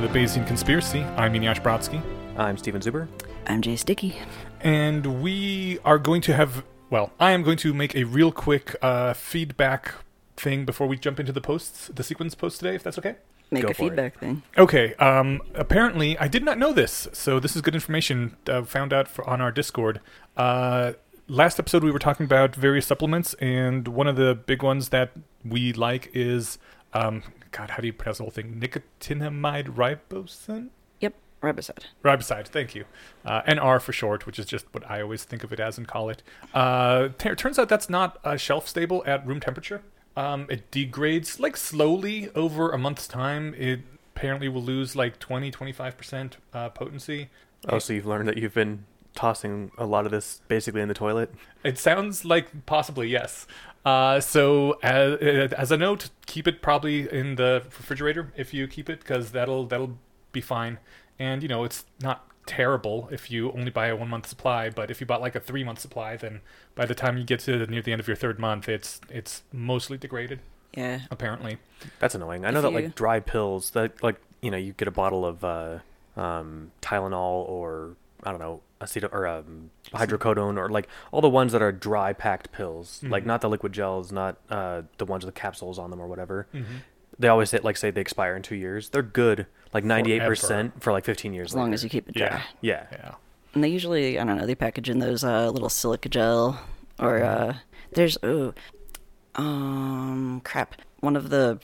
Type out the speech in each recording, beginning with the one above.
Welcome to the Bayesian Conspiracy. I'm Eneasz Brodsky, I'm Steven Zuber. I'm Jay Sticky. and we are going to have, well, I am going to make a real quick uh, feedback thing before we jump into the posts, the sequence post today, if that's okay. Make Go a for it. feedback thing. Okay. Um, apparently, I did not know this, so this is good information. Uh, found out for, on our Discord. Uh, last episode, we were talking about various supplements, and one of the big ones that we like is, um, God, how do you pronounce the whole thing? Nicotinamide ribosine. Yep, riboside. Riboside, thank you. Uh, NR for short, which is just what I always think of it as and call it. Uh, t- turns out that's not uh, shelf stable at room temperature. Um, it degrades like slowly over a month's time. It apparently will lose like 20, 25% uh, potency. Oh, so you've learned that you've been tossing a lot of this basically in the toilet? It sounds like possibly yes. Uh, so as, as a note, keep it probably in the refrigerator if you keep it because that'll that'll be fine. And you know it's not terrible if you only buy a one month supply, but if you bought like a three month supply, then by the time you get to near the end of your third month, it's it's mostly degraded Yeah. apparently. That's annoying. I know If that you- like dry pills that like you know you get a bottle of uh, um, Tylenol or I don't know aceto or um, hydrocodone or like all the ones that are dry packed pills, like Mhm. not the liquid gels, not uh, the ones with the capsules on them or whatever. Mm-hmm. They always say like say they expire in two years. They're good, like ninety eight percent for like fifteen years. As long later. as you keep it dry. Yeah. yeah. Yeah. And they usually, I don't know, they package in those uh, little silica gel or uh, there's oh, um, crap. One of the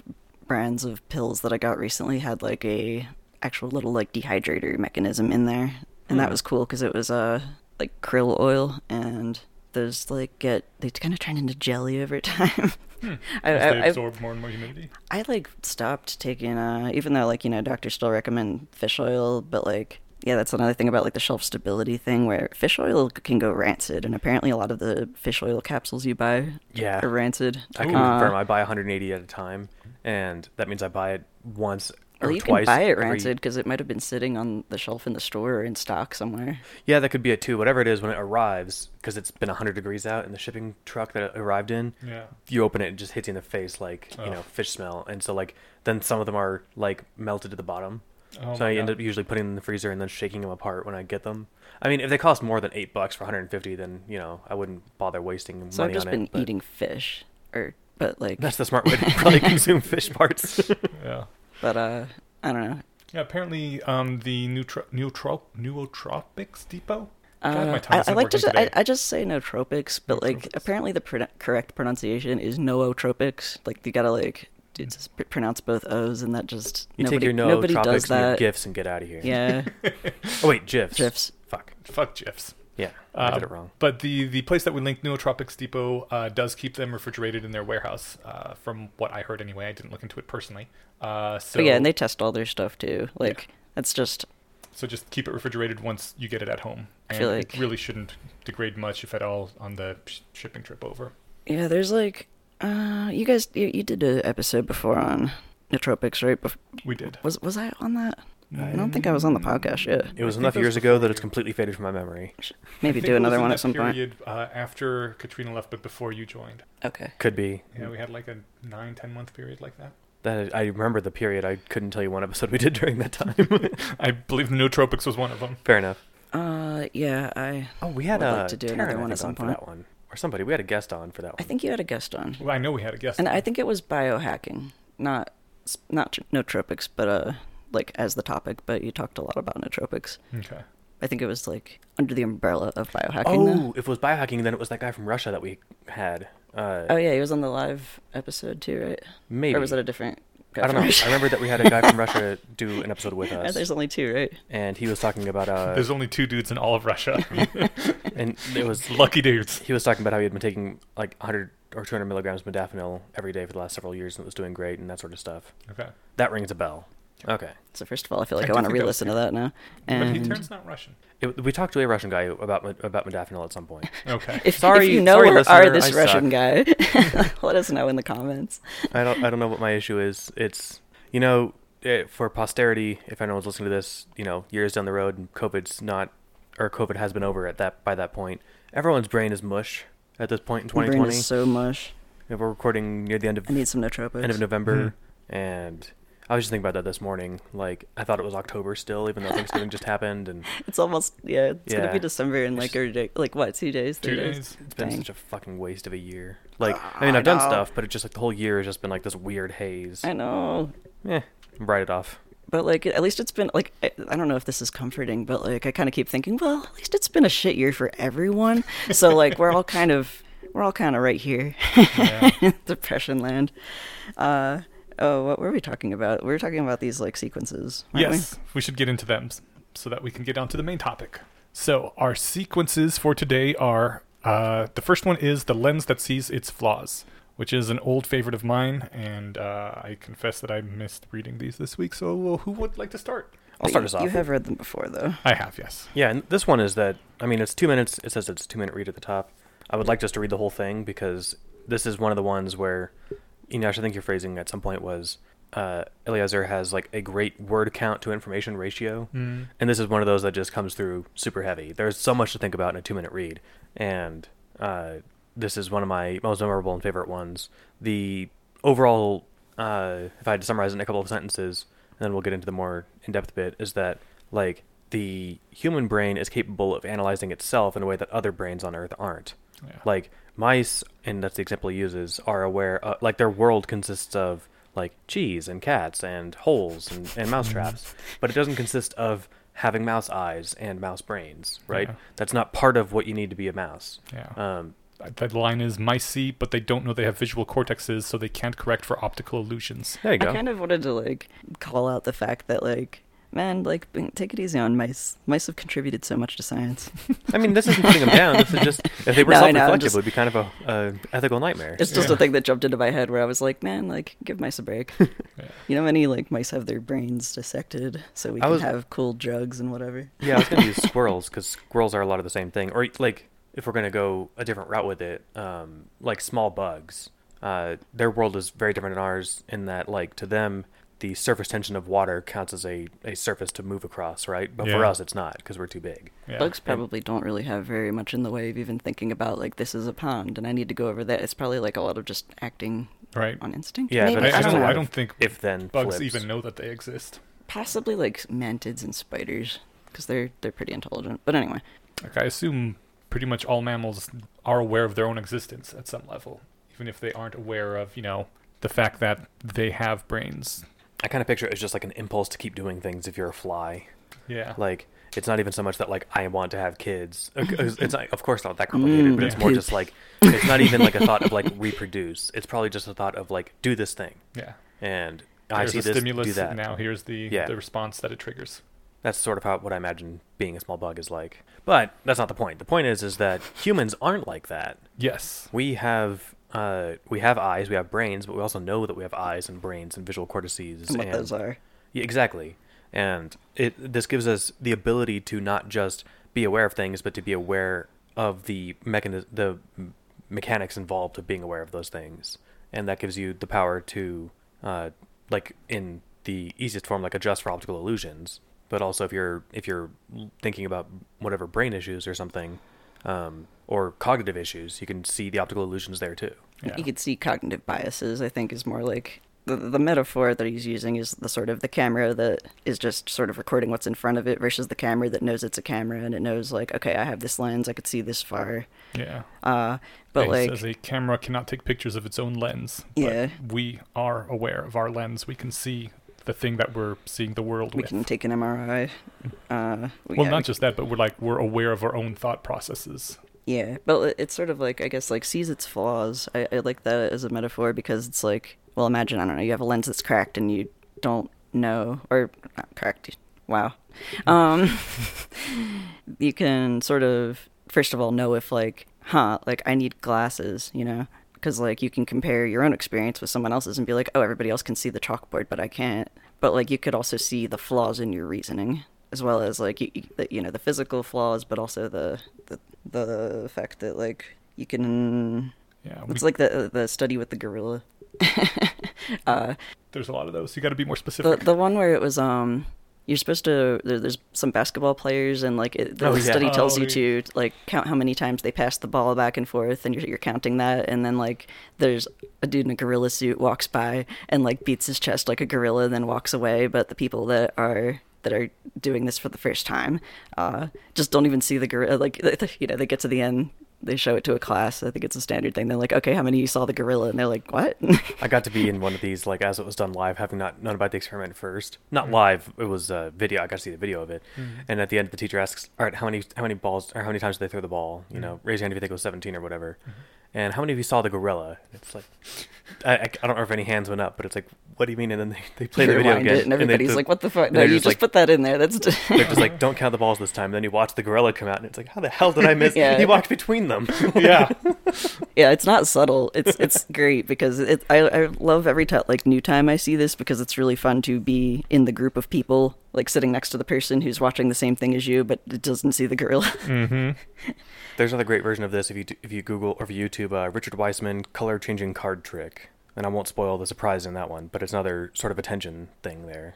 brands of pills that I got recently had like a actual little like dehydrator mechanism in there, and that Hmm. was cool because it was uh like krill oil and those like get they kind of turn into jelly over time. Hmm. I, As I, they I, more and more humidity. I like stopped taking uh even though like you know doctors still recommend fish oil but like yeah that's another thing about like the shelf stability thing where fish oil can go rancid and apparently a lot of the fish oil capsules you buy Yeah. are rancid I can Uh, confirm I buy 180 at a time, and that means I buy it once or well you twice. can buy it every- rancid because it might have been sitting on the shelf in the store or in stock somewhere Yeah, that could be it too. Whatever it is, when it arrives, because it's been 100 degrees out in the shipping truck that it arrived in, Yeah. you open it, and it just hits you in the face like you Oh. know fish smell, and so like then some of them are like melted to the bottom. Oh so my I end up usually putting them in the freezer and then shaking them apart when I get them. I mean, if they cost more than eight bucks for 150, then you know I wouldn't bother wasting so money I've just on been it. but eating fish or but like That's the smart way to probably consume fish parts. Yeah. But uh I don't know Yeah, apparently, um, the neutro- neutro- nootropics depot. God, Uh, my I, I like to just, I. I just say nootropics, but like apparently the pro- correct pronunciation is nootropics. Like you gotta like it's pr- pronounce both O's, and that just You nobody take your no nobody does tropics and your that. gifs and get out of here. Yeah, Oh wait, gifs. GIFs. Fuck. Fuck GIFs. Yeah, I did Uh, it wrong. But the the place that we linked, Nootropics Depot, uh, does keep them refrigerated in their warehouse. Uh, from what I heard, anyway, I didn't look into it personally. Uh, so But yeah, and they test all their stuff too. Like that's just so just keep it refrigerated once you get it at home. I And feel it really shouldn't degrade much, if at all, on the sh- shipping trip over. yeah. There's like uh, you guys you, you did an episode before on nootropics, right? Bef- We did. was was I on that? I don't think I was on the podcast yet. It was I think enough that was years ago that it's completely faded from my memory. Maybe do another one at some point. period, Uh, after Katrina left, but before you joined. Okay. Could be. Yeah, we had like a nine, ten month period like that. That I remember the period. I couldn't tell you one episode we did during that time. I believe Nootropics was one of them. Fair enough. Uh, yeah. I Oh, we had Would like uh, to do Taryn, another one at some on for point. that one, or somebody. We had a guest on for that one. I think you had a guest on. Well, I know we had a guest. And on. I think it was biohacking, not s- not nootropics, but uh, like as the topic. But you talked a lot about nootropics. Okay. I think it was like under the umbrella of biohacking. Oh, though. if it was biohacking, then it was that guy from Russia that we had. Uh, Oh yeah, he was on the live episode too, right? maybe. Or was it a different? guy I don't know. Russia? I remember that we had a guy from Russia do an episode with Yeah, us, There's only two, right? and he was talking about uh, There's only two dudes in all of Russia. and it was Lucky dudes. he was talking about how he had been taking like 100 or 200 milligrams of modafinil every day for the last several years, and it was doing great and that sort of stuff. Okay. That rings a bell. Okay. So first of all, I feel like I I, want to think that was re-listen to that now. But he turns not Russian. It, we talked to a Russian guy about mo- about modafinil at some point. Okay. if, Sorry- if you know sorry, or are this I Russian suck. guy, let us know in the comments. I don't I don't know what my issue is. It's you know eh, for posterity, if anyone's listening to this, you know years down the road, and COVID's not or COVID has been over at that by that point. Everyone's brain is mush at this point in My brain 2020. is so mush. If we're recording near the end of I need some nootropics. end of November, Mhm. and I was just thinking about that this morning. Like, I thought it was October still, even though Thanksgiving just happened, and It's almost yeah. It's gonna be December in like or day, like what two days? Two Three days. it's been Dang. such a fucking waste of a year. Like, I mean, I I've done know. stuff, but it's just like the whole year has just been like this weird haze. I know, Yeah, write it off. but like at least it's been like I, I don't know if this is comforting, but like I kind of keep thinking, well, at least it's been a shit year for everyone. So like we're all kind of we're all kind of right here, Yeah. depression land. Uh, oh, what were we talking about? We were talking about these like sequences. weren't we? Yes, we should get into them so that we can get on to the main topic. So, our sequences for today are uh, the first one is the lens that sees its flaws, which is an old favorite of mine, and uh, I confess that I missed reading these this week. So, who would like to start? I'll But start you, us off. You have read them before, though. I have, yes. Yeah, and this one is that I mean it's two minutes. It says it's a two minute read at the top. I would like just to read the whole thing because this is one of the ones where, you know, I think your phrasing at some point was uh, Eliezer has like a great word count to information ratio, Mm. and this is one of those that just comes through super heavy. There's so much to think about in a two minute read, and uh, this is one of my most memorable and favorite ones. The overall, uh, if I had to summarize it in a couple of sentences, and then we'll get into the more in depth bit, is that like the human brain is capable of analyzing itself in a way that other brains on Earth aren't. Yeah. Like mice, and that's the example he uses, are aware. Uh, like their world consists of like cheese and cats and holes and, and mouse traps, but it doesn't consist of having mouse eyes and mouse brains, right? Yeah. That's not part of what you need to be a mouse. yeah. Um, that line is mice see, but they don't know they have visual cortexes, so they can't correct for optical illusions. there you go. I kind of wanted to like call out the fact that like man, like take it easy on mice. Mice have contributed so much to science. I mean, this isn't putting them down. This is just if they were No, I know, I'm self-reflective, just- it would be kind of a, a ethical nightmare. It's just Yeah. a thing that jumped into my head where I was like, man, like give mice a break. Yeah. you know, many like mice have their brains dissected so we I can was- have cool drugs and whatever. Yeah, I was going to use squirrels because squirrels are a lot of the same thing. Or like, if we're going to go a different route with it, um, like small bugs, uh, their world is very different than ours in that, like, to them, the surface tension of water counts as a, a surface to move across, right? But for us, it's not because we're too big. Yeah. Bugs probably don't really have very much in the way of even thinking about like this is a pond and I need to go over that. It's probably like a lot of just acting right. on instinct. Yeah, maybe? but I, I don't. I don't think If then bugs flips. even know that they exist. Possibly like mantids and spiders because they're they're pretty intelligent. But anyway, Like I assume pretty much all mammals are aware of their own existence at some level, even if they aren't aware of, you know, the fact that they have brains. I kind of picture it as just like an impulse to keep doing things if you're a fly. Yeah. Like, it's not even so much that like I want to have kids. It's it's not, of course not that complicated, Mm, but it's more just like it's not even like a thought of like reproduce. It's probably just a thought of like do this thing, yeah. and I see a this, stimulus. do that. Now here's the Yeah. the response that it triggers. That's sort of how what I imagine being a small bug is like. But that's not the point. The point is is that humans aren't like that. Yes. We have uh we have eyes, we have brains, but we also know that we have eyes and brains and visual cortices and what those are. Yeah, exactly. And it this gives us the ability to not just be aware of things, but to be aware of the mechanism, the mechanics involved of being aware of those things, and that gives you the power to, uh, like in the easiest form, like adjust for optical illusions. But also, if you're if you're thinking about whatever brain issues or something, um, or cognitive issues, you can see the optical illusions there too. Yeah. You could see cognitive biases. I think is more like the the metaphor that he's using is the sort of the camera that is just sort of recording what's in front of it versus the camera that knows it's a camera and it knows like okay I have this lens I could see this far. Yeah. Uh, but It like says a camera cannot take pictures of its own lens. But Yeah. We are aware of our lens. We can see the thing that we're seeing the world we with. can take an MRI. Uh, well, yeah, not we- just that, but we're like we're aware of our own thought processes. Yeah, but it's sort of like I guess like sees its flaws. I, I like that as a metaphor because it's like, well, imagine I don't know, you have a lens that's cracked and you don't know, or not cracked. Wow. Um, you can sort of first of all know if like, huh, like I need glasses, you know, because like you can compare your own experience with someone else's and be like, oh, everybody else can see the chalkboard, but I can't. But like you could also see the flaws in your reasoning as well as like you, you, the, you know the physical flaws, but also the the the fact that like you can. Yeah. It's like the the study with the gorilla. uh, there's a lot of those. You got to be more specific. the the one where it was um you're supposed to. There, there's some basketball players, and like it, the Oh, yeah. study tells Oh, you to like count how many times they pass the ball back and forth, and you're, you're counting that. And then like there's a dude in a gorilla suit walks by and like beats his chest like a gorilla, and then walks away. But the people that are that are doing this for the first time uh, just don't even see the gorilla. Like you know, they get to the end. They show it to a class. I think it's a standard thing. They're like, "Okay, how many of you saw the gorilla?" And they're like, "What?" I got to be in one of these, like as it was done live, having not known about the experiment first. Not live; it was a video. I got to see the video of it. Mm-hmm. And at the end, the teacher asks, "All right, how many how many balls or how many times did they throw the ball? Mm-hmm. You know, raise your hand if you think it was 17 or whatever." And how many of you saw the gorilla? It's like, I, I, I don't know if any hands went up, but it's like, what do you mean? And then they, they play the video Rewind again, it, and they- everybody's the- like, "What the fuck?" No, you just just like- put that in there. That's They're just like, don't count the balls this time. And then you watch the gorilla come out, and it's like, how the hell did I miss? Yeah. He walked between them. yeah. yeah, it's not subtle. It's it's great because it. I I love every time like new time I see this because it's really fun to be in the group of people like sitting next to the person who's watching the same thing as you, but it doesn't see the gorilla. Mm-hmm. There's another great version of this if you if you Google or if you YouTube uh, Richard Wiseman color changing card trick. And I won't spoil the surprise in that one, but it's another sort of attention thing there.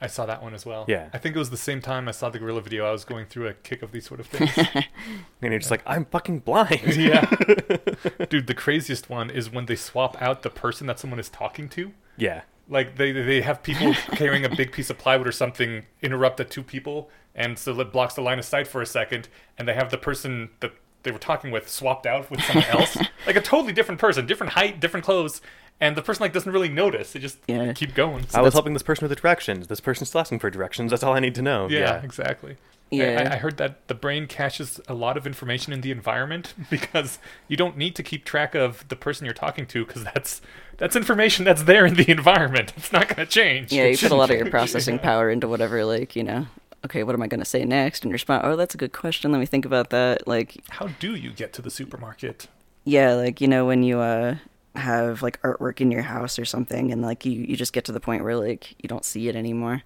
I saw that one as well. Yeah. I think it was the same time I saw the gorilla video. I was going through a kick of these sort of things. And you're just like, I'm fucking blind. yeah. Dude, the craziest one is when they swap out the person that someone is talking to. yeah. Like they they have people carrying a big piece of plywood or something interrupt the two people, and so it blocks the line of sight for a second, and they have the person that they were talking with swapped out with someone else, like a totally different person, different height, different clothes, and the person like doesn't really notice. They just Yeah. keep going. I was helping this person with the directions. This person's still asking for directions. That's all I need to know. yeah, Yeah. exactly. Yeah. I, I heard that the brain caches a lot of information in the environment because you don't need to keep track of the person you're talking to because that's that's information that's there in the environment. It's not going to change. yeah, you put a lot of your processing power into whatever like you know. Okay, what am I going to say next? And respond. Oh, that's a good question. Let me think about that. Like How do you get to the supermarket? Yeah, like you know when you uh have like artwork in your house or something and like you you just get to the point where like you don't see it anymore.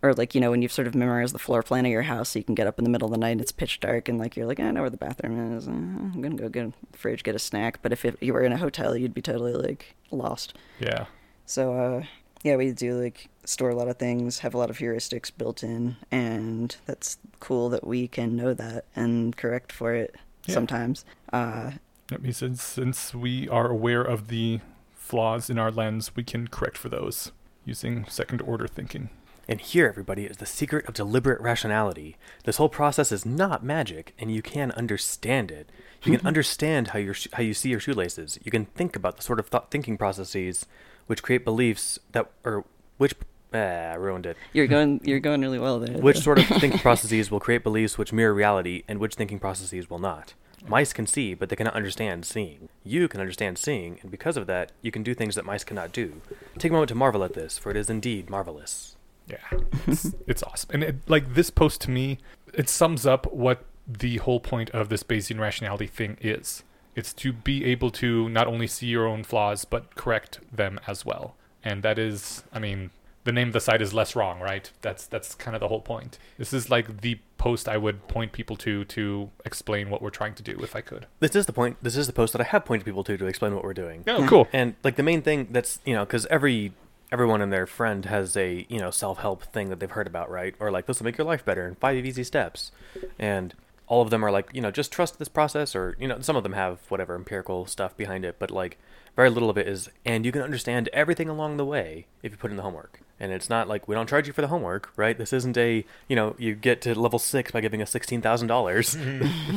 Or like you know when you've sort of memorized the floor plan of your house so you can get up in the middle of the night and it's pitch dark and like you're like I know where the bathroom is. Uh, I'm to go get a fridge get a snack, but if it, you were in a hotel you'd be totally like lost. Yeah. So uh yeah, we do like store a lot of things, have a lot of heuristics built in and that's cool that we can know that and correct for it Yeah. sometimes. Uh That means since, since we are aware of the flaws in our lens, we can correct for those using second order thinking. And here, everybody, is the secret of deliberate rationality. This whole process is not magic, and you can understand it. You can understand how, your sh- how you see your shoelaces. You can think about the sort of thought thinking processes which create beliefs that, or which, ah, I ruined it. You're going. You're going really well there. Which sort of thinking processes will create beliefs which mirror reality, and which thinking processes will not. Mice can see, but they cannot understand seeing. You can understand seeing, and because of that, you can do things that mice cannot do. Take a moment to marvel at this, for it is indeed marvelous. Yeah, it's, it's awesome. And it, like this post to me, it sums up what the whole point of this Bayesian rationality thing is. It's to be able to not only see your own flaws but correct them as well. And that is, I mean, the name of the site is less wrong, right? That's that's kind of the whole point. This is like the post I would point people to to explain what we're trying to do if I could. This is the point. This is the post that I have pointed people to to explain what we're doing. Oh, cool. And like the main thing that's you know because every everyone and their friend has a you know self help thing that they've heard about, right? Or like this will make your life better in five easy steps, and all of them are like you know just trust this process, or you know some of them have whatever empirical stuff behind it, but like very little of it is, and you can understand everything along the way if you put in the homework. And it's not like we don't charge you for the homework, right? This isn't a you know you get to level six by giving us sixteen thousand dollars.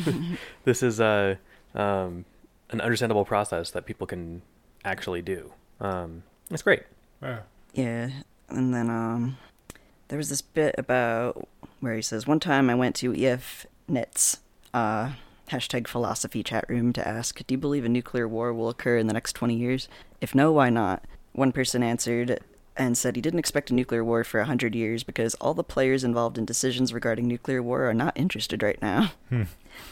this is a um, an understandable process that people can actually do. Um, it's great. Yeah. Yeah, and then um, there was this bit about where he says, "One time I went to EF Nets uh, hashtag philosophy chat room to ask, do you believe a nuclear war will occur in the next twenty years? If no, why not?" One person answered and said he didn't expect a nuclear war for a hundred years because all the players involved in decisions regarding nuclear war are not interested right now. Hmm.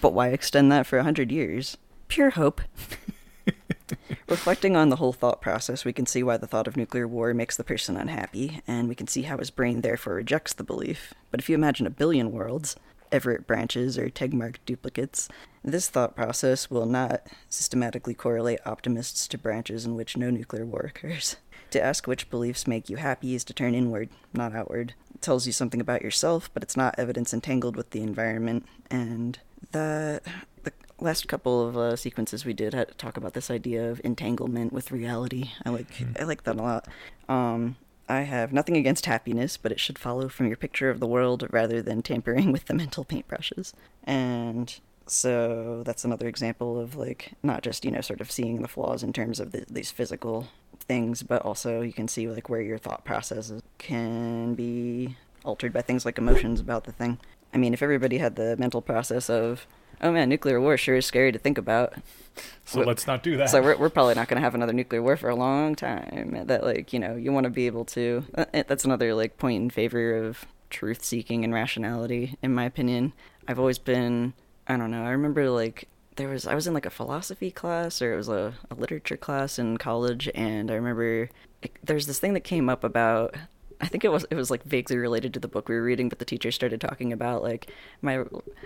But why extend that for a hundred years? Pure hope. Reflecting on the whole thought process, we can see why the thought of nuclear war makes the person unhappy, and we can see how his brain therefore rejects the belief. But if you imagine a billion worlds, Everett branches or Tegmark duplicates, this thought process will not systematically correlate optimists to branches in which no nuclear war occurs. To ask which beliefs make you happy is to turn inward, not outward. It tells you something about yourself, but it's not evidence entangled with the environment. And the the last couple of uh, sequences we did had to talk about this idea of entanglement with reality. I like I like that a lot. Um, I have nothing against happiness, but it should follow from your picture of the world rather than tampering with the mental paintbrushes. And so that's another example of like not just you know sort of seeing the flaws in terms of the, these physical things, but also you can see like where your thought processes can be altered by things like emotions about the thing. I mean, if everybody had the mental process of, oh man, nuclear war sure is scary to think about. So let's not do that. So we're, we're probably not going to have another nuclear war for a long time. That like you know you want to be able to. Uh, that's another like point in favor of truth seeking and rationality, in my opinion. I've always been. I don't know. I remember like there was I was in like a philosophy class or it was a, a literature class in college, and I remember it, there's this thing that came up about I think it was it was like vaguely related to the book we were reading, but the teacher started talking about like my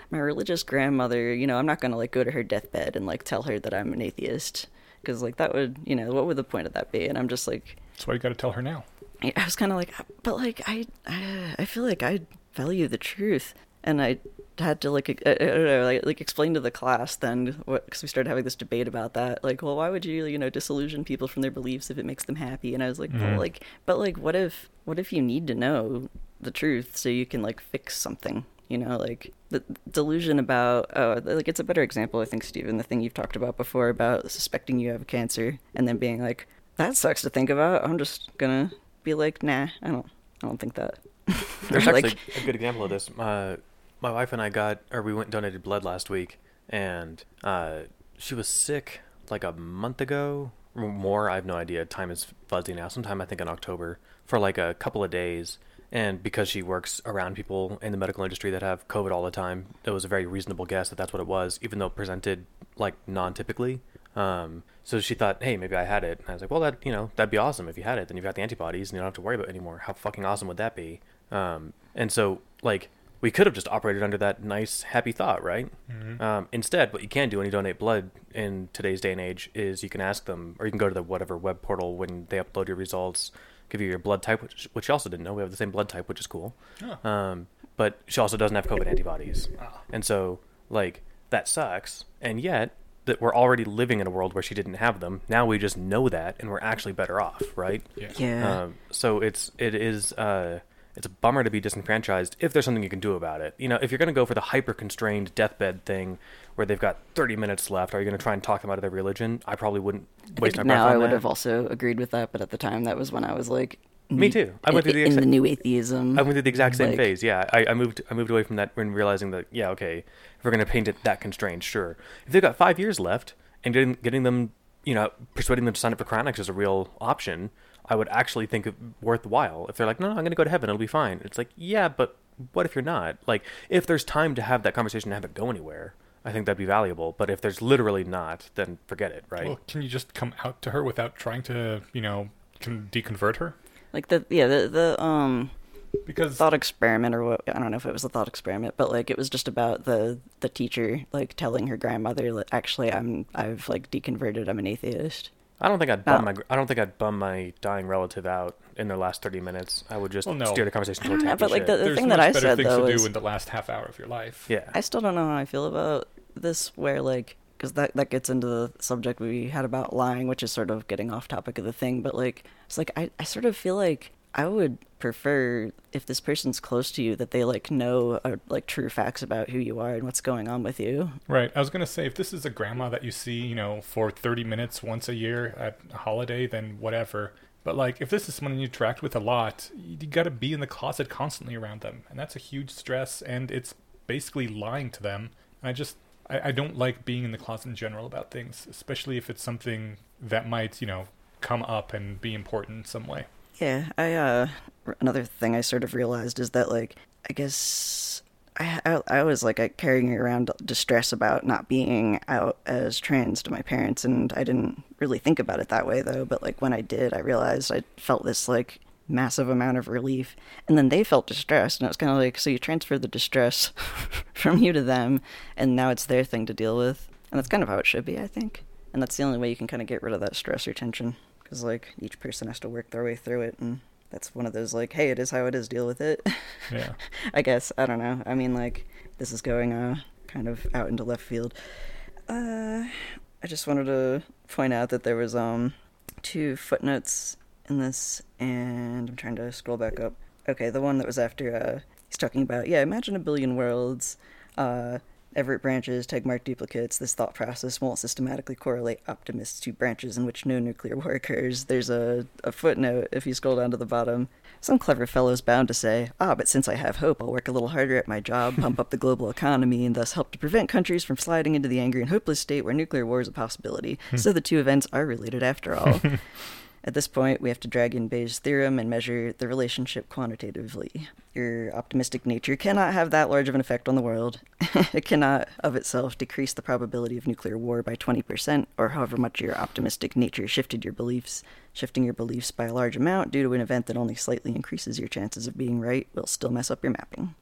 my religious grandmother. You know, I'm not gonna like go to her deathbed and like tell her that I'm an atheist because like that would you know what would the point of that be? And I'm just like, That's why you got to tell her now. I was kind of like, but like I, I I feel like I value the truth, and I had to like I, don't know like, like explain to the class then because we started having this debate about that like well why would you you know disillusion people from their beliefs if it makes them happy and I was like Mhm. well like but like what if what if you need to know the truth so you can like fix something you know like the delusion about oh like it's a better example I think Stephen the thing you've talked about before about suspecting you have cancer and then being like that sucks to think about I'm just gonna be like nah I don't I don't think that There's Or, like- actually a good example of this. Uh, my wife and I got, or we went and donated blood last week, and uh, she was sick like a month ago, or more. I have no idea. Time is fuzzy now. Sometime I think in October for like a couple of days. And because she works around people in the medical industry that have COVID all the time, it was a very reasonable guess that that's what it was, even though presented like non-typically. Um, so she thought, hey, maybe I had it. And I was like, well, that you know, that'd be awesome if you had it. Then you've got the antibodies, and you don't have to worry about it anymore. How fucking awesome would that be? Um, and so like we could have just operated under that nice, happy thought, right? Mhm. Um, instead, what you can do when you donate blood in today's day and age is you can ask them, or you can go to the whatever web portal when they upload your results, give you your blood type, which, which you also didn't know. We have the same blood type, which is cool. Oh. Um, but she also doesn't have COVID antibodies. Ah. And so, like, that sucks. And yet, that we're already living in a world where she didn't have them. Now we just know that, and we're actually better off, right? Yeah. yeah Um, so it's it is uh, it's a bummer to be disenfranchised if there's something you can do about it. You know, if you're going to go for the hyper constrained deathbed thing, where they've got 30 minutes left, are you going to try and talk them out of their religion? I probably wouldn't waste my breath now I would that. have also agreed with that, but at the time that was when I was like, Me too. I went through the in the new atheism. I went through the exact same Like- phase. Yeah, I, I moved I moved away from that when realizing that yeah, okay, if we're going to paint it that constrained, sure. If they've got five years left and getting getting them, you know, persuading them to sign up for Cryonics is a real option, I would actually think it worthwhile. If they're like, no, no I'm going to go to heaven, it'll be fine. It's like, yeah, but what if you're not? Like, if there's time to have that conversation and have it go anywhere, I think that'd be valuable. But if there's literally not, then forget it, right? Well, can you just come out to her without trying to, you know, con- deconvert her? like the yeah the the um Because thought experiment or what I don't know if it was a thought experiment, but like it was just about the the teacher like telling her grandmother like, actually I'm I've like deconverted I'm an atheist. I don't think I'd bum No. my I don't think I'd bum my dying relative out in their last thirty minutes. I would just Well, no. steer the conversation towards Yeah, happy but, like, shit. the- there's thing that I better said, things though, to is- do in the last half hour of your life. yeah, I still don't know how I feel about this where like because that that gets into the subject we had about lying, which is sort of getting off topic of the thing, but like it's like I I sort of feel like I would prefer if this person's close to you that they like know uh, like true facts about who you are and what's going on with you. Right. I was gonna say if this is a grandma that you see, you know, for thirty minutes once a year at a holiday, then whatever. But like, if this is someone you interact with a lot, you, got to be in the closet constantly around them, and that's a huge stress. And it's basically lying to them. And I just, I, I don't like being in the closet in general about things, especially if it's something that might, you know, come up and be important in some way. Yeah, I uh another thing I sort of realized is that like I guess I I, I was like carrying around distress about not being out as trans to my parents and I didn't really think about it that way though, but like when I did, I realized I felt this like massive amount of relief and then they felt distressed and it was kind of like so you transfer the distress from you to them and now it's their thing to deal with. And that's kind of how it should be, I think. And that's the only way you can kind of get rid of that stress or tension because like each person has to work their way through it, and that's one of those like, hey, it is how it is. Deal with it. Yeah. I guess I don't know. I mean, like this is going uh kind of out into left field. Uh, I just wanted to point out that there was um two footnotes in this, and I'm trying to scroll back up. Okay, the one that was after uh he's talking about yeah, imagine a billion worlds. Uh, Everett branches, Tegmark duplicates. This thought process won't systematically correlate optimists to branches in which no nuclear war occurs. There's a, a footnote if you scroll down to the bottom. Some clever fellow's bound to say, ah, but since I have hope, I'll work a little harder at my job, pump up the global economy, and thus help to prevent countries from sliding into the angry and hopeless state where nuclear war is a possibility. so the two events are related after all. At this point, we have to drag in Bayes' theorem and measure the relationship quantitatively. Your optimistic nature cannot have that large of an effect on the world. it cannot, of itself, decrease the probability of nuclear war by 20%, or however much your optimistic nature shifted your beliefs. Shifting your beliefs by a large amount due to an event that only slightly increases your chances of being right will still mess up your mapping.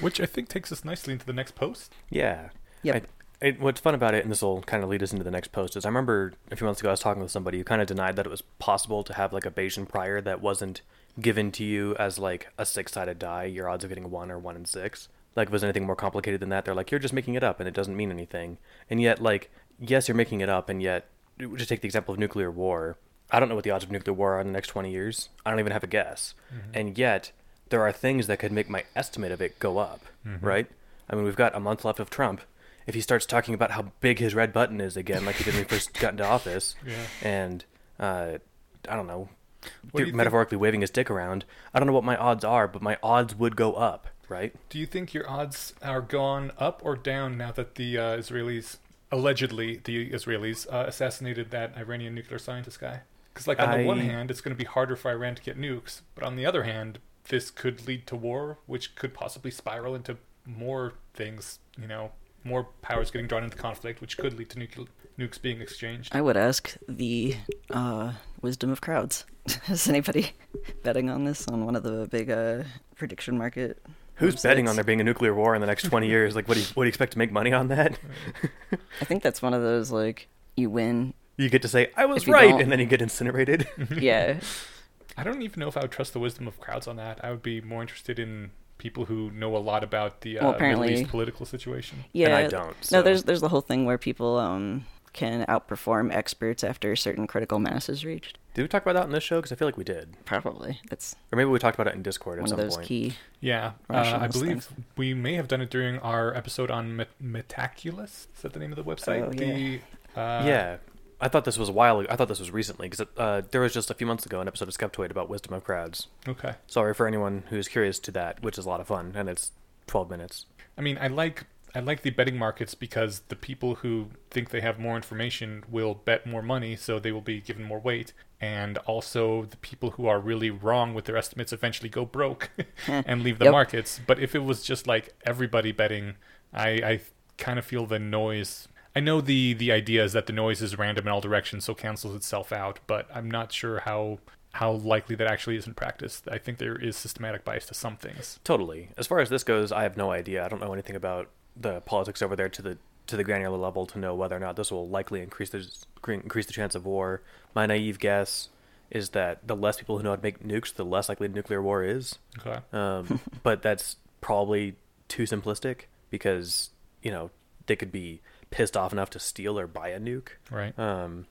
Which I think takes us nicely into the next post. Yeah. Yep. I, it, what's fun about it, and this will kind of lead us into the next post, is I remember a few months ago I was talking with somebody who kind of denied that it was possible to have like a Bayesian prior that wasn't given to you as like a six-sided die. Your odds of getting one are one in six. Like, if it was anything more complicated than that, they're like, you're just making it up, and it doesn't mean anything. And yet, like, yes, you're making it up, and yet, just take the example of nuclear war. I don't know what the odds of nuclear war are in the next 20 years. I don't even have a guess. Mm-hmm. And yet, there are things that could make my estimate of it go up, mm-hmm. right? I mean, we've got a month left of Trump. If he starts talking about how big his red button is again, like he did when he first got into office, Yeah. and uh, I don't know, do you think- metaphorically waving his dick around, I don't know what my odds are, but my odds would go up, right? Do you think your odds are gone up or down now that the uh, Israelis, allegedly the Israelis, uh, assassinated that Iranian nuclear scientist guy? Because, like, on the one hand, it's going to be harder for Iran to get nukes, but on the other hand, this could lead to war, which could possibly spiral into more things, you know, more powers getting drawn into conflict, which could lead to nucle- nukes being exchanged. I would ask the uh, wisdom of crowds. Is anybody betting on this on one of the big uh, prediction market? Who's betting on there being a nuclear war in the next 20 years? Like, what do you, what do you expect to make money on that? I think that's one of those like you win. You get to say, I was right, don't- and then you get incinerated. yeah, I don't even know if I would trust the wisdom of crowds on that. I would be more interested in people who know a lot about the uh, Well, apparently- Middle East political situation. yeah. and I don't, so- No, there's there's the whole thing where people um can outperform experts after a certain critical mass is reached. did we talk about that in this show? Because I feel like we did. Probably that's Or maybe we talked about it in Discord at one of some those point. key. Yeah, uh, I believe things. we may have done it during our episode on Met- Metaculus. Is that the name of the website? Oh, the, uh, yeah. I thought this was a while ago. I thought this was recently because uh, there was just a few months ago an episode of Skeptoid about wisdom of crowds. Okay. Sorry for anyone who's curious to that, which is a lot of fun, and it's 12 minutes. I mean, I like I like the betting markets because the people who think they have more information will bet more money, so they will be given more weight. And also, the people who are really wrong with their estimates eventually go broke and leave the Yep. markets. But if it was just like everybody betting, I, I kind of feel the noise. I know the the idea is that the noise is random in all directions, so cancels itself out. But I'm not sure how how likely that actually is in practice. I think there is systematic bias to some things. Totally. As far as this goes, I have no idea. I don't know anything about the politics over there to the to the granular level to know whether or not this will likely increase the increase the chance of war. My naive guess is that the less people who know how to make nukes, the less likely nuclear war is. Okay. Um, but that's probably too simplistic because you know they could be pissed off enough to steal or buy a nuke. Right. Um,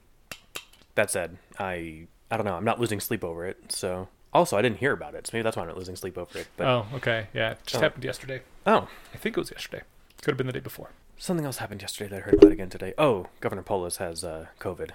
that said, I I don't know. I'm not losing sleep over it. So also, I didn't hear about it, so maybe that's why I'm not losing sleep over it. But oh, okay. Yeah, it just Oh. happened yesterday. oh, I think it was yesterday. Could have been the day before. something else happened yesterday that I heard about again today. Oh, Governor Polis has uh, COVID.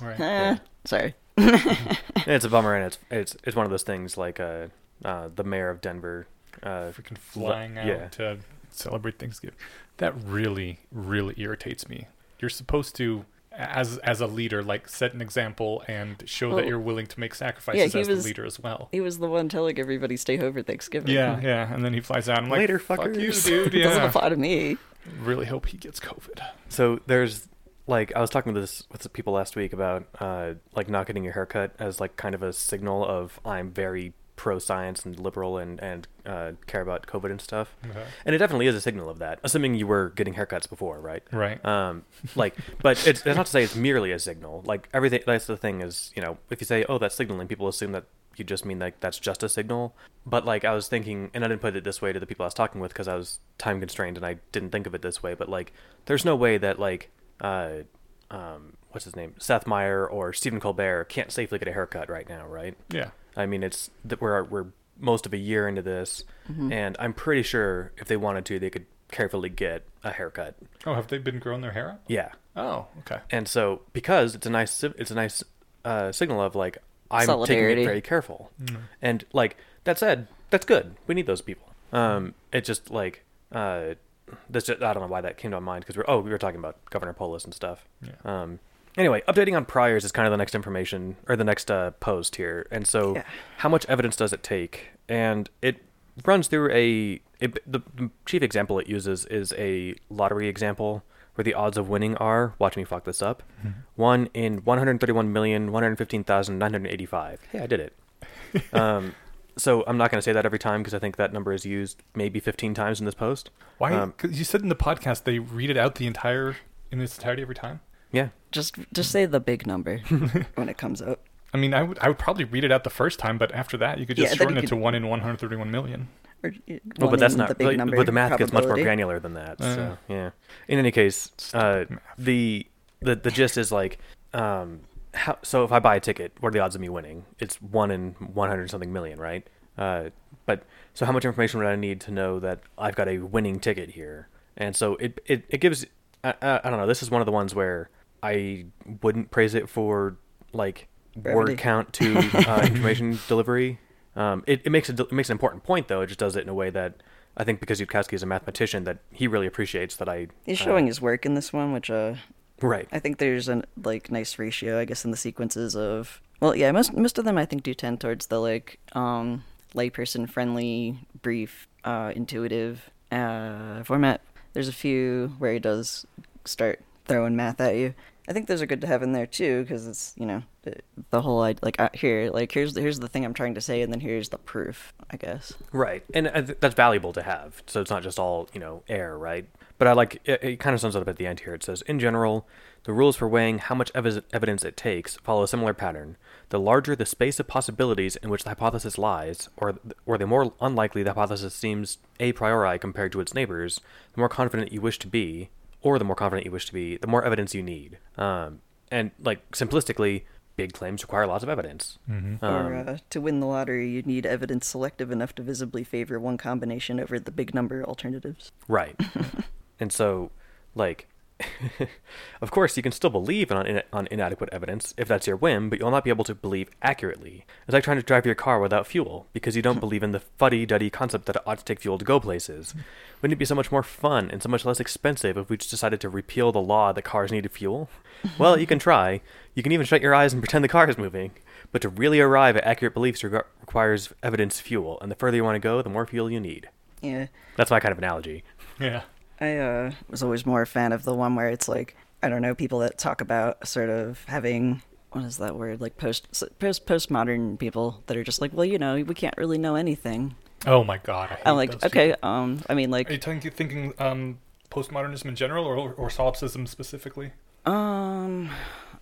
All right. Eh, sorry. it's a bummer, and it's it's it's one of those things like uh, uh, the mayor of Denver. Uh, Freaking flying out yeah. to celebrate Thanksgiving. That really, really irritates me. You're supposed to, as as a leader, like set an example and show Well, that you're willing to make sacrifices he as was- the leader as well. He was the one telling everybody stay home for Thanksgiving. Yeah, yeah. And then he flies out. I'm like, Later, fuck you, fuckers." dude. It doesn't apply to me. Really hope he gets COVID. So there's like I was talking with this with some people last week about uh, like not getting your haircut as like kind of a signal of I'm very pro science and liberal and and uh, care about COVID and stuff. Okay. And it definitely is a signal of that. Assuming you were getting haircuts before, right? Right. Um, like, but it's, it's not to say it's merely a signal. Like everything. That's the thing is, you know, if you say, "Oh, that's signaling," people assume that you just mean like that's just a signal. But like I was thinking, and I didn't put it this way to the people I was talking with because I was time constrained and I didn't think of it this way. But like, there's no way that like, uh, um, what's his name, Seth Meyer or Stephen Colbert can't safely get a haircut right now, right? yeah. I mean, it's that we're we're most of a year into this, and I'm pretty sure if they wanted to, they could carefully get a haircut. Oh, have they been growing their hair up? Yeah, Oh, okay. and so because it's a nice it's a nice uh, signal of like I'm taking it very careful, and like that said, that's good. We need those people. Um, it just like uh, that's just, I don't know why that came to my mind because we're oh we were talking about Governor Polis and stuff. Yeah. Um, anyway, updating on priors is kind of the next information or the next uh, post here, and so Yeah. how much evidence does it take? And it runs through a it, the, chief example it uses is a lottery example where the odds of winning are watch me fuck this up one in 131,115,985 hey i did it um, so i'm not going to say that every time because i think that number is used maybe 15 times in this post Why? Um, Because you said in the podcast they read it out the entire in its entirety every time. Yeah Just just say the big number when it comes out. I mean, I would I would probably read it out the first time, but after that, you could just Yeah, then shorten you it to one in 131 million. Or, uh, well, one but that's in not the big but, number. but the math gets much more probability. granular than that Uh. so yeah in any case uh, the the the gist is like um how so if i buy a ticket what are the odds of me winning it's one in 100 something million right uh but so how much information would i need to know that i've got a winning ticket here and so it it, it gives I, I, I don't know this is one of the ones where i wouldn't praise it for like Brevity. word count to uh, information delivery um, it, it makes a, it makes an important point though. It just does it in a way that I think because Yudkowsky is a mathematician that he really appreciates that I. He's uh, showing his work in this one, which uh, right. I think there's a like nice ratio, I guess, in the sequences of. Well, yeah, most most of them I think do tend towards the like um layperson friendly, brief, uh, intuitive uh format. There's a few where he does start throwing math at you. I think those are good to have in there too, because it's you know the, whole like uh, here like here's here's the thing I'm trying to say, and then here's the proof. I guess. Right, and th- that's valuable to have. So it's not just all you know air, right? But I like it. It kind of sums it up at the end here. It says, in general, the rules for weighing how much evi- evidence it takes follow a similar pattern. The larger the space of possibilities in which the hypothesis lies, or th- or the more unlikely the hypothesis seems a priori compared to its neighbors, the more confident you wish to be, or the more confident you wish to be, the more evidence you need. Um, and like simplistically, big claims require lots of evidence. Mm-hmm. or Um, uh, to win the lottery, you need evidence selective enough to visibly favor one combination over the big number alternatives. Right. and so, like, of course, you can still believe on, in- on inadequate evidence if that's your whim, but you'll not be able to believe accurately. It's like trying to drive your car without fuel because you don't believe in the fuddy duddy concept that it ought to take fuel to go places. Wouldn't it be so much more fun and so much less expensive if we just decided to repeal the law that cars needed fuel? Well, you can try. You can even shut your eyes and pretend the car is moving. But to really arrive at accurate beliefs reg- requires evidence fuel, and the further you want to go, the more fuel you need. Yeah, That's my kind of analogy. Yeah. I uh, was always more a fan of the one where it's like I don't know people that talk about sort of having what is that word like post post postmodern people that are just like well you know we can't really know anything. Oh my god. I I'm like okay people. um I mean like Are you thinking, thinking um, postmodernism in general, or or solipsism specifically? um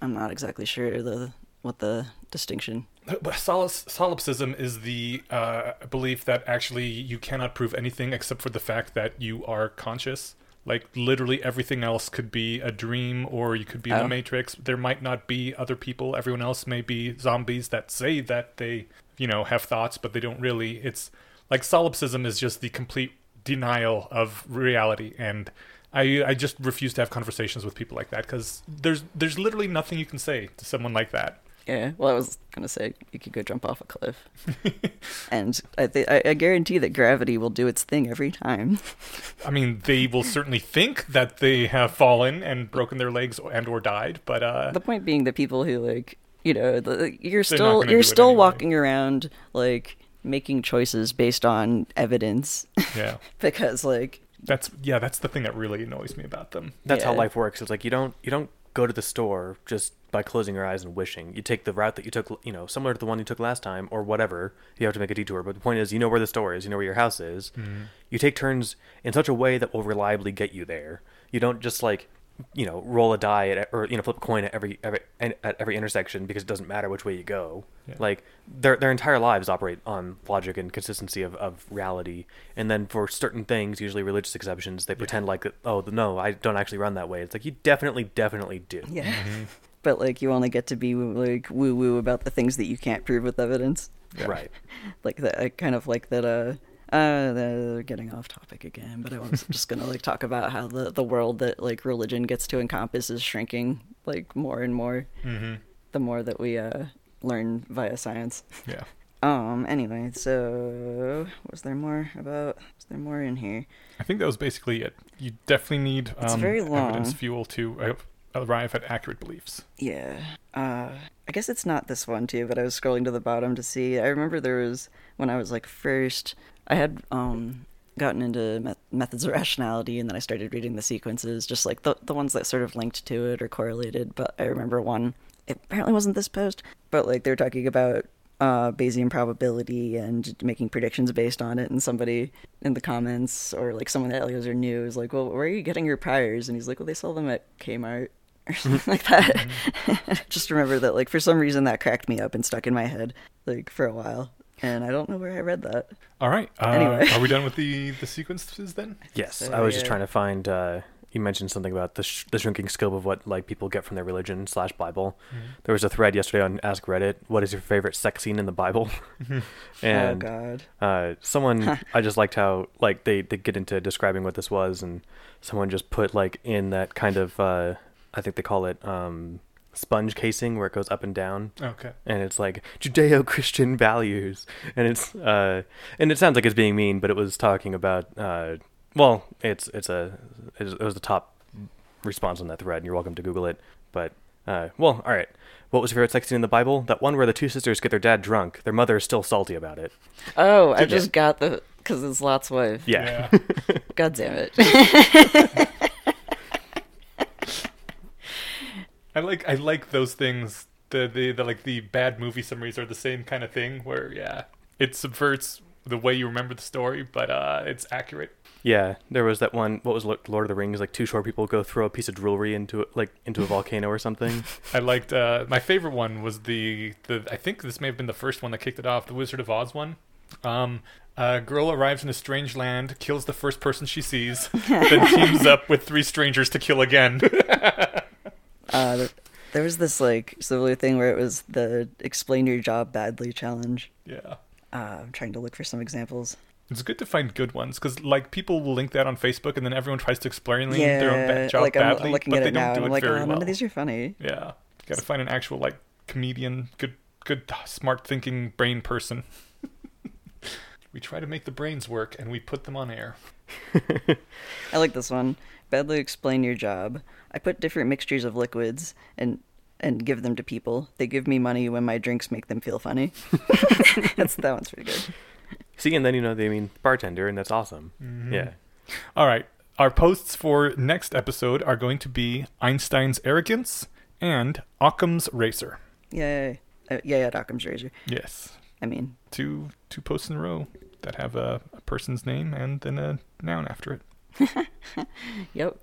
I'm not exactly sure the what the distinction. Solipsism is the uh, belief that actually you cannot prove anything except for the fact that you are conscious. Like literally everything else could be a dream, or you could be in Oh. the Matrix. There might not be other people. Everyone else may be zombies that say that they, you know, have thoughts, but they don't really. It's like solipsism is just the complete denial of reality, and I I just refuse to have conversations with people like that because there's there's literally nothing you can say to someone like that. Yeah, well, I was gonna say you could go jump off a cliff, and I, th- I I guarantee that gravity will do its thing every time. I mean, they will certainly think that they have fallen and broken their legs and or died, but uh, the point being that people who like you know the, you're still you're still anyway. walking around like making choices based on evidence yeah, because like that's yeah, that's the thing that really annoys me about them. that's how life works. It's like you don't you don't go to the store just by closing your eyes and wishing. You take the route that you took, you know, similar to the one you took last time or whatever. You have to make a detour, but the point is, you know where the store is, you know where your house is. Mm-hmm. You take turns in such a way that will reliably get you there. You don't just like, you know, roll a die at, or you know, flip a coin at every, every at every intersection because it doesn't matter which way you go. Yeah. Like their their entire lives operate on logic and consistency of, of reality. And then for certain things, usually religious exceptions, they pretend like oh no, I don't actually run that way. It's like you definitely definitely do. Yeah. But like you only get to be like woo woo about the things that you can't prove with evidence. Right. Like that I kind of like that uh uh they're getting off topic again, but I was just gonna like talk about how the the world that like religion gets to encompass is shrinking like more and more Mm-hmm. the more that we uh learn via science. Yeah. Um anyway, so was there more about was there more in here? I think that was basically it. You definitely need It's um, very evidence fuel to uh, arrive at accurate beliefs. Yeah. Uh, I guess it's not this one too, but I was scrolling to the bottom to see. I remember there was when I was like first, I had um gotten into met- methods of rationality, and then I started reading the sequences, just like the the ones that sort of linked to it or correlated. But I remember one. It apparently wasn't this post, but like they were talking about uh, Bayesian probability and making predictions based on it. And somebody in the comments or like someone that Eliezer knew is like, "Well, where are you getting your priors?" And he's like, "Well, they sell them at Kmart." Or something like that. Just remember that, like, for some reason, that cracked me up and stuck in my head, like, for a while. And I don't know where I read that. All right. Uh, Anyway. are we done with the the sequences then? Yes, So, I was just yeah. trying to find. Uh, you mentioned something about the sh- the shrinking scope of what like people get from their religion slash Bible. There was a thread yesterday on Ask Reddit. What is your favorite sex scene in the Bible? and oh, God. uh, someone I just liked how like they they get into describing what this was, and someone just put like in that kind of uh, I think they call it um, sponge casing where it goes up and down Okay. and it's like Judeo-Christian values, and it's uh, and it sounds like it's being mean, but it was talking about uh, well, it's it's a it was the top response on that thread, and you're welcome to Google it. But uh, well, all right. What was your favorite sex scene in the Bible? That one where the two sisters get their dad drunk. Their mother is still salty about it. Oh, I Did just got the. Because it's Lot's wife. Yeah. God damn it. I like I like those things. The, the the like the bad movie summaries are the same kind of thing where yeah, it subverts the way you remember the story, but uh, it's accurate. Yeah, there was that one. What was Lo- Lord of the Rings? Like two short people go throw a piece of jewelry into it, like into a volcano or something. I liked uh, my favorite one was the the I think this may have been the first one that kicked it off, the Wizard of Oz one. Um, a girl arrives in a strange land, kills the first person she sees, then teams up with three strangers to kill again. Uh, there, there was this, like, similar thing where it was the explain your job badly challenge. yeah. Uh, I'm trying to look for some examples. It's good to find good ones because, like, people will link that on Facebook, and then everyone tries to explain yeah, their own ba- job like, I'm, badly, I'm looking but at they it don't now, do it I'm like, very oh, well. none of these are funny. Yeah, you got to find an actual like comedian, good, good, smart thinking brain person. we try to make the brains work, and we put them on air. I like this one. Badly explain your job. I put different mixtures of liquids and and give them to people. They give me money when my drinks make them feel funny. That's that one's pretty good. See, and then you know they mean bartender, and that's awesome. Mm-hmm. Yeah. All right, our posts for next episode are going to be Einstein's arrogance and Occam's racer. Yay. Uh, yeah, yeah, Occam's razor. Yes, I mean, two two posts in a row that have a, a person's name and then a noun after it. yep.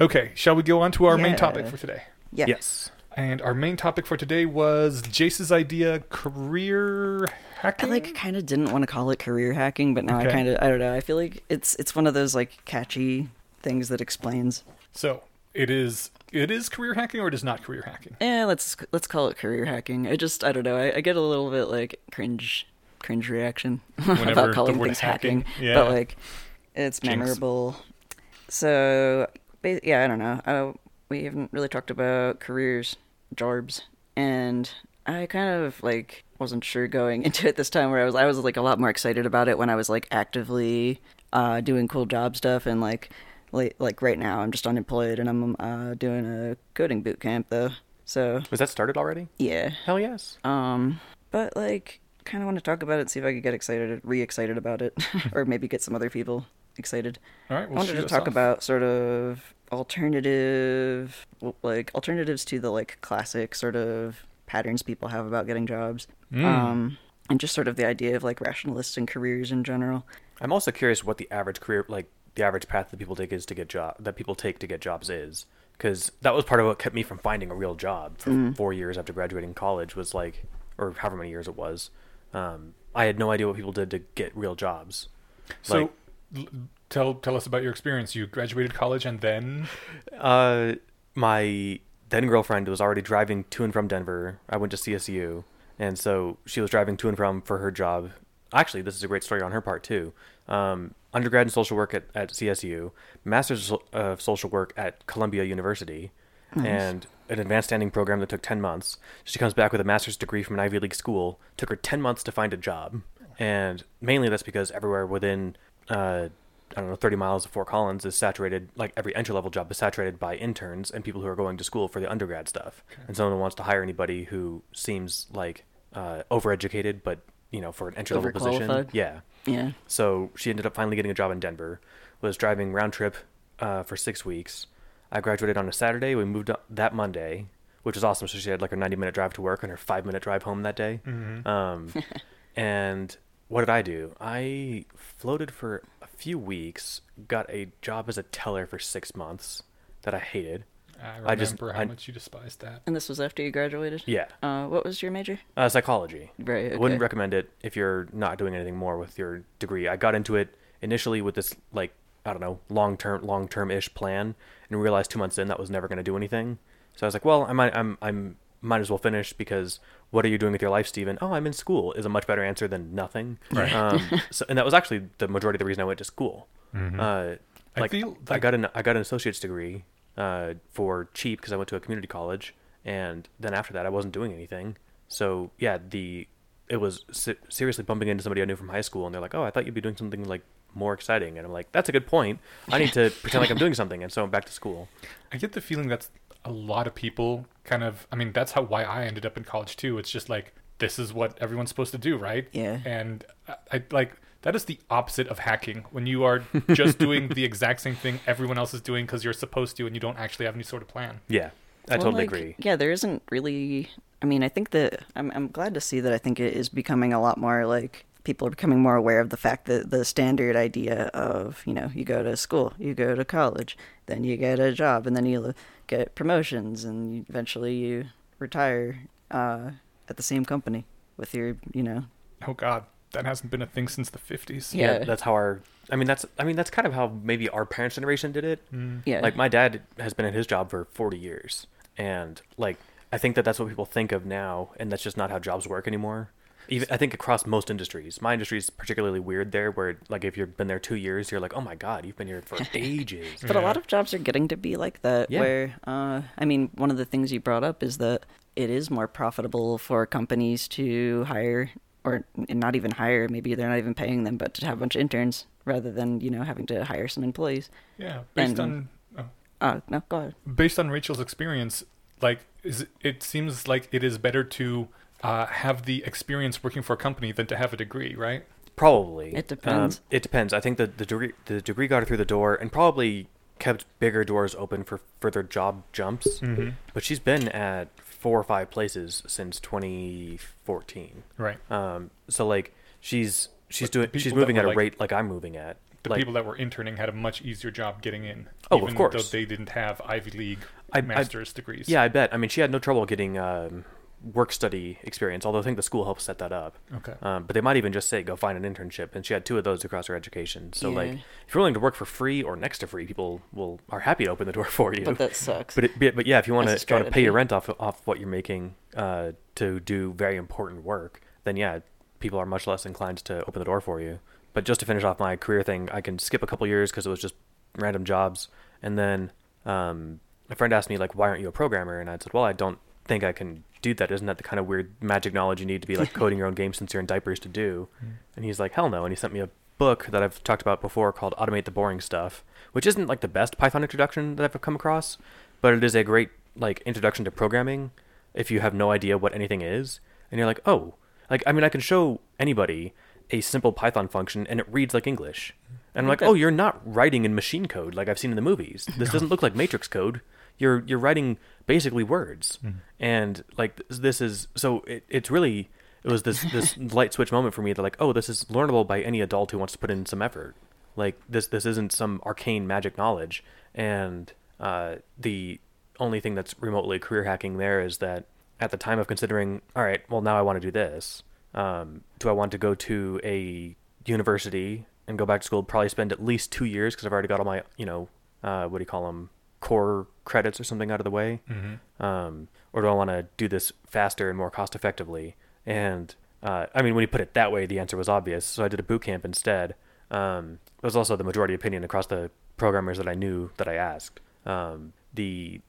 Okay, shall we go on to our main topic for today? Yeah. Yes. And our main topic for today was Jace's idea career hacking. I like kind of didn't want to call it career hacking, but now Okay. I kind of I don't know. I feel like it's it's one of those like catchy things that explains. so it is it is career hacking or it is not career hacking. Yeah, let's let's call it career hacking. I just I don't know. I, I get a little bit like cringe cringe reaction Whenever about the calling word things hacking- hacking, yeah. but like it's Jinx. memorable. So yeah, I don't know. Uh, we haven't really talked about careers, jobs, and I kind of like wasn't sure going into it this time. Where I was I was like a lot more excited about it when I was like actively uh, doing cool job stuff and like like like right now I'm just unemployed and I'm uh, doing a coding boot camp though. So Was that started already? yeah, Hell yes. um, but like, kind of want to talk about it, see if I could get excited, re-excited about it, or maybe get some other people excited. All right, I we'll wanted to talk off. about sort of alternative, like alternatives to the like classic sort of patterns people have about getting jobs, Mm. um, and just sort of the idea of like rationalists and careers in general. I'm also curious what the average career, like the average path that people take is to get job that people take to get jobs is, because that was part of what kept me from finding a real job for four years after graduating college. Was like, or however many years it was, um, I had no idea what people did to get real jobs. So, Like- l- tell tell us about your experience. You graduated college and then Uh, my then girlfriend was already driving to and from Denver. I went to CSU, and so she was driving to and from for her job. Actually, this is a great story on her part too. Um, undergrad in social work at, at CSU, master's of social work at Columbia University, and an advanced standing program that took 10 months. She comes back with a master's degree from an Ivy League school. Took her 10 months to find a job. And mainly that's because everywhere within, uh, I don't know, 30 miles of Fort Collins is saturated, like every entry level job is saturated by interns and people who are going to school for the undergrad stuff. And someone wants to hire anybody who seems like uh, overeducated, but, you know, for an entry level position. Yeah. Yeah. So she ended up finally getting a job in Denver. Was driving round trip uh, for six weeks. I graduated on a Saturday. We moved up that Monday, which was awesome. So she had like her 90 minute drive to work and her five minute drive home that day. Um, and what did I do? I floated for a few weeks. Got a job as a teller for six months that I hated. I remember I just- how I- much you despised that. And this was after you graduated. Yeah, Uh, what was your major? uh, psychology. Right. I wouldn't recommend it if you're not doing anything more with your degree. I got into it initially with this like I don't know long term long term ish plan, and realized two months in that was never going to do anything. So I was like, well, I might I'm I'm might as well finish because what are you doing with your life, Stephen? Oh, I'm in school is a much better answer than nothing. Right. Um, so and that was actually the majority of the reason I went to school. Mhm. Uh, I like feel I got an I got an associate's degree uh, for cheap because I went to a community college, and then after that I wasn't doing anything. So yeah, the it was se- seriously bumping into somebody I knew from high school, and they're like, "Oh, I thought you'd be doing something like more exciting," and I'm like, "That's a good point. I need to pretend like I'm doing something," and so I'm back to school. I get the feeling that's a lot of people kind of. I mean, that's how why I ended up in college too. It's just like this is what everyone's supposed to do, right? Yeah. And I, I like that is the opposite of hacking when you are just doing the exact same thing everyone else is doing because you're supposed to and you don't actually have any sort of plan. Yeah, I Well, totally like, agree. Yeah, there isn't really. I mean, I think that I'm I'm glad to see that. I think it is becoming a lot more like people are becoming more aware of the fact that the standard idea of you know you go to school, you go to college, then you get a job, and then you get promotions, and eventually you retire uh, at the same company with your you know Oh God, that hasn't been a thing since the fifties. Yeah. that's how our. I mean, that's I mean that's kind of how maybe our parents' generation did it. Mm. yeah Like my dad has been at his job for 40 years, and like I think that that's what people think of now, and that's just not how jobs work anymore. Even I think across most industries, my industry is particularly weird there, where like if you've been there two years, you're like, oh my god, you've been here for ages. But a lot of jobs are getting to be like that. Yeah. Where, uh, I mean, one of the things you brought up is that it is more profitable for companies to hire, or not even hire. Maybe they're not even paying them, but to have a bunch of interns rather than you know having to hire some employees. Yeah, based And- on oh, Uh, no, go ahead. based on Rachel's experience, like is it, it seems like it is better to uh, have the experience working for a company than to have a degree, right? Probably. It depends. Um, it depends. I think that the degree the degree got her through the door, and probably kept bigger doors open for further job jumps. Mm-hmm. But she's been at four or five places since 2014. Right. Um, so like she's she's But doing she's moving at a like- rate like I'm moving at. The like, people that were interning had a much easier job getting in. Oh, of even course. Though they didn't have Ivy League I- I- master's degrees. yeah, I bet. I mean, she had no trouble getting um, work study experience. Although I think the school helped set that up. Okay. Um, but they might even just say go find an internship, and she had two of those across her education. So like, if you're willing to work for free or next to free, people will are happy to open the door for you. But that sucks. But it, but- but yeah, if you want to As a if you want to pay your rent off off what you're making uh, to do very important work, then yeah, people are much less inclined to open the door for you. But just to finish off my career thing, I can skip a couple years because it was just random jobs, and then um, my friend asked me like, "Why aren't you a programmer?" And I said, "Well, I don't think I can do that. Isn't that the kind of weird magic knowledge you need to be like coding your own game since you're in diapers to do?" And he's like, "Hell no!" And he sent me a book that I've talked about before called "Automate the Boring Stuff," which isn't like the best Python introduction that I've come across, but it is a great like introduction to programming if you have no idea what anything is, and you're like, "Oh." Like I mean, I can show anybody a simple Python function and it reads like English. And I'm like, oh, you're not writing in machine code like I've seen in the movies. This doesn't look like Matrix code. You're you're writing basically words, and like this is so it, it's really it was this this light switch moment for me that like oh this is learnable by any adult who wants to put in some effort. Like this this isn't some arcane magic knowledge, and uh, the only thing that's remotely career hacking there is that at the time of considering, all right, well now I want to do this. Um, do I want to go to a university and go back to school? Probably spend at least two years because I've already got all my, you know, uh, what do you call them, core credits or something out of the way. Mm-hmm. Um, or do I want to do this faster and more cost effectively? And uh, I mean, when you put it that way, the answer was obvious. So I did a boot camp instead. Um, it was also the majority opinion across the programmers that I knew that I asked. Um, the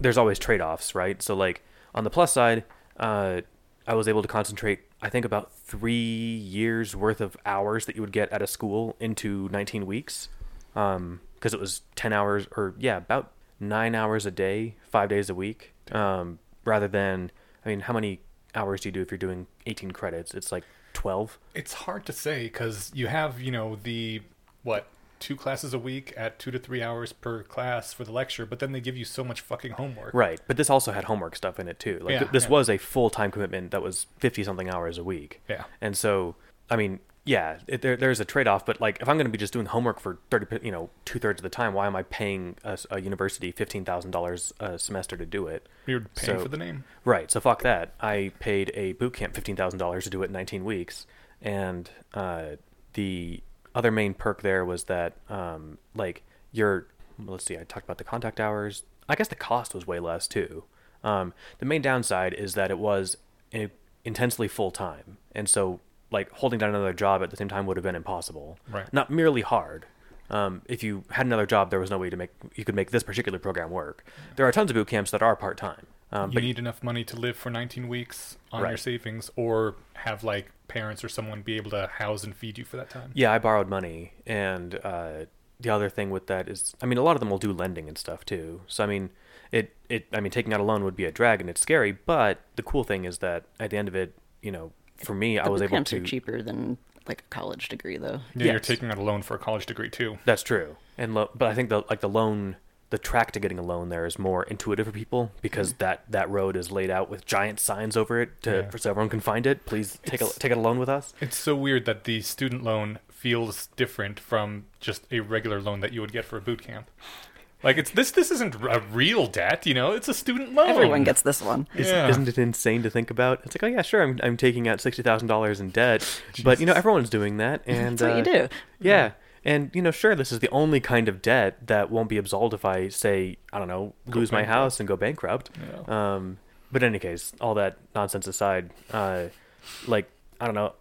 there's always trade-offs, right? So like on the plus side, uh, I was able to concentrate. I think about three years worth of hours that you would get at a school into 19 weeks, because it was 10 hours or yeah, about nine hours a day, five days a week. Um, rather than, I mean, how many hours do you do if you're doing 18 credits? It's like 12. It's hard to say because you have, you know, the what two classes a week at two to three hours per class for the lecture, but then they give you so much fucking homework. Right, but this also had homework stuff in it too. Like Yeah, this yeah. was a full time commitment that was fifty something hours a week. Yeah. and so I mean, yeah, it, there, there's a trade off. But like, if I'm going to be just doing homework for thirty, you know, two thirds of the time, why am I paying a university fifteen thousand dollars a semester to do it? You're paying So- for the name. Right. So fuck that. I paid a boot camp fifteen thousand dollars to do it in nineteen weeks, and uh, the other main perk there was that um, like your let's see, I talked about the contact hours. I guess the cost was way less too. Um, the main downside is that it was in- intensely full time, and so like holding down another job at the same time would have been impossible. Right. Not merely hard. Um, if you had another job, there was no way to make you could make this particular program work. There are tons of boot camps that are part time. Um, you but need enough money to live for 19 weeks on your savings, or have like parents or someone be able to house and feed you for that time. Yeah, I borrowed money, and uh, the other thing with that is, I mean, a lot of them will do lending and stuff too. So I mean, it it I mean, taking out a loan would be a drag, and it's scary. But the cool thing is that at the end of it, you know, for me, I was able camps to. are cheaper than like a college degree, though. Yeah, you're taking out a loan for a college degree too. That's true, and lo- but I think the like the loan, the track to getting a loan there is more intuitive for people because mm. that that road is laid out with giant signs over it to Yeah. so everyone can find it. Please take a take out a loan with us. It's so weird that the student loan feels different from just a regular loan that you would get for a boot camp. Like it's this this isn't a real debt, you know. It's a student loan. Everyone gets this one. Is, Yeah. Isn't it insane to think about? It's like, oh yeah, sure, I'm I'm taking out sixty thousand dollars in debt, but you know everyone's doing that, and That's what you uh, do. Yeah, and you know, sure, this is the only kind of debt that won't be absolved if I say, I don't know, Go lose my bankrupt. house and go bankrupt. Yeah. Um, but in any case, all that nonsense aside, uh, like I don't know,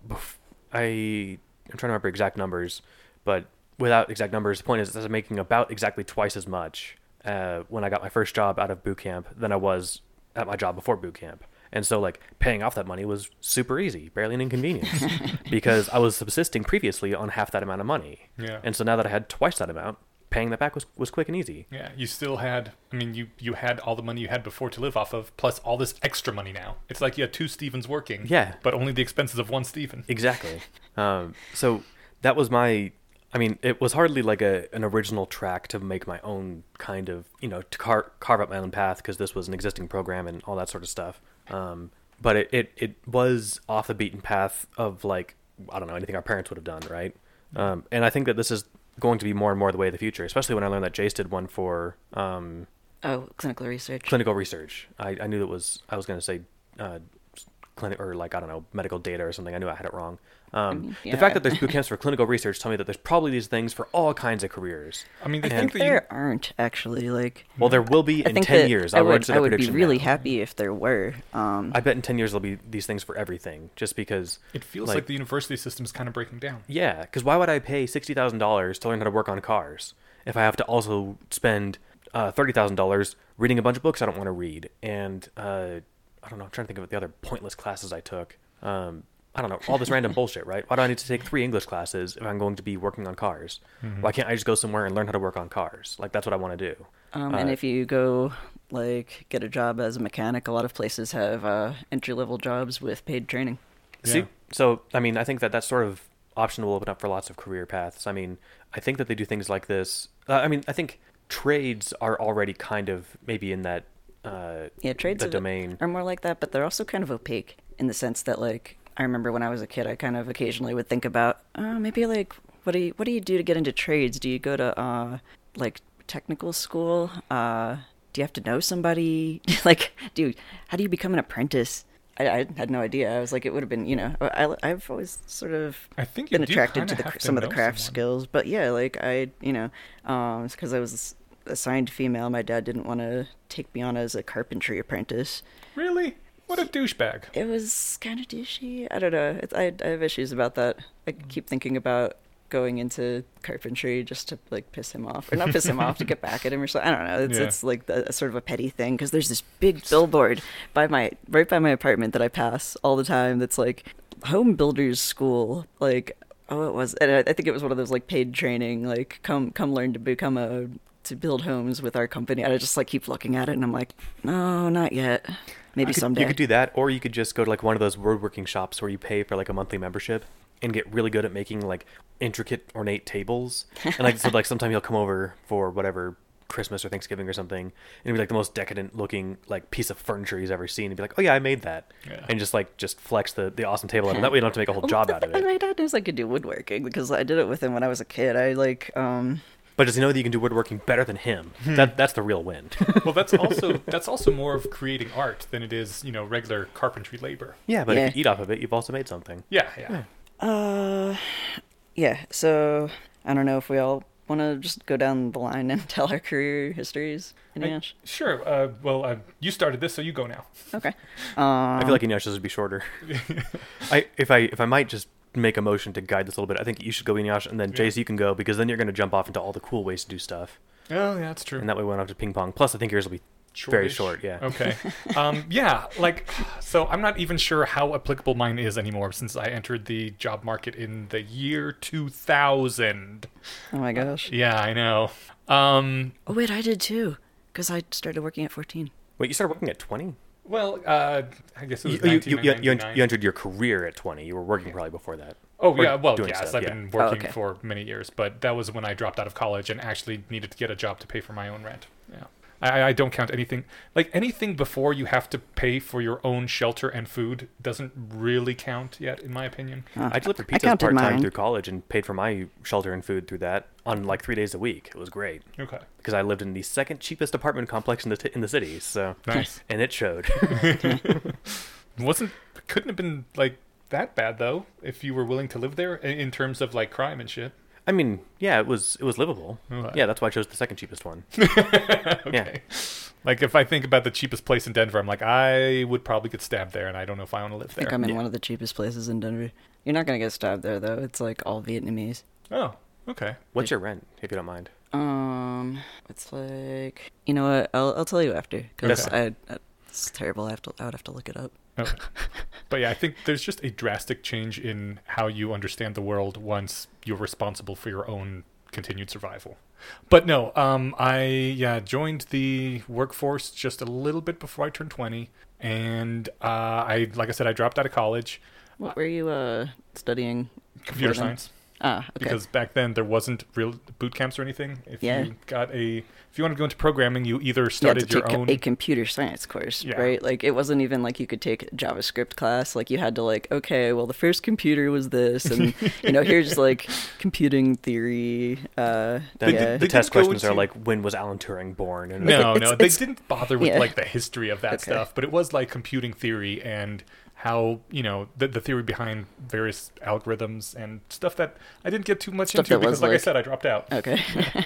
I I'm trying to remember exact numbers, but without exact numbers, the point is I'm making about exactly twice as much uh, when I got my first job out of boot camp than I was at my job before boot camp. And so, like, paying off that money was super easy, barely an inconvenience, because I was subsisting previously on half that amount of money. Yeah. And so now that I had twice that amount, paying that back was, was quick and easy. Yeah, you still had. I mean, you you had all the money you had before to live off of, plus all this extra money now. It's like you had two Stevens working. Yeah. but only the expenses of one Steven. Exactly. um, so that was my. I mean, it was hardly like a an original track to make my own kind of, you know, to car- carve up my own path because this was an existing program and all that sort of stuff. Um, but it, it it was off the beaten path of like I don't know anything our parents would have done, right? Um, and I think that this is going to be more and more the way of the future, especially when I learned that Jace did one for um, Oh, clinical research. clinical research. I, I knew it was I was going to say uh, clinic or like I don't know medical data or something. I knew I had it wrong. Um, mean, The fact that there's boot camps for clinical research tell me that there's probably these things for all kinds of careers. I mean, I think that you, There aren't actually like. Well, there will be I in ten years. I I'll would, I would be really now. happy if there were. Um, I bet in ten years there'll be these things for everything, just because. it feels like- like, the university system is kind of breaking down. Yeah, because why would I pay sixty thousand dollars to learn how to work on cars if I have to also spend uh, thirty thousand dollars reading a bunch of books I don't want to read? And uh, I don't know. I'm trying to think of the other pointless classes I took. Um, I don't know. All this random bullshit, right? Why do I need to take three English classes if I'm going to be working on cars? Why can't I just go somewhere and learn how to work on cars? Like that's what I want to do. um, and uh, if you go like get a job as a mechanic, a lot of places have uh, entry level jobs with paid training. See, Yeah. so I mean, I think that that sort of option will open up for lots of career paths. I mean, I think that they do things like this. Uh, I mean, I think trades are already kind of maybe in that uh, Yeah, trades the are, domain. are more like that, but they're also kind of opaque in the sense that like I remember when I was a kid, I kind of occasionally would think about, oh, maybe like what do you what do you do to get into trades? Do you go to uh like technical school? Uh, do you have to know somebody? like, dude, how do you become an apprentice? I, I had no idea. I was like, it would have been, you know, I, I've always sort of I think been attracted to the to some of the craft someone. skills, but yeah, like I, you know, um, it's because I was assigned female. My dad didn't want to take me on as a carpentry apprentice. Really? What a douchebag. It was kind of douchey. I don't know. It's, I I have issues about that. I mm. keep thinking about going into carpentry just to like piss him off, or not piss him off, to get back at him or something. I don't know. It's Yeah. it's like the, a sort of a petty thing because there's this big billboard by my right by my apartment that I pass all the time. That's like home builders school. Like oh, it was. And I, I think it was one of those like paid training. Like come come learn to become a to build homes with our company. And I just like keep looking at it and I'm like, no, not yet. Maybe could, someday. You could do that, or you could just go to like one of those woodworking shops where you pay for like a monthly membership and get really good at making like intricate, ornate tables. And like so, like sometime you'll come over for whatever Christmas or Thanksgiving or something, and it'd be like the most decadent looking like piece of furniture he's ever seen, and be like, oh yeah, I made that, Yeah. and just like just flex the the awesome table, and that way you don't have to make a whole Well, job out of thing- it. My dad knows I could do woodworking because I did it with him when I was a kid. I like, um, But does he know that you can do woodworking better than him? That that's the real win. Well, that's also that's also more of creating art than it is, you know, regular carpentry labor. yeah, but Yeah. if you eat off of it, you've also made something. Yeah, yeah. uh, yeah. So I don't know if we all want to just go down the line and tell our career histories. I- Eneasz? sure. Uh, well, uh, you started this, so you go now. Okay. Um, I feel like Eneasz's would be shorter. I if I if I might just make a motion to guide this a little bit, I think you should go Eneasz, and then Yeah. Jace, you can go because then you're going to jump off into all the cool ways to do stuff, Oh, yeah, that's true. and that way we won't have to ping pong. Plus, I think yours will be very short. Yeah. Okay. um, yeah, like, so I'm not even sure how applicable mine is anymore since I entered the job market in the year 2000. oh my gosh. Yeah, I know. Um, Oh wait, I did too because I started working at 14. Wait, you started working at 20? Well, uh, I guess it You, was you, you, you, you, you entered your career at 20. You were working probably before that. Oh Or yeah, well yes, stuff, I've yeah. been working okay. for many years, but that was when I dropped out of college and actually needed to get a job to pay for my own rent. Yeah, I, I don't count anything like anything before you have to pay for your own shelter and food doesn't really count yet, in my opinion. Huh. I delivered I pizzas part time through college and paid for my shelter and food through that on like three days a week. It was great Okay, because I lived in the second cheapest apartment complex in the t- in the city. So nice. and it showed. wasn't couldn't have been like that bad though if you were willing to live there in, in terms of like crime and shit. I mean, yeah, it was it was livable. Okay. Yeah, that's why I chose the second cheapest one. okay. Like if I think about the cheapest place in Denver, I'm like I would probably get stabbed there, and I don't know if I want to live there. I think I'm in Yeah. one of the cheapest places in Denver. You're not gonna get stabbed there though. It's like all Vietnamese. Oh, okay. What's your rent, if you don't mind? Um, it's like you know what? I'll I'll tell you after because Okay. I, I it's terrible. I have to I would have to look it up. Okay. but yeah, I think there's just a drastic change in how you understand the world once you're responsible for your own continued survival. But no, um, I yeah joined the workforce just a little bit before I turned 20, and uh, I like I said I dropped out of college, What were you uh studying? computer science. then? Science, Ah, okay. because back then there wasn't real boot camps or anything. If Yeah. you got a if you wanted to go into programming, you either you had to started your take own. a computer science course, Yeah. right? Like it wasn't even like you could take a JavaScript class. Like you had to like, okay, well the first computer was this, and you know here's like computing theory. Uh, The, yeah. did- the test go questions are like, when was Alan Turing born? And No, it's- no, they it's- didn't bother with yeah. like the history of that Okay. stuff, but it was like computing theory and how you know the, the theory behind various algorithms and stuff that I didn't get too much Stuff into because, was like, I said, I dropped out. okay.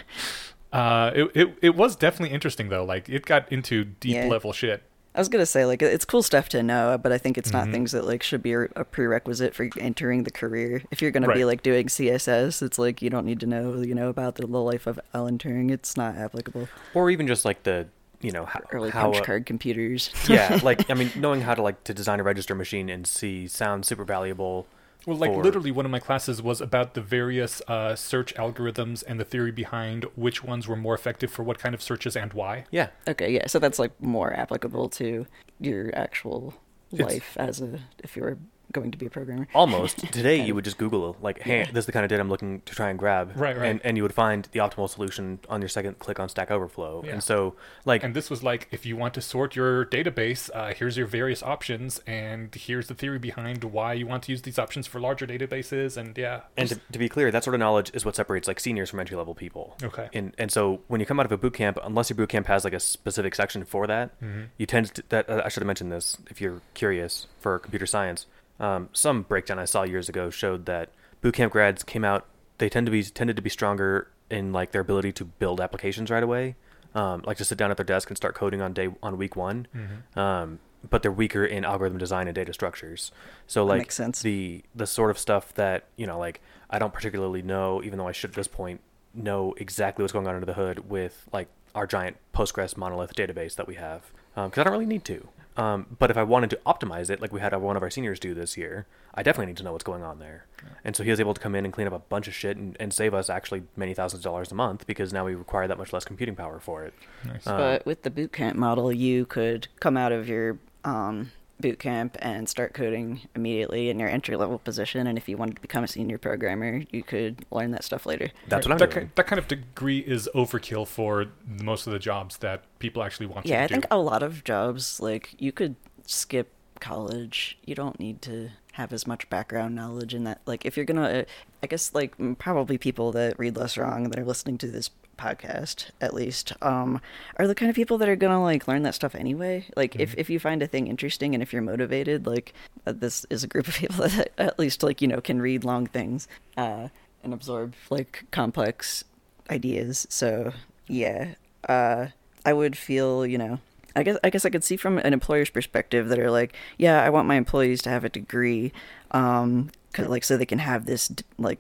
Uh, it, it it was definitely interesting though. Like it got into deep Yeah. level shit. I was gonna say like it's cool stuff to know, but I think it's not things that like should be a a prerequisite for entering the career. If you're gonna be like doing CSS, it's like you don't need to know you know about the, the life of Alan Turing. It's not applicable. or even just like the, you know, how, Early how punch uh, card computers. yeah, like I mean, knowing how to like to design a register machine in C sounds super valuable. Well, like for- literally, one of my classes was about the various uh, search algorithms and the theory behind which ones were more effective for what kind of searches and why. Yeah, Okay, yeah, so that's like more applicable to your actual It's- life as a if you're going to be a programmer. Almost. Today, you would just Google, like, hey, this is the kind of data I'm looking to try and grab. Right, right. And, and you would find the optimal solution on your second click on Stack Overflow. Yeah. And so, like, And this was like, if you want to sort your database, uh, here's your various options, and here's the theory behind why you want to use these options for larger databases, and yeah. and to, to be clear, that sort of knowledge is what separates like seniors from entry level people. Okay. And and so when you come out of a boot camp, unless your boot camp has like a specific section for that, Mm-hmm. you tend to. That uh, I should have mentioned this if you're curious for computer science. Um, some breakdown I saw years ago showed that boot camp grads came out. They tend to be tended to be stronger in like their ability to build applications right away, um, like to sit down at their desk and start coding on day on week one. Mm-hmm. Um, but they're weaker in algorithm design and data structures. So like makes sense. the the sort of stuff that you know like I don't particularly know, even though I should at this point know exactly what's going on under the hood with like our giant Postgres monolith database that we have, because I don't really need to. Um, but if I wanted to optimize it, like we had one of our seniors do this year, I definitely need to know what's going on there. And so he was able to come in and clean up a bunch of shit and, and save us actually many thousands of dollars a month because now we require that much less computing power for it. Nice. Uh, but with the boot camp model, you could come out of your um, boot camp and start coding immediately in your entry level position. And if you wanted to become a senior programmer, you could learn that stuff later. That's what I'm that, doing. ki- that kind of degree is overkill for most of the jobs that people actually want you Yeah, to I do. think a lot of jobs like you could skip college. You don't need to have as much background knowledge in that. Like if you're gonna, uh, I guess like probably people that read LessWrong that are listening to this podcast at least um are the kind of people that are gonna like learn that stuff anyway. Like if, if you find a thing interesting and if you're motivated like uh, this is a group of people that at least like you know can read long things uh and absorb like complex ideas. So yeah uh i would feel you know I guess I guess I could see from an employer's perspective that are like, yeah, I want my employees to have a degree, um, like so they can have this like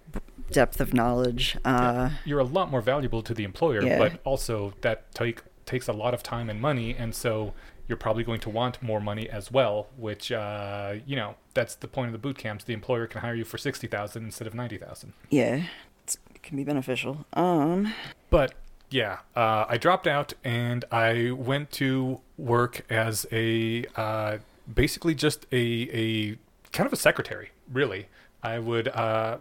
depth of knowledge. Uh, You're a lot more valuable to the employer, Yeah. but also that take takes a lot of time and money, and so you're probably going to want more money as well. Which, uh, you know, that's the point of the boot camps. The employer can hire you for sixty thousand instead of ninety thousand. yeah, it's, it can be beneficial. Um, But yeah, uh, I dropped out and I went to work as a uh, basically just a a kind of a secretary. Really, I would uh,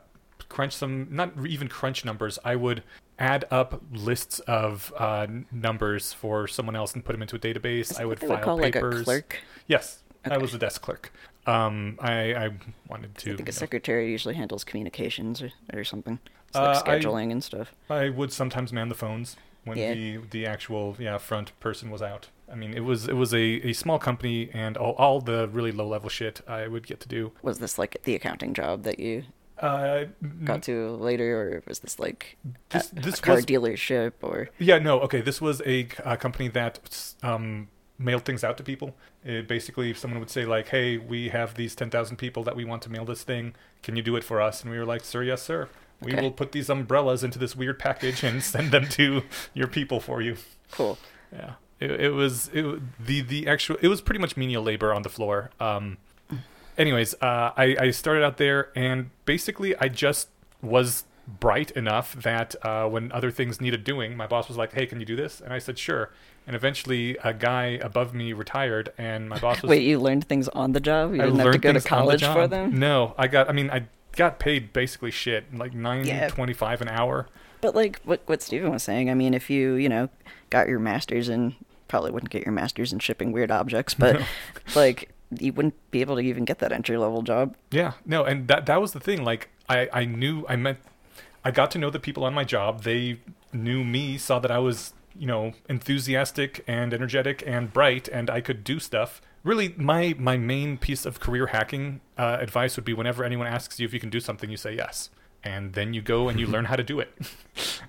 crunch some, not even crunch numbers. I would add up lists of uh, numbers for someone else and put them into a database. I would file call papers. like. Yes, I was a desk clerk. Um, I, I wanted to. I think a know, secretary usually handles communications or, or something. It's Uh, like I- scheduling and stuff. I would sometimes man the phones when Yeah. the the actual yeah front person was out. I mean, it was it was a, a small company, and all, all the really low level shit I would get to do. Was this like the accounting job that you Uh, got to later, or was this like This- a, this a car was- dealership or? yeah, no, okay. This was a, a company that um, mailed things out to people. It basically, if someone would say like, "Hey, we have these ten thousand people that we want to mail this thing. Can you do it for us?" And we were like, "Sir, yes, sir. We Okay. will put these umbrellas into this weird package and send them to your people for you." Cool. Yeah, it, it was it, the the actual. It was pretty much menial labor on the floor. Um, anyways, uh, I I started out there, and basically I just was bright enough that uh, when other things needed doing, my boss was like, "Hey, can you do this?" And I said, "Sure." And eventually, a guy above me retired, and my boss was. Wait, you learned things on the job? You I didn't have to go to things on the college for them? No, I got. I mean, I got paid basically shit, like nine Yeah. twenty five an hour. But like what what Steven was saying, I mean, if you you know got your master's in probably wouldn't get your master's in shipping weird objects, but like you wouldn't be able to even get that entry level job. Yeah, no, and that that was the thing. Like, I I knew I met, I got to know the people on my job. They knew me, saw that I was you know enthusiastic and energetic and bright, and I could do stuff. Really, my my main piece of career hacking uh, advice would be whenever anyone asks you if you can do something, you say yes, and then you go and you learn how to do it.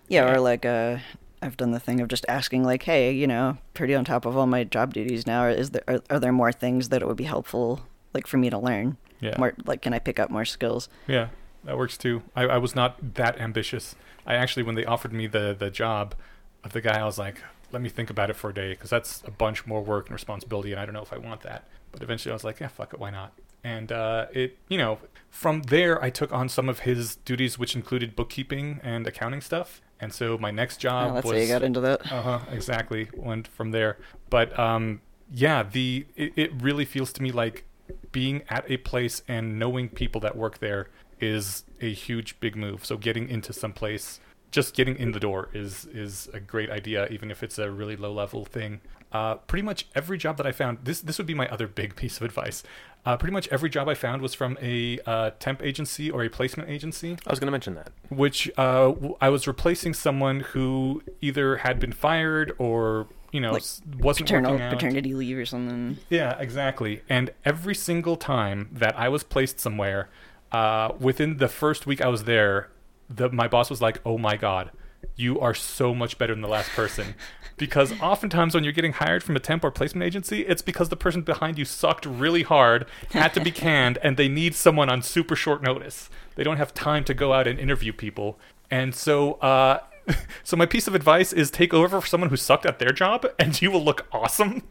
Yeah, or like uh I've done the thing of just asking like, "Hey, you know, pretty on top of all my job duties now. Is there are, are there more things that it would be helpful like for me to learn? Yeah. More like can I pick up more skills?" Yeah, that works too. I, I was not that ambitious. I actually, when they offered me the the job of the guy, I was like, let me think about it for a day because that's a bunch more work and responsibility, and I don't know if I want that. But eventually, I was like, yeah, fuck it, why not? And uh, it, you know, from there, I took on some of his duties, which included bookkeeping and accounting stuff. And so my next job Oh, that's was how you got into that. uh huh. Exactly. Went from there. But um, yeah, the it, it really feels to me like being at a place and knowing people that work there is a huge big move. So getting into some place, just getting in the door is is a great idea, even if it's a really low level thing. Uh, pretty much every job that I found, this this would be my other big piece of advice. Uh, pretty much every job I found was from a uh, temp agency or a placement agency I was going to mention that. which uh, w- I was replacing someone who either had been fired or you know Like wasn't Paternal working out. paternity leave or something. Yeah, exactly. And every single time that I was placed somewhere, uh, within the first week I was there, the, my boss was like, "Oh my god, you are so much better than the last person." because oftentimes when you're getting hired from a temp or placement agency, it's because the person behind you sucked really hard, had to be canned, and they need someone on super short notice. They don't have time to go out and interview people. And so, uh, so my piece of advice is take over for someone who sucked at their job, and you will look awesome.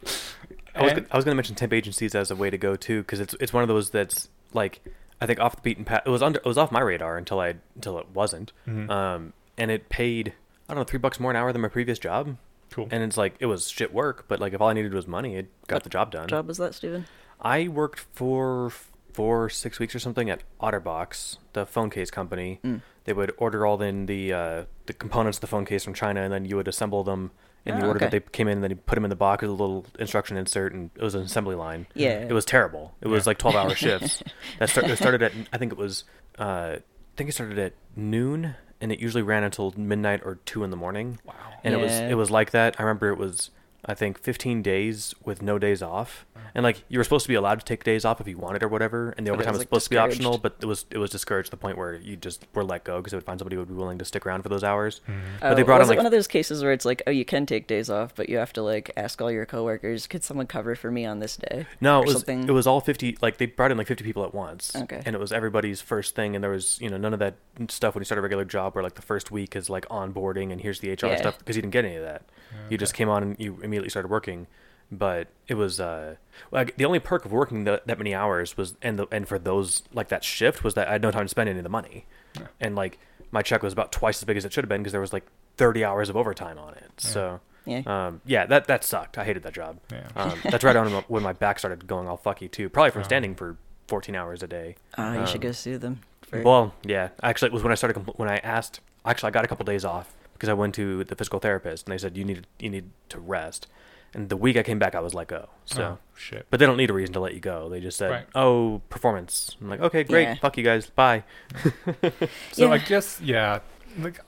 I was, And- gonna- I was going to mention temp agencies as a way to go too, because it's it's one of those that's like I think off the beaten path. It was under it was off my radar until I until it wasn't, Mhm. um, and it paid I don't know three bucks more an hour than my previous job, Cool. and it's like it was shit work, but like if all I needed was money, it got What the job done. Job was that, Steven? I worked for four six weeks or something at OtterBox, the phone case company. Mm. They would order all in the uh, the components of the phone case from China, and then you would assemble them in the Ah, order that they came in. And then you put them in the box with a little instruction insert, and it was an assembly line. Yeah. It was terrible. It was like twelve hour shifts. That start, it started at I think it was uh, I think it started at noon, and it usually ran until midnight or two in the morning. Wow. And it was it was like that. I remember it was I think 15 days with no days off, and like you were supposed to be allowed to take days off if you wanted or whatever, and the But overtime was, was like, supposed to be optional, but it was it was discouraged to the point where you just were let go because they would find somebody who would be willing to stick around for those hours. Mhm. But they Oh, brought was in it like one of those cases where it's like, oh, you can take days off, but you have to like ask all your coworkers, could someone cover for me on this day? No, or it was something? it was all fifty. Like they brought in like fifty people at once. Okay. And it was everybody's first thing, and there was you know none of that stuff when you start a regular job where like the first week is like onboarding and here's the HR Yeah. stuff because you didn't get any of that. You just came on and you immediately started working. But it was uh, like the only perk of working the, that many hours was and the and for those like that shift was that I had no time to spend any of the money, Yeah. and like my check was about twice as big as it should have been because there was like thirty hours of overtime on it. So. Yeah. Um, yeah, that that sucked. I hated that job. Yeah. Um, that's right on when my back started going all fucky too. Probably from Oh. standing for 14 hours a day. Ah, you should Um, go sue them. For... Well, yeah. Actually, it was when I started compl- when I asked. Actually, I got a couple days off because I went to the physical therapist and they said you need you need to rest. And the week I came back, I was let go. Oh, so, Oh, shit. but they don't need a reason to let you go. They just said, Right. "Oh, performance." I'm like, "Okay, great. Yeah. Fuck you guys. Bye." So I guess yeah, like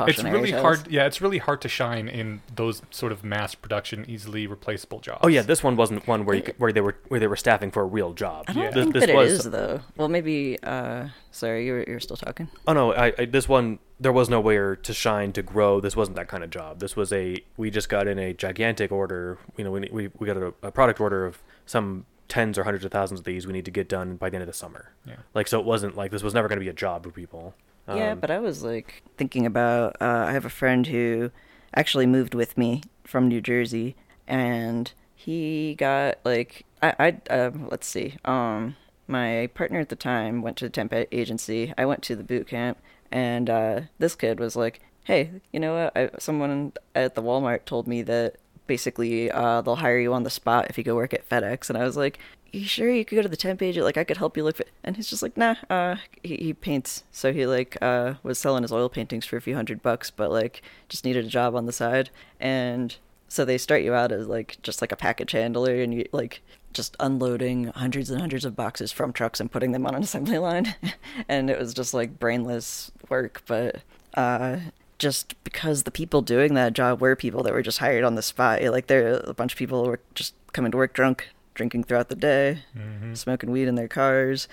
it's really tales. hard. Yeah, it's really hard to shine in those sort of mass production, easily replaceable jobs. Oh yeah, this one wasn't one where you could, where they were where they were staffing for a real job. I don't Yeah. Think this that it was- is though. Well, maybe. uh Sorry, you're you were still talking. Oh no, I, I this one there was nowhere to shine to grow. This wasn't that kind of job. This was a we just got in a gigantic order. You know, we we, we got a, a product order of some tens or hundreds of thousands of these we need to get done by the end of the summer. Yeah. Like so, it wasn't like this was never going to be a job for people. Yeah, Um, but I was like thinking about. Uh, I have a friend who actually moved with me from New Jersey, and he got like I I uh, let's see. Um, my partner at the time went to the temp agency. I went to the boot camp, and uh, this kid was like, "Hey, you know what? I, someone at the Walmart told me that." Basically, uh, they'll hire you on the spot if you go work at FedEx, and I was like, "You sure you could go to the temp agent? Like, I could help you look." For... And he's just like, "Nah, uh, he, he paints, so he like uh was selling his oil paintings for a few hundred bucks, but like just needed a job on the side." And so they start you out as like just like a package handler, and you like just unloading hundreds and hundreds of boxes from trucks and putting them on an assembly line, and it was just like brainless work, but uh just because the people doing that job were people that were just hired on the spot. Like there, a bunch of people who were just coming to work drunk, drinking throughout the day, Mhm. smoking weed in their cars,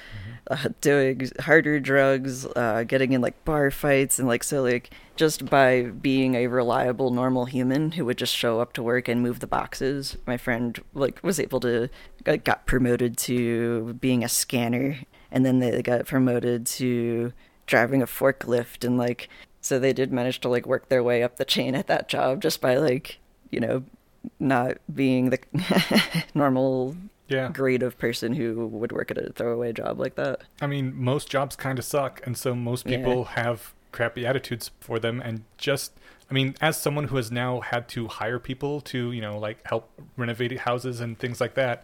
uh, doing harder drugs, uh, getting in like bar fights, and like so like just by being a reliable normal human who would just show up to work and move the boxes. My friend like was able to like, got promoted to being a scanner, and then they got promoted to driving a forklift and like so they did manage to like work their way up the chain at that job just by like you know not being the normal Yeah. grade of person who would work at a throwaway job like that. I mean, most jobs kind of suck, and so most Yeah. people have crappy attitudes for them. And just, I mean, as someone who has now had to hire people to, you know, like help renovate houses and things like that,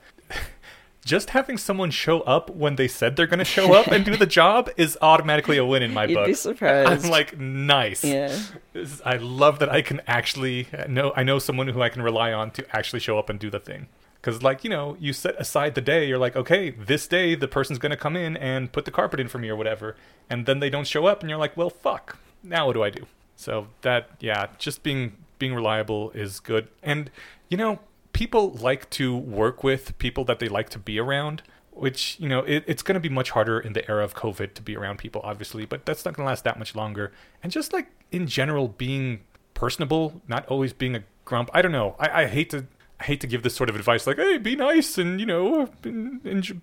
just having someone show up when they said they're going to show up and do the job is automatically a win in my You'd book. be surprised. I'm like, nice. Yeah. Is- I love that I can actually know. I know someone who I can rely on to actually show up and do the thing. Because, like, you know, you set aside the day. You're like, okay, this day the person's going to come in and put the carpet in for me or whatever. And then they don't show up, and you're like, well, fuck. Now what do I do? So that, yeah, just being being reliable is good. And you know, people like to work with people that they like to be around. Which you know, it, it's going to be much harder in the era of COVID to be around people, obviously, but that's not going to last that much longer. And just like in general, being personable, not always being a grump. I don't know. I, I hate to. I hate to give this sort of advice, like, "Hey, be nice," and you know, and, and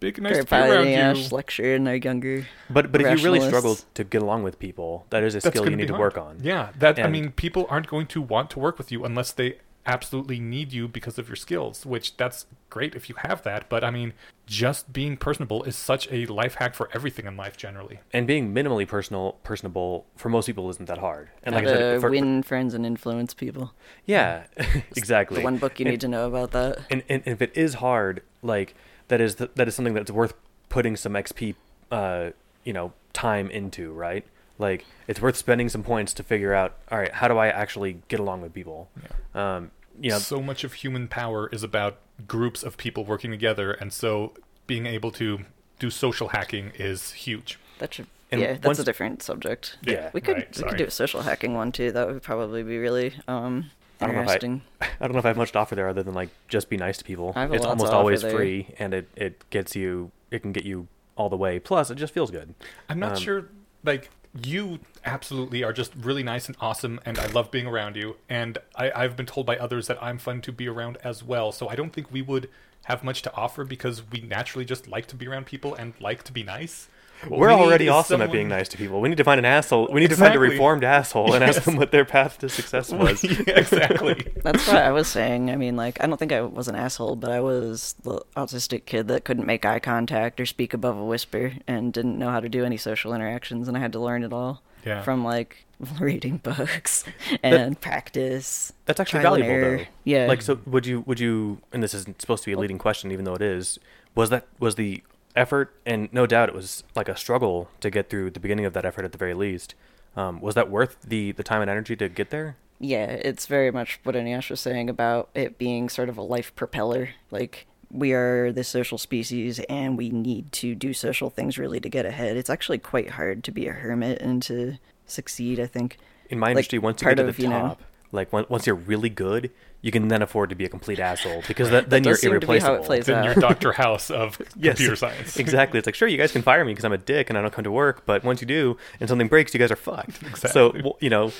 big nice to be around Great you. Ash lecture in our younger. But but if you really struggle to get along with people, that is a That's skill you need to hard. work on. Yeah, that I mean, people aren't going to want to work with you unless they absolutely need you because of your skills. Which that's great if you have that, but I mean, just being personable is such a life hack for everything in life generally. And being minimally personal, personable for most people isn't that hard. And How like I to said, for, win friends and influence people. yeah, exactly. The one book you And- need to know about that. and, and if it is hard, like that is th- that is something that's worth putting some XP, uh, you know, time into, right? Like it's worth spending some points to figure out. All right, how do I actually get along with people? Um, you know, so much of human power is about groups of people working together, and so being able to do social hacking is huge. That should. And yeah, that's once- a different subject. Yeah, we could right, we sorry. could do a social hacking one too. That would probably be really um I don't know if I- interesting. I don't know if I have much to offer there other than like just be nice to people. I have It's almost always there. free, and it it gets you. It can get you all the way. Plus, it just feels good. I'm not Um, sure, like, you absolutely are just really nice and awesome, and I love being around you. And I, I've been told by others that I'm fun to be around as well. So I don't think we would have much to offer because we naturally just like to be around people and like to be nice. What We're we already is awesome at being nice to people. We need to find an asshole. We need to find a reformed asshole and ask them what their path to success was. Yeah, exactly. That's what I was saying. I mean, like, I don't think I was an asshole, but I was the autistic kid that couldn't make eye contact or speak above a whisper and didn't know how to do any social interactions, and I had to learn it all Yeah. from like reading books and practice. That's actually valuable, error. though. Yeah. Like, so would you? Would you? And this isn't supposed to be a leading question, even though it is. Was that was the effort? And no doubt, it was like a struggle to get through the beginning of that effort, at the very least. Um, was that worth the the time and energy to get there? Yeah, it's very much what Eneasz was saying about it being sort of a life propeller. Like, we are the social species and we need to do social things really to get ahead. It's actually quite hard to be a hermit and to succeed, I think. In my Like, industry, once you get to the you know- top, like once you're really good, you can then afford to be a complete asshole because that, then does you're seem to be how it irreplaceable. plays Then out. you're your Dr. House of Yes, computer science. exactly. It's like sure, you guys can fire me because I'm a dick and I don't come to work, but once you do and something breaks, you guys are fucked. So Exactly. w- you know,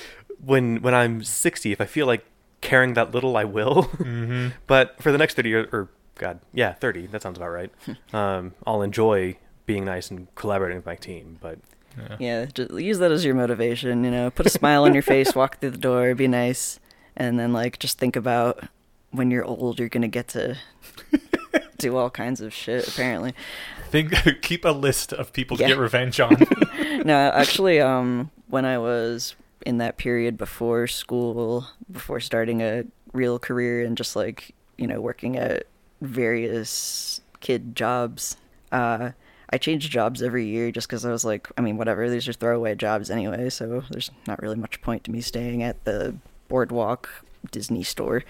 when when I'm 60, if I feel like caring that little, I will. hmm but for the next 30 or, or God, yeah, 30. That sounds about right. um, I'll enjoy being nice and collaborating with my team, but Yeah. Yeah, use that as your motivation, you know. Put a smile on your face, walk through the door, be nice, and then like just think about when you're old you're going to get to do all kinds of shit apparently. Think, keep a list of people to get revenge on. no, actually, um, when I was in that period before school, before starting a real career and just like, you know, working at various kid jobs, uh, I changed jobs every year just because I was like, I mean, whatever, these are throwaway jobs anyway, so there's not really much point to me staying at the boardwalk Disney store.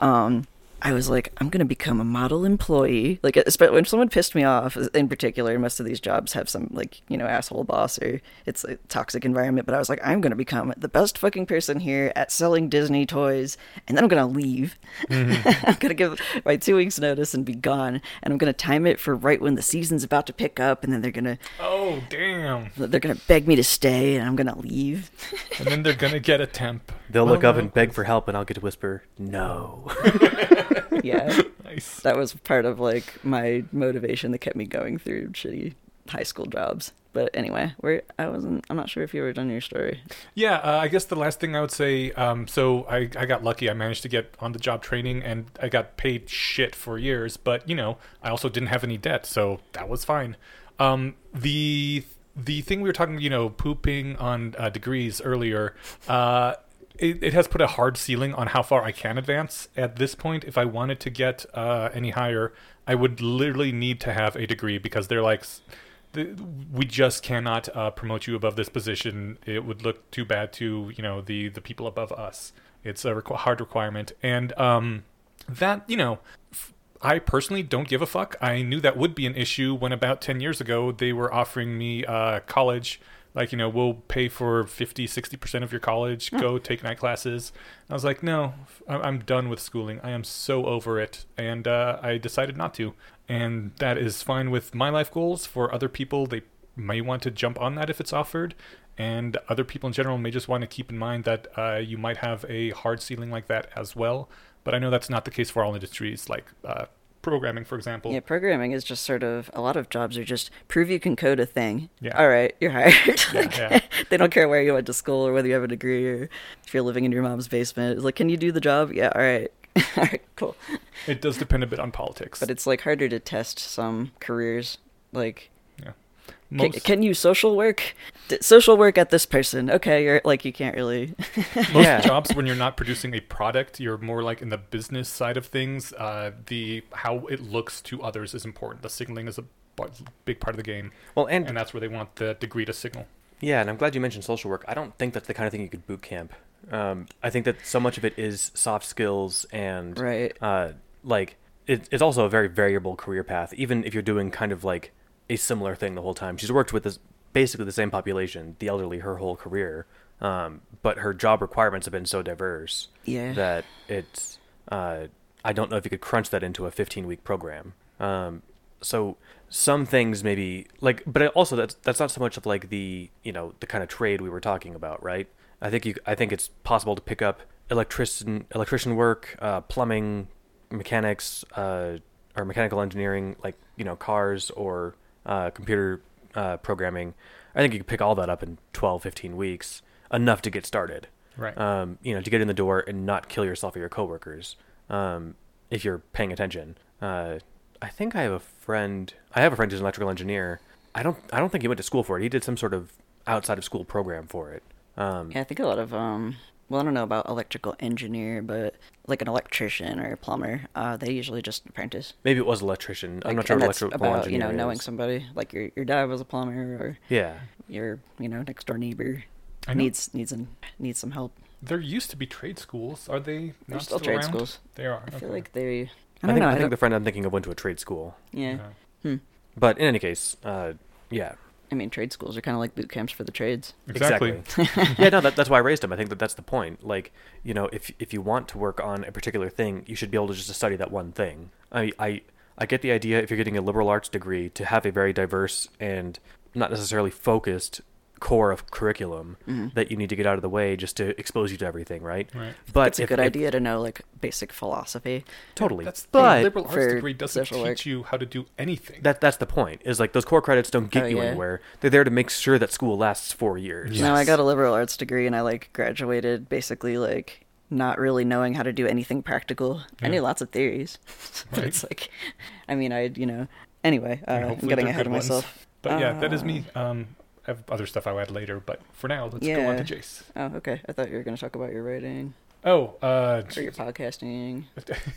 Um, I was like, I'm gonna become a model employee. Like, uh, especially when someone pissed me off, uh, in particular, most of these jobs have some like you know asshole boss or it's a toxic environment. But I was like, I'm gonna become the best fucking person here at selling Disney toys, and then I'm gonna leave. Mm-hmm. I'm gonna give my two weeks notice and be gone, and I'm gonna time it for right when the season's about to pick up, and then they're gonna oh, damn. they're gonna beg me to stay, and I'm gonna leave. And then they're going to get a temp. they'll oh, look Oh, up no. and beg for help, and I'll get to whisper, "No." yeah. Nice. that was part of like my motivation that kept me going through shitty high school jobs. But anyway, where I wasn't, I'm not sure if you were done your story. Yeah, uh, I guess the last thing I would say. Um, so I, I got lucky. I managed to get on the job training, and I got paid shit for years. But you know, I also didn't have any debt, so that was fine. Um, the the thing we were talking, you know, pooping on uh, degrees earlier. Uh, it, it has put a hard ceiling on how far I can advance. At this point, if I wanted to get uh, any higher, I would literally need to have a degree because they're like, we just cannot uh, promote you above this position. It would look too bad to you know the the people above us. It's a requ- hard requirement, and um, that you know. f- I personally don't give a fuck. I knew that would be an issue when about 10 years ago they were offering me uh, college. Like, you know, we'll pay for 50, 60% of your college, go take night classes. I was like, no, I'm done with schooling. I am so over it. And uh, I decided not to. And that is fine with my life goals. For other people, they may want to jump on that if it's offered. And other people in general may just want to keep in mind that uh, you might have a hard ceiling like that as well. But I know that's not the case for all industries, like uh, programming, for example. Yeah, programming is just sort of a lot of jobs are just prove you can code a thing. Yeah. All right, you're hired. Like, yeah. they don't care where you went to school or whether you have a degree or if you're living in your mom's basement. It's like, can you do the job? Yeah. All right. all right. Cool. It does depend a bit on politics. But it's like harder to test some careers. Like, yeah. can, can you social work? D- social work at this person? Okay, you're like you can't really. most Yeah. jobs, when you're not producing a product, you're more like in the business side of things. Uh, the how it looks to others is important. The signaling is a big part of the game, Well, and, and that's where they want the degree to signal. yeah, and I'm glad you mentioned social work. I don't think that's the kind of thing you could boot camp. Um, I think that so much of it is soft skills and Right. uh, like it, it's also a very variable career path. Even if you're doing kind of like a similar thing the whole time, she's worked with this basically the same population, the elderly, her whole career. Um, but her job requirements have been so diverse Yeah. that it's uh, I don't know if you could crunch that into a 15 week program. Um, so some things maybe like, but also that's that's not so much of like the you know the kind of trade we were talking about, right? I think you I think it's possible to pick up electrician electrician work, uh, plumbing, mechanics, uh, or mechanical engineering, like you know cars or uh, computer uh, programming. I think you could pick all that up in 12, 15 weeks, enough to get started Right. um, you know, to get in the door and not kill yourself or your coworkers, um, if you're paying attention. Uh, I think I have a friend. I have a friend who's an electrical engineer. I don't. I don't think he went to school for it. He did some sort of outside of school program for it. Um, Yeah, I think a lot of um. Well, I don't know about electrical engineer, but like an electrician or a plumber, uh, they usually just apprentice. Maybe it was electrician. I'm not sure and what that's electrical about engineer you know knowing is. somebody like your your dad was a plumber or Yeah. your you know next door neighbor I know. needs needs an, needs some help. there used to be trade schools. Are they They're not still trade around? schools. They are. I feel like they. I I, don't think. know. I I think don't- the friend I'm thinking of went to a trade school. yeah. Yeah. Hmm. But in any case, uh, yeah. I mean, trade schools are kind of like boot camps for the trades. Exactly. yeah, no, that, that's why I raised him. I think that that's the point. Like, you know, if if you want to work on a particular thing, you should be able to just study that one thing. I I I get the idea if you're getting a liberal arts degree to have a very diverse and not necessarily focused core of curriculum Mhm. that you need to get out of the way just to expose you to everything, right? Right. But it's a if- good if- idea to know like basic philosophy. Totally. That's the but thing. liberal arts degree doesn't teach work- you how to do anything. that that's the point. Is like those core credits don't get Oh, you yeah. anywhere. They're there to make sure that school lasts four years. Yeah. No, I got a liberal arts degree and I like graduated basically like not really knowing how to do anything practical. I knew lots of theories, but Right. it's like, I mean, I you know. Anyway, uh, I'm getting ahead good of ones. myself. But yeah, that is me. Uh, Um, I have other stuff I'll add later, but for now, let's go on to Jace. Oh, okay. I thought you were going to talk about your writing Oh, uh, or your podcasting.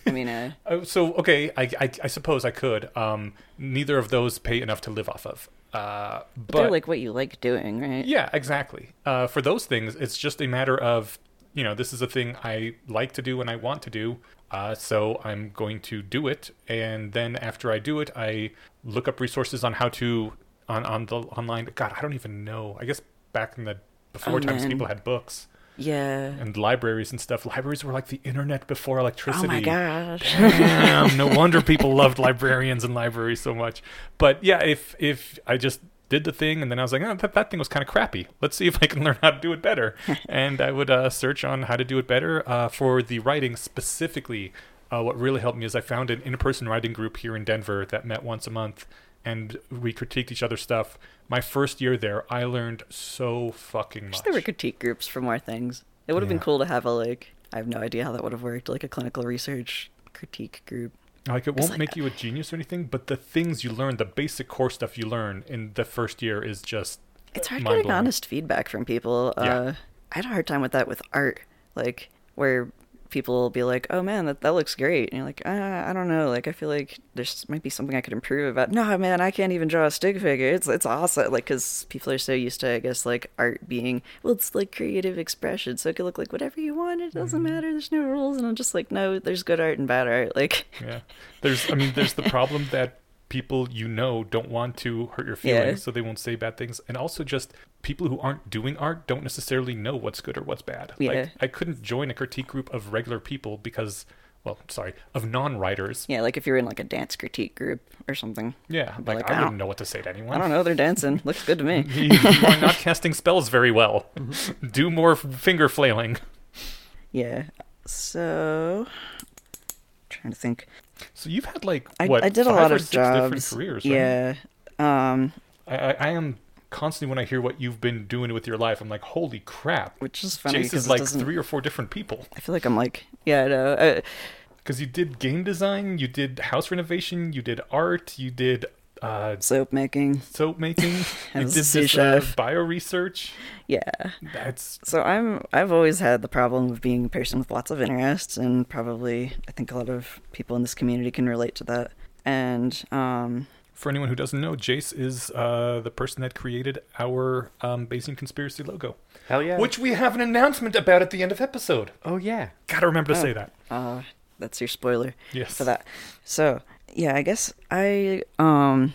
I mean, uh, Oh, so okay, I, I, I suppose I could. Um, neither of those pay enough to live off of. Uh, but but they're like what you like doing, right? yeah, exactly. Uh, for those things, it's just a matter of you know this is a thing I like to do and I want to do. Uh, so I'm going to do it, and then after I do it, I look up resources on how to on on the online. God, I don't even know. I guess back in the before Oh, times, man. people had books Yeah. and libraries and stuff. Libraries were like the internet before electricity. Oh my gosh. Damn, no wonder people loved librarians and libraries so much. But yeah, if if I just did the thing and then I was like, oh, that, that thing was kind of crappy. Let's see if I can learn how to do it better. and I would uh, search on how to do it better uh, for the writing specifically. Uh, what really helped me is I found an in-person writing group here in Denver that met once a month, and we critiqued each other's stuff. My first year there, I learned so fucking much. Wish there were critique groups for more things. It would have been cool to have a like. I have no idea how that would have worked. Like a clinical research critique group. Like it won't like- make you a genius or anything, but the things you learn, the basic core stuff you learn in the first year is just It's hard getting honest feedback from people. Yeah. Uh, I had a hard time with that with art. like where people will be like, "Oh man, that that looks great," and you're like, uh, "I don't know, like I feel like there's might be something I could improve about." No, man, I can't even draw a stick figure. It's it's awesome, like because people are so used to, I guess, like art being well, it's like creative expression, so it could look like whatever you want. It doesn't matter. There's no rules, and I'm just like, no, there's good art and bad art. Like, Yeah. There's I mean there's the problem that people you know don't want to hurt your Yeah. feelings so they won't say bad things and also just people who aren't doing art don't necessarily know what's good or what's bad. Yeah. Like I couldn't join a critique group of regular people because well, sorry, of non-writers. yeah, like if you're in like a dance critique group or something. Yeah, like, like, I, I wouldn't don't- know what to say to anyone. I don't know. They're dancing. Looks good to me. you, you are not casting spells very well. Do more finger flailing. Yeah. So, trying to think. So you've had like I, what? I did a lot of six jobs. different careers. Right? Yeah. Um, I, I, I am constantly when I hear what you've been doing with your life, I'm like, holy crap! which is funny Jace because is like three or four different people. I feel like I'm like, yeah, I know. Uh, Because you did game design, you did house renovation, you did art, you did uh, soap making. soap making, you did this uh, bio research. Yeah. That's So I'm I've always had the problem of being a person with lots of interests, and probably I think a lot of people in this community can relate to that. And um, for anyone who doesn't know, Jace is uh, the person that created our um, Bayesian conspiracy logo, Hell yeah. which we have an announcement about at the end of episode. Oh yeah. Gotta remember to Oh. say that. uh, that's your spoiler. Yes. for that. So yeah, I guess I um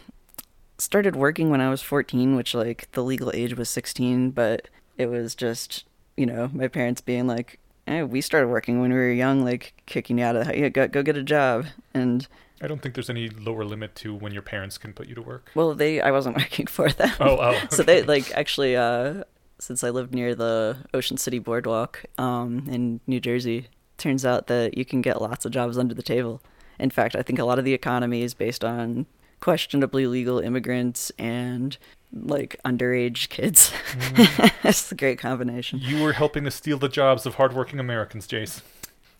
started working when I was 14, which like the legal age was 16, but it was just you know my parents being like, eh, we started working when we were young, like kicking you out of the house. Yeah, go go get a job. And I don't think there's any lower limit to when your parents can put you to work. well, they I wasn't working for them. Oh, oh. so they like actually uh since I lived near the Ocean City Boardwalk um in New Jersey, turns out that you can get lots of jobs under the table. In fact, I think a lot of the economy is based on questionably legal immigrants and like underage kids. That's a great combination. You were helping to steal the jobs of hardworking Americans, Jace.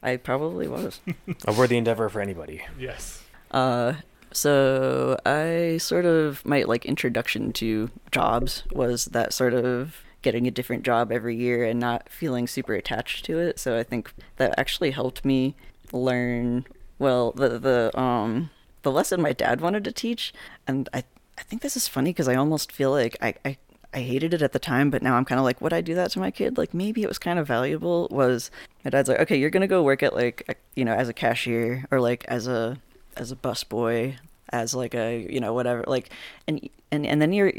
I probably was. A worthy endeavor for anybody. Yes. Uh, so I sort of my like introduction to jobs was that sort of getting a different job every year and not feeling super attached to it. So I think that actually helped me learn well the the um the lesson my dad wanted to teach, and I I think this is funny because I almost feel like I. I I hated it at the time, but now I'm kind of like, would I do that to my kid? Like, maybe it was kind of valuable. Was my dad's like, okay, you're gonna go work at like, you know, as a cashier or like as a as a busboy, as like a you know whatever, like, and and and then you're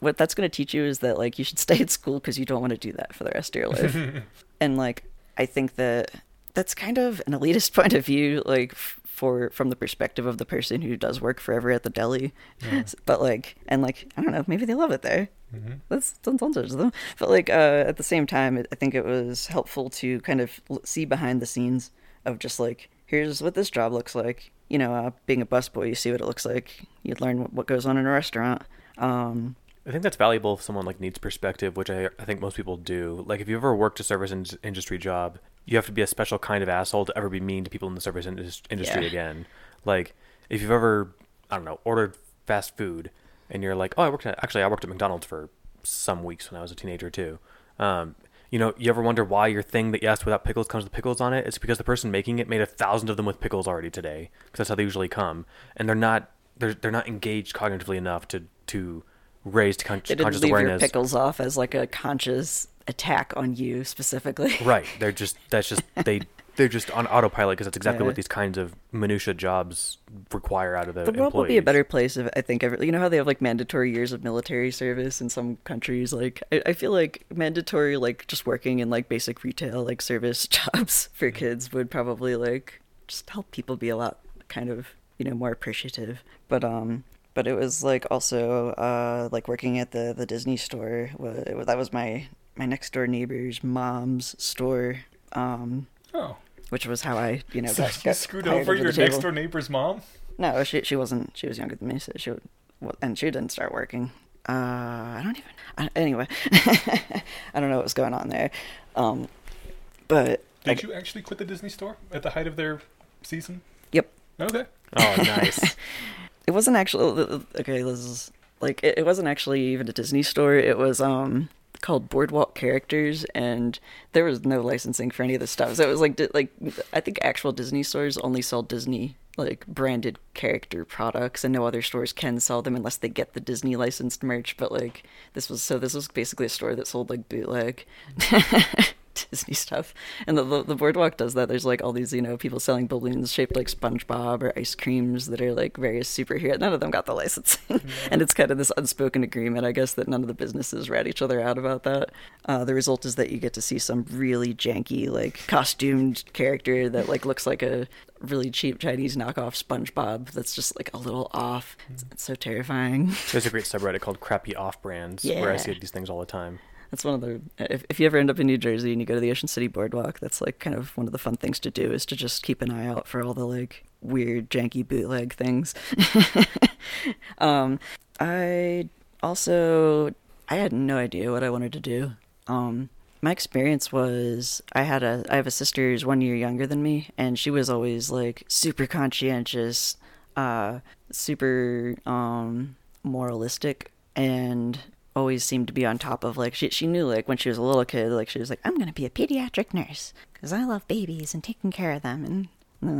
what that's gonna teach you is that like you should stay at school because you don't want to do that for the rest of your life. and like, I think that that's kind of an elitist point of view, like f- for from the perspective of the person who does work forever at the deli. Yeah. But like, and like, I don't know, maybe they love it there. hmm That's don't don't judge them. But like, uh, at the same time, I think it was helpful to kind of see behind the scenes of just like, here's what this job looks like. You know, uh, being a busboy, you see what it looks like. You learn what, goes on in a restaurant. Um, I think that's valuable if someone like needs perspective, which I, I think most people do. Like if you ever worked a service in- industry job, you have to be a special kind of asshole to ever be mean to people in the service indus- industry Yeah. again. Like if you've ever, I don't know, ordered fast food and you're like, oh, I worked at actually I worked at McDonald's for some weeks when I was a teenager too. Um, you know, you ever wonder why your thing that you asked without pickles comes with pickles on it? It's because the person making it made a thousand of them with pickles already today, because that's how they usually come, and they're not they're they're not engaged cognitively enough to to raise con- they didn't conscious leave your pickles off as like a conscious attack on you specifically. Right. They're just that's just they they're just on autopilot because that's exactly Yeah. what these kinds of minutia jobs require out of the The world would be a better place if I think every, you know how they have like mandatory years of military service in some countries. Like I, I feel like mandatory like just working in like basic retail like service jobs for kids would probably like just help people be a lot kind of you know more appreciative. But um, but it was like also uh like working at the the Disney store. wa- That was my my next door neighbor's mom's store. Um, Oh. Which was how I you know so got, you got screwed over your the next door neighbor's mom? No, she she wasn't. She was younger than me, so she would, well, and she didn't start working. Uh, I don't even. I, anyway, I don't know what was going on there. Um, but Did I- you actually quit the Disney store at the height of their season? Yep, Okay. Oh, nice. it wasn't actually okay. This is like it, it wasn't actually even a Disney store. It was um called Boardwalk Characters, and there was no licensing for any of this stuff. So it was like like I think actual Disney stores only sell Disney like branded character products, and no other stores can sell them unless they get the Disney licensed merch. But like this was so this was basically a store that sold like bootleg. Disney stuff, and the, the the boardwalk does that. There's like all these you know people selling balloons shaped like SpongeBob or ice creams that are like various superhero. None of them got the licensing, and it's kind of this unspoken agreement, I guess, that none of the businesses rat each other out about that. Uh, the result is that you get to see some really janky like costumed character that like looks like a really cheap Chinese knockoff SpongeBob that's just like a little off. It's, it's so terrifying. There's a great subreddit called Crappy Off Brands where I see these things all the time. That's one of the if if you ever end up in New Jersey and you go to the Ocean City Boardwalk, that's like kind of one of the fun things to do is to just keep an eye out for all the like weird janky bootleg things. um I also I had no idea what I wanted to do. Um my experience was I had a I have a sister who's one year younger than me and she was always like super conscientious, uh super um moralistic and always seemed to be on top of like she she knew like when she was a little kid like she was like I'm to be a pediatric nurse cuz I love babies and taking care of them and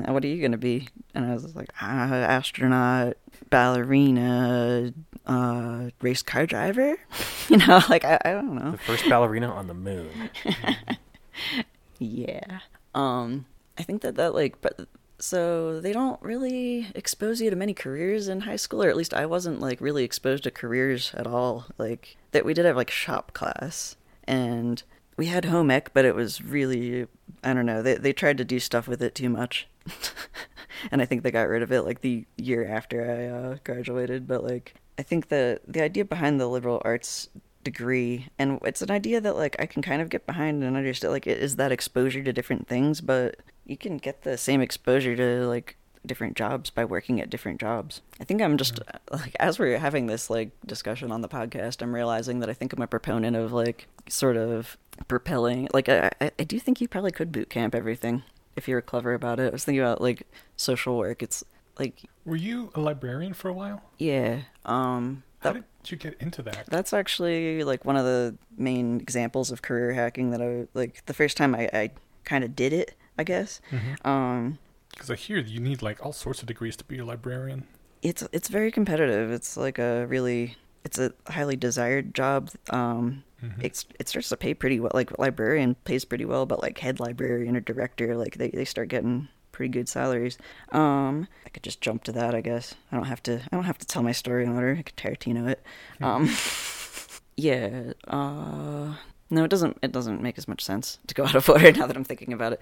what are you going to be and I was like uh, astronaut ballerina uh race car driver you know like I, I don't know The first ballerina on the moon. yeah. Um, I think that that like, but so they don't really expose you to many careers in high school, or at least I wasn't like really exposed to careers at all. Like that we did have like shop class, and we had home ec, but it was really I don't know. They they tried to do stuff with it too much. and I think they got rid of it like the year after I uh, graduated. But like, I think the the idea behind the liberal arts degree, and it's an idea that like I can kind of get behind and understand. Like, it is that exposure to different things, but you can get the same exposure to like different jobs by working at different jobs. I think I'm just like as we're having this like discussion on the podcast, I'm realizing that I think I'm a proponent of like sort of propelling. Like I, I, do think you probably could boot camp everything if you were clever about it. I was thinking about like social work. It's like Were you a librarian for a while? yeah, um, How did you get into that? that's actually like one of the main examples of career hacking that I like. The first time I, I kind of did it, I guess. Um, Because I hear you need like all sorts of degrees to be a librarian. it's it's very competitive. It's like a really it's a highly desired job. Um, Mhm. it's it starts to pay pretty well. Like librarian pays pretty well, but like head librarian or director, like they they start getting pretty good salaries. Um, I could just jump to that, I guess. I don't have to. I don't have to tell my story in order. I could Tarantino it. Um, yeah. Uh, no, it doesn't. It doesn't make as much sense to go out of order now that I'm thinking about it.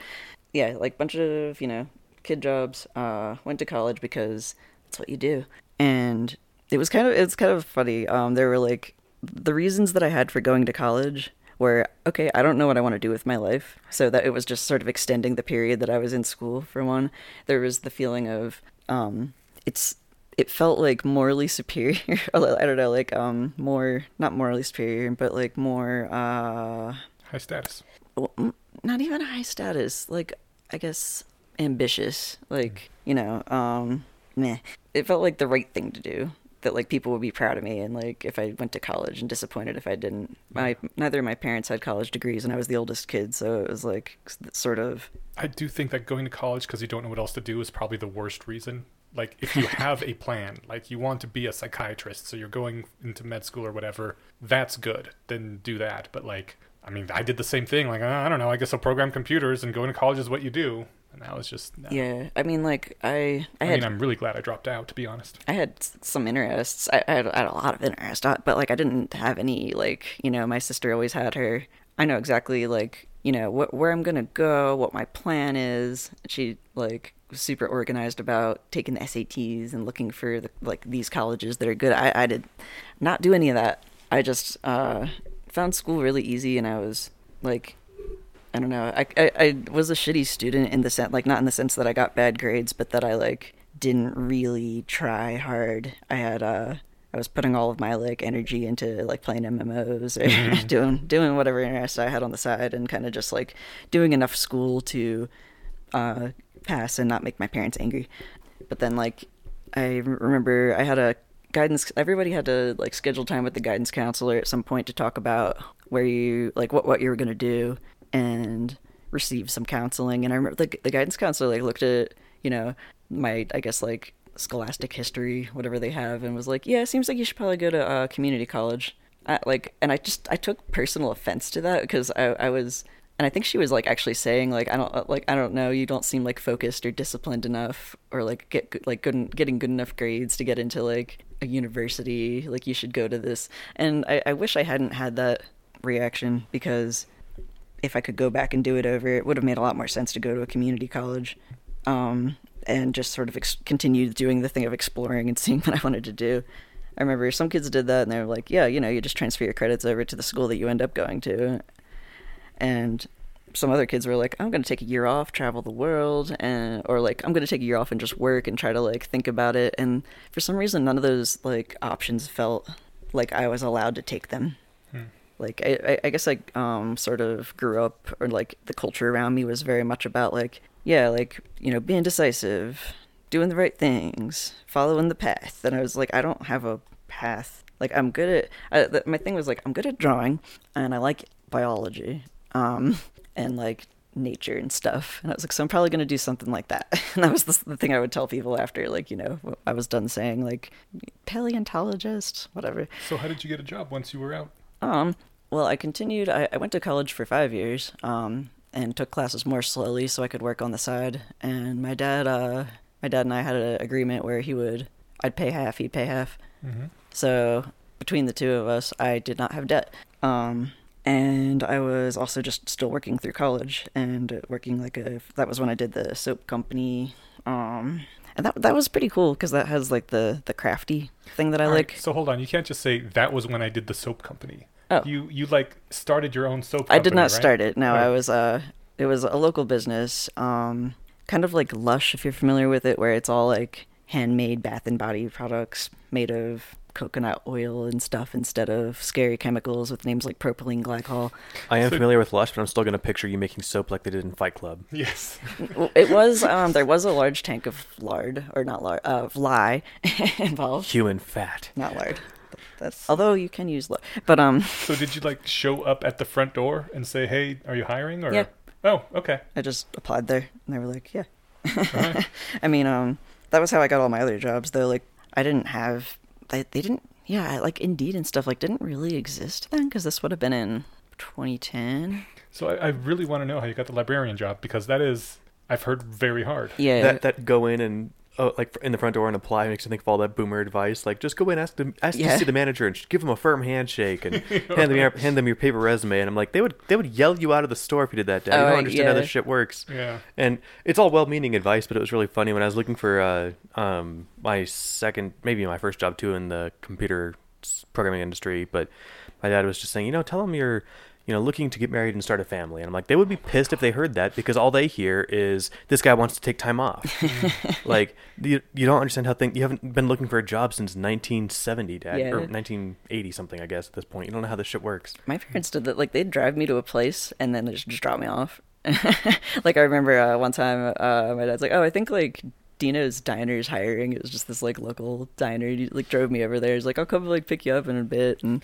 Yeah, like bunch of you know kid jobs. Uh, went to college because that's what you do, and it was kind of it's kind of funny. Um, there were like the reasons that I had for going to college were okay. I don't know what I want to do with my life, so that it was just sort of extending the period that I was in school. For one, there was the feeling of um, it's it felt like morally superior. I don't know, like um, more not morally superior, but like more uh, High status. mm, not even high status like i guess ambitious like you know um meh. it felt like the right thing to do that like people would be proud of me and like if i went to college and disappointed if i didn't my neither of my parents had college degrees and i was the oldest kid so it was like sort of I do think that going to college because you don't know what else to do is probably the worst reason. Like, if you have a plan, like you want to be a psychiatrist, so you're going into med school or whatever, that's good. Then do that. But like, I mean, I did the same thing. Like, uh, I don't know. I guess I'll program computers and going to college is what you do. And that was just no. yeah i mean like i i I had mean, I'm really glad I dropped out, to be honest. I had some interests. I, I, had, I had a lot of interest, uh, but like I didn't have any like you know. My sister always had her. I know exactly like you know wh- where I'm gonna go, what my plan is. She like was super organized about taking the SATs and looking for the, like these colleges that are good. I, I did not do any of that. I just uh, found school really easy, and I was like I don't know. I, I I was a shitty student in the sense, like not in the sense that I got bad grades, but that I like didn't really try hard. I had uh I was putting all of my like energy into like playing MMOs or doing doing whatever interest I had on the side, and kind of just like doing enough school to uh pass and not make my parents angry. But then like I remember I had a guidance everybody had to like schedule time with the guidance counselor at some point to talk about where you like what what you were going to do and receive some counseling. And i remember the, the guidance counselor like looked at you know my i guess like scholastic history whatever they have and was like yeah it seems like you should probably go to uh, community college. Like and i just i took personal offense to that because I, I was and i think she was like actually saying like i don't like i don't know you don't seem like focused or disciplined enough or like get like good getting good enough grades to get into like a university. Like you should go to this. And i, I wish i hadn't had that reaction because if i could go back and do it over it would have made a lot more sense to go to a community college um, and just sort of ex- continue doing the thing of exploring and seeing what i wanted to do. I remember some kids did that and they were like, yeah, you know, you just transfer your credits over to the school that you end up going to. And some other kids were like, I'm going to take a year off, travel the world, and or like I'm going to take a year off and just work and try to like think about it. And for some reason, none of those like options felt like I was allowed to take them. Hmm. Like I, I guess I um sort of grew up, or like the culture around me was very much about like yeah, like you know being decisive, doing the right things, following the path. And I was like, I don't have a path. Like I'm good at I, th- my thing was like I'm good at drawing and I like biology. Um and like nature and stuff. And I was like, so I'm probably going to do something like that. And that was the, the, thing I would tell people after, like, you know, I was done saying, like, paleontologist, whatever. So, how did you get a job once you were out? Um, well, I continued, I, I went to college for five years, um, and took classes more slowly so I could work on the side. And my dad, uh, my dad and I had an agreement where he would, I'd pay half, he'd pay half. Mm-hmm. So between the two of us, I did not have debt. Um, and I was also just still working through college and working like a that was when I did the soap company um and that that was pretty cool because that has like the the crafty thing that I All like. right, so hold on, you can't just say that was when I did the soap company. Oh. You you like started your own soap. Company, I did not right? start it. No, Right. I was uh it was a local business um kind of like Lush if you're familiar with it where it's all like handmade bath and body products made of coconut oil and stuff instead of scary chemicals with names like propylene glycol. I am So- familiar with Lush, but I'm still gonna picture you making soap like they did in Fight Club. Yes. It was um there was a large tank of lard or not lard uh, of lye involved Human fat. not lard that's although you can use lard but um so did you like show up at the front door and say, "Hey, are you hiring?" Or Yeah. oh, okay. i just applied there and they were like yeah All right. i mean um that was how i got all my other jobs though like i didn't have they, they didn't yeah like indeed and stuff like didn't really exist then because this would have been in 2010 So I, I really want to know how you got the librarian job because that is I've heard very hard. yeah That that go in and oh, like in the front door and apply makes me think of all that boomer advice. Like just go in, ask them, ask Yeah. to see the manager, and give them a firm handshake and hand them your, hand them your paper resume. And I'm like, they would they would yell you out of the store if you did that. Dad. Oh, you don't right, understand how this shit works. Yeah. And it's all well-meaning advice, but it was really funny when I was looking for uh, um, my second, maybe my first job too in the computer programming industry. But my dad was just saying, you know, tell them you're, you know, looking to get married and start a family. And I'm like, they would be pissed if they heard that because all they hear is this guy wants to take time off. like you, you don't understand how things. You haven't been looking for a job since 1970, Dad, Yeah. or 1980 something, I guess. At this point, you don't know how this shit works. my parents did that like they'd drive me to a place and then just, just drop me off like i remember uh, one time uh, my dad's like oh i think like dino's diner is hiring it was just this like local diner he like drove me over there he's like i'll come like pick you up in a bit and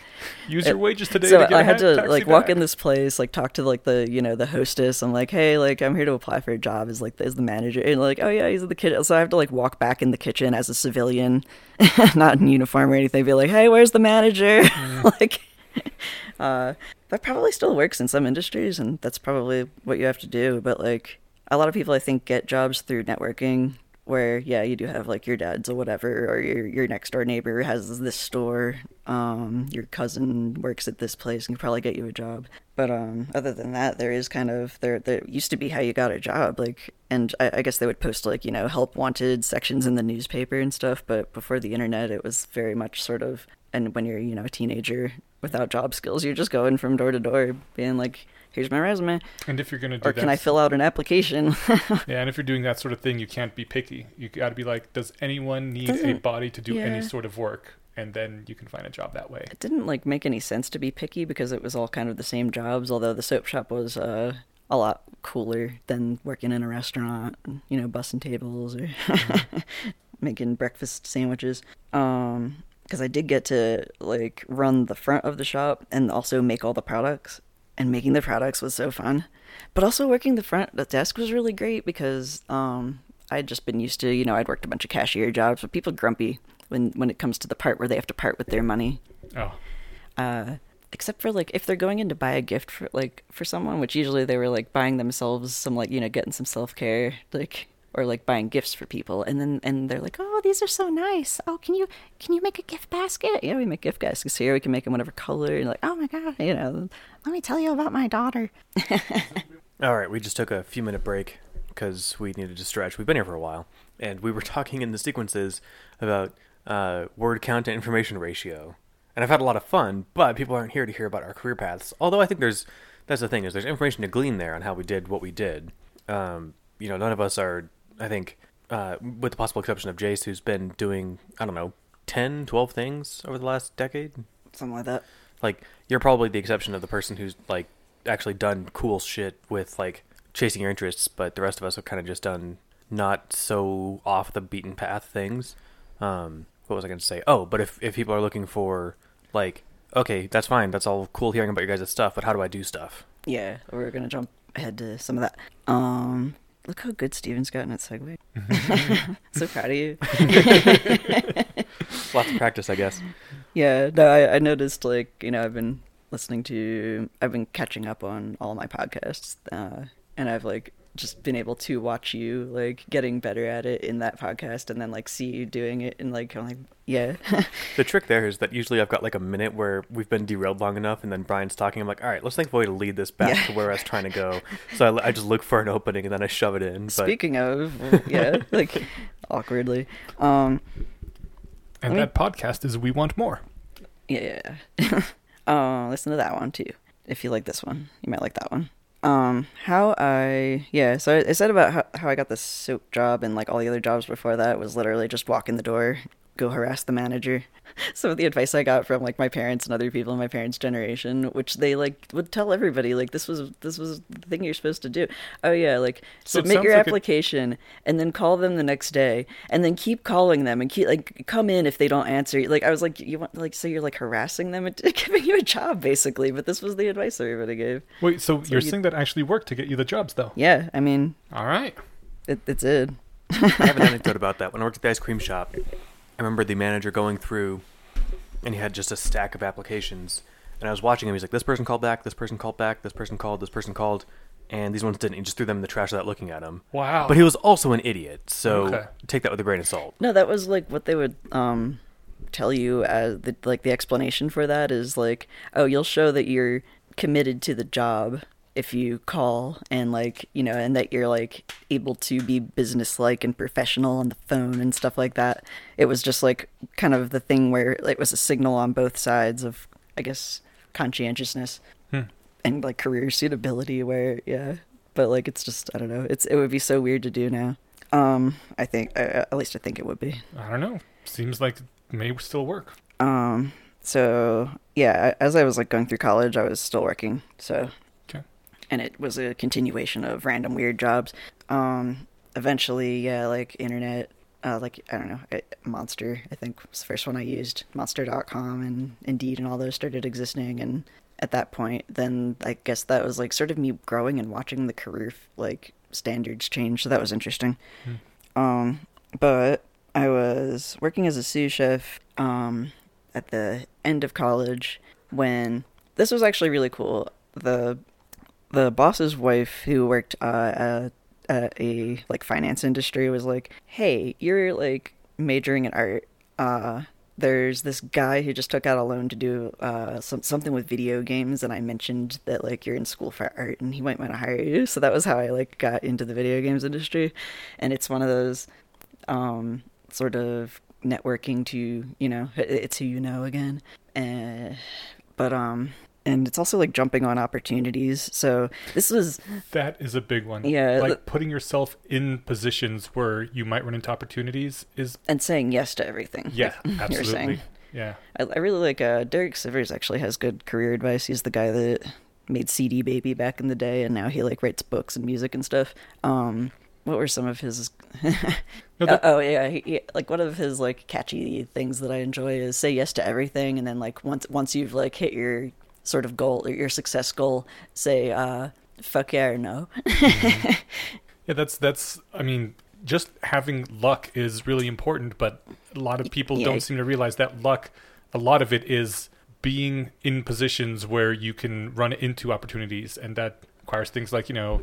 Use your wages today. so to get I had to like walk in this place, like talk to like the you know the hostess. I'm like, hey, like I'm here to apply for a job. Is like is the manager and like, oh yeah, he's in the kitchen. So I have to like walk back in the kitchen as a civilian, not in uniform or anything. Be like, hey, where's the manager? like, uh, that probably still works in some industries, and that's probably what you have to do. But like a lot of people, I think, get jobs through networking. Where yeah, you do have like your dad's or whatever, or your your next door neighbor has this store. Um, your cousin works at this place and can probably get you a job. But um, other than that, there is kind of there there used to be how you got a job, like, and I, I guess they would post like you know help wanted sections in the newspaper and stuff. But before the internet, it was very much sort of and when you're you know a teenager without job skills, you're just going from door to door, being like, "Here's my resume," And if you're gonna do or that, "Can I fill out an application?" Yeah, and if you're doing that sort of thing, you can't be picky. You got to be like, does anyone need a Doesn't- body to do any sort of work? And then you can find a job that way. it didn't like make any sense to be picky because it was all kind of the same jobs. Although the soap shop was uh, a lot cooler than working in a restaurant, you know, bussing tables or making breakfast sandwiches. Um, because I did get to like run the front of the shop and also make all the products. And making the products was so fun, but also working the front the desk was really great because um, I'd just been used to you know I'd worked a bunch of cashier jobs, but people grumpy when when it comes to the part where they have to part with their money. Oh, Uh, except for like if they're going in to buy a gift for like for someone, which usually they were like buying themselves some like you know getting some self care like or like buying gifts for people, and then and they're like, oh these are so nice. Oh can you can you make a gift basket? Yeah, we make gift baskets here. We can make them whatever color. And like oh my god, you know, let me tell you about my daughter. All right, we just took a few minute break because we needed to stretch. We've been here for a while, and we were talking in the sequences about uh, word count to information ratio. And I've had a lot of fun, but people aren't here to hear about our career paths. Although I think there's that's the thing is there's information to glean there on how we did what we did. Um, you know, none of us are. I think, uh, with the possible exception of Jace, who's been doing I don't know 10, 12 things over the last decade. Something like that. Like you're probably the exception of the person who's like actually done cool shit with like chasing your interests, but the rest of us have kind of just done not so off the beaten path things. Um, what was I going to say? Oh, but if if people are looking for like, okay, that's fine, that's all cool hearing about your guys' stuff, but how do I do stuff? Yeah, we're gonna jump ahead to some of that. Um, look how good Steven's gotten at segue. so proud of you. Lots of practice, I guess. Yeah, no, I, I noticed like you know I've been listening to I've been catching up on all my podcasts, uh, and I've like just been able to watch you like getting better at it in that podcast, and then like see you doing it, and like I'm like yeah, The trick there is that usually I've got like a minute where we've been derailed long enough, and then Brian's talking. I'm like, all right, let's think of a way to lead this back Yeah. to where I was trying to go. So I, I just look for an opening and then I shove it in. But Speaking of, yeah, like awkwardly. Um, and I mean- that podcast is We Want MoR. yeah. uh, listen to that one too. If you like this one, you might like that one. Um, how I yeah. So I, said about how, how I got the soap job and like all the other jobs before that was literally just walk in the door, go harass the manager. Some of the advice I got from like my parents and other people in my parents' generation, which they like would tell everybody like this was this was the thing you're supposed to do. Oh yeah, like So it submit your like a- application and then call them the next day and then keep calling them and keep like come in if they don't answer. Like I was like you want like so you're like harassing them and giving you a job basically, but this was the advice everybody gave. Wait, so, you're you- saying that actually worked to get you the jobs, though? Yeah, I mean All right. it, it did. I have an anecdote about that. When I worked at the ice cream shop, I remember the manager going through, and he had just a stack of applications. And I was watching him. He's like, "This person called back. This person called back. This person called. This person called." And these ones didn't. He just threw them in the trash without looking at them. Wow. But he was also an idiot, so Okay. take that with a grain of salt. No, that was like what they would um tell you as the like the explanation for that is like, oh, you'll show that you're committed to the job if you call and like, you know, and that you're like able to be businesslike and professional on the phone and stuff like that. It was just like kind of the thing where it was a signal on both sides of I guess conscientiousness Hmm. and like career suitability where yeah but like it's just i don't know it's it would be so weird to do now um i think uh, at least i think it would be I don't know. Seems like it may still work. um so yeah as i was like going through college i was still working so. And it was a continuation of random weird jobs um eventually yeah like internet uh, like I don't know, uh, Monster. I think was the first one I used. Monster.com and Indeed and all those started existing, and at that point, then I guess that was like sort of me growing and watching the career like standards change. So that was interesting. Um, but I was working as a sous chef um, at the end of college when this was actually really cool. The the boss's wife who worked uh, at, at a like finance industry was like, "Hey, you're like majoring in art. Uh, there's this guy who just took out a loan to do uh, some something with video games, and I mentioned that like you're in school for art, and he might want to hire you. So that was how I like got into the video games industry, and it's one of those um, sort of networking to you know it- it's who you know again, uh, but um. And it's also like jumping on opportunities. So this was That is a big one. Yeah, Like the- putting yourself in positions where you might run into opportunities is, and saying yes to everything. yeah, like you were saying. absolutely. Yeah. I, I really like uh, Derek Sivers. Actually, has good career advice. He's the guy that made CD Baby back in the day, and now he like writes books and music and stuff. Um, what were some of his? No, Uh, that- oh yeah, he, he- like one of his like catchy things that I enjoy is say yes to everything, and then like once once you've like hit your sort of goal or your success goal, say uh, fuck yeah or no. Yeah, that's that's. I mean, just having luck is really important, but a lot of people Yeah. don't seem to realize that luck. A lot of it is being in positions where you can run into opportunities, and that requires things like you know,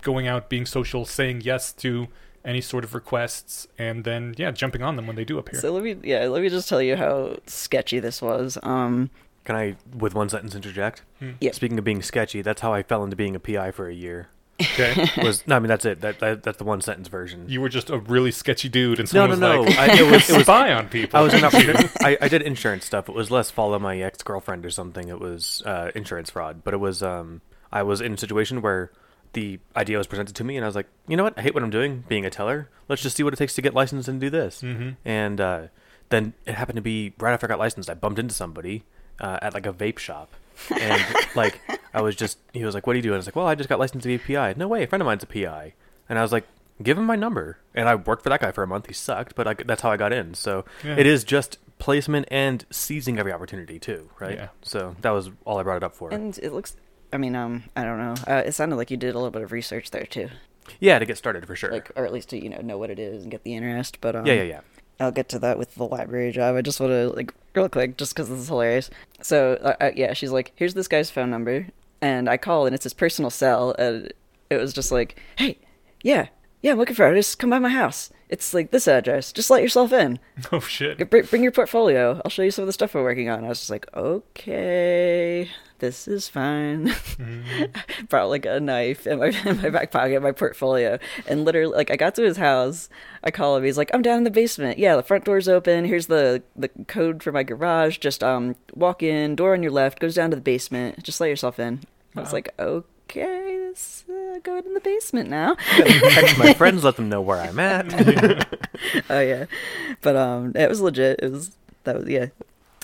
going out, being social, saying yes to any sort of requests, and then yeah, jumping on them when they do appear. So let me yeah let me just tell you how sketchy this was. Um, Can I, with one sentence, interject? Yeah. Speaking of being sketchy, that's how I fell into being a PI for a year. okay, Was no, I mean that's it. That, that that's the one sentence version. you were just a really sketchy dude, and No, someone no, was no. like, I, it was it was spy on people. I was in I, I did insurance stuff. It was less follow my ex girlfriend or something. It was uh, insurance fraud. But it was um I was in a situation where the idea was presented to me, and I was like, you know what? I hate what I'm doing, being a teller. Let's just see what it takes to get licensed and do this. Mhm. And uh, then it happened to be right after I got licensed. I bumped into somebody uh, at like a vape shop, and like I was just he was like, "What are you doing?" I was like, "Well, I just got licensed to be a PI." No way, a friend of mine's a PI, and I was like. Give him my number, and I worked for that guy for a month. He sucked, but I, that's how I got in. So Yeah. it is just placement and seizing every opportunity too, right? Yeah. So that was all I brought it up for. and it looks. I mean, um, I don't know. Uh, it sounded like you did a little bit of research there too, yeah, to get started for sure. like or at least to you know know what it is and get the interest. But um, yeah, yeah, yeah. I'll get to that with the library job. I just want to like real quick, just because this is hilarious. So uh, uh, yeah, she's like, "Here's this guy's phone number," and I call, and it's his personal cell, and it was just like, "Hey, yeah, yeah, I'm looking for artists. Come by my house. It's like this address. Just let yourself in. oh shit. Bring, bring your portfolio. I'll show you some of the stuff we're working on." I was just like, "Okay." This is fine. Mm-hmm. Brought like a knife in my in my back pocket, my portfolio, and literally, like, I got to his house. I call him. He's like, "I'm down in the basement. Yeah, the front door's open. Here's the the code for my garage. Just um, walk in. Door on your left goes down to the basement. Just let yourself in." I was like, "Okay, let's uh, go in the basement now." Text my friends, let them know where I'm at. oh yeah, but um, it was legit. It was that was yeah.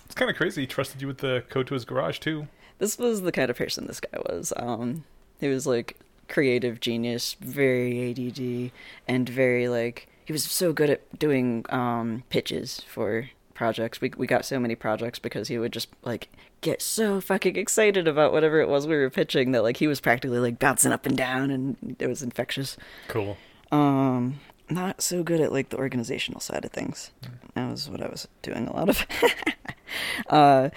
It's kind of crazy. He trusted you with the code to his garage too. This was the kind of person this guy was. Um, he was like creative genius, very ADD, and very like he was so good at doing um pitches for projects. We we got so many projects because he would just like get so fucking excited about whatever it was we were pitching that like he was practically like bouncing up and down, and it was infectious. Cool. Um, not so good at like the organizational side of things. That was what I was doing a lot of. uh,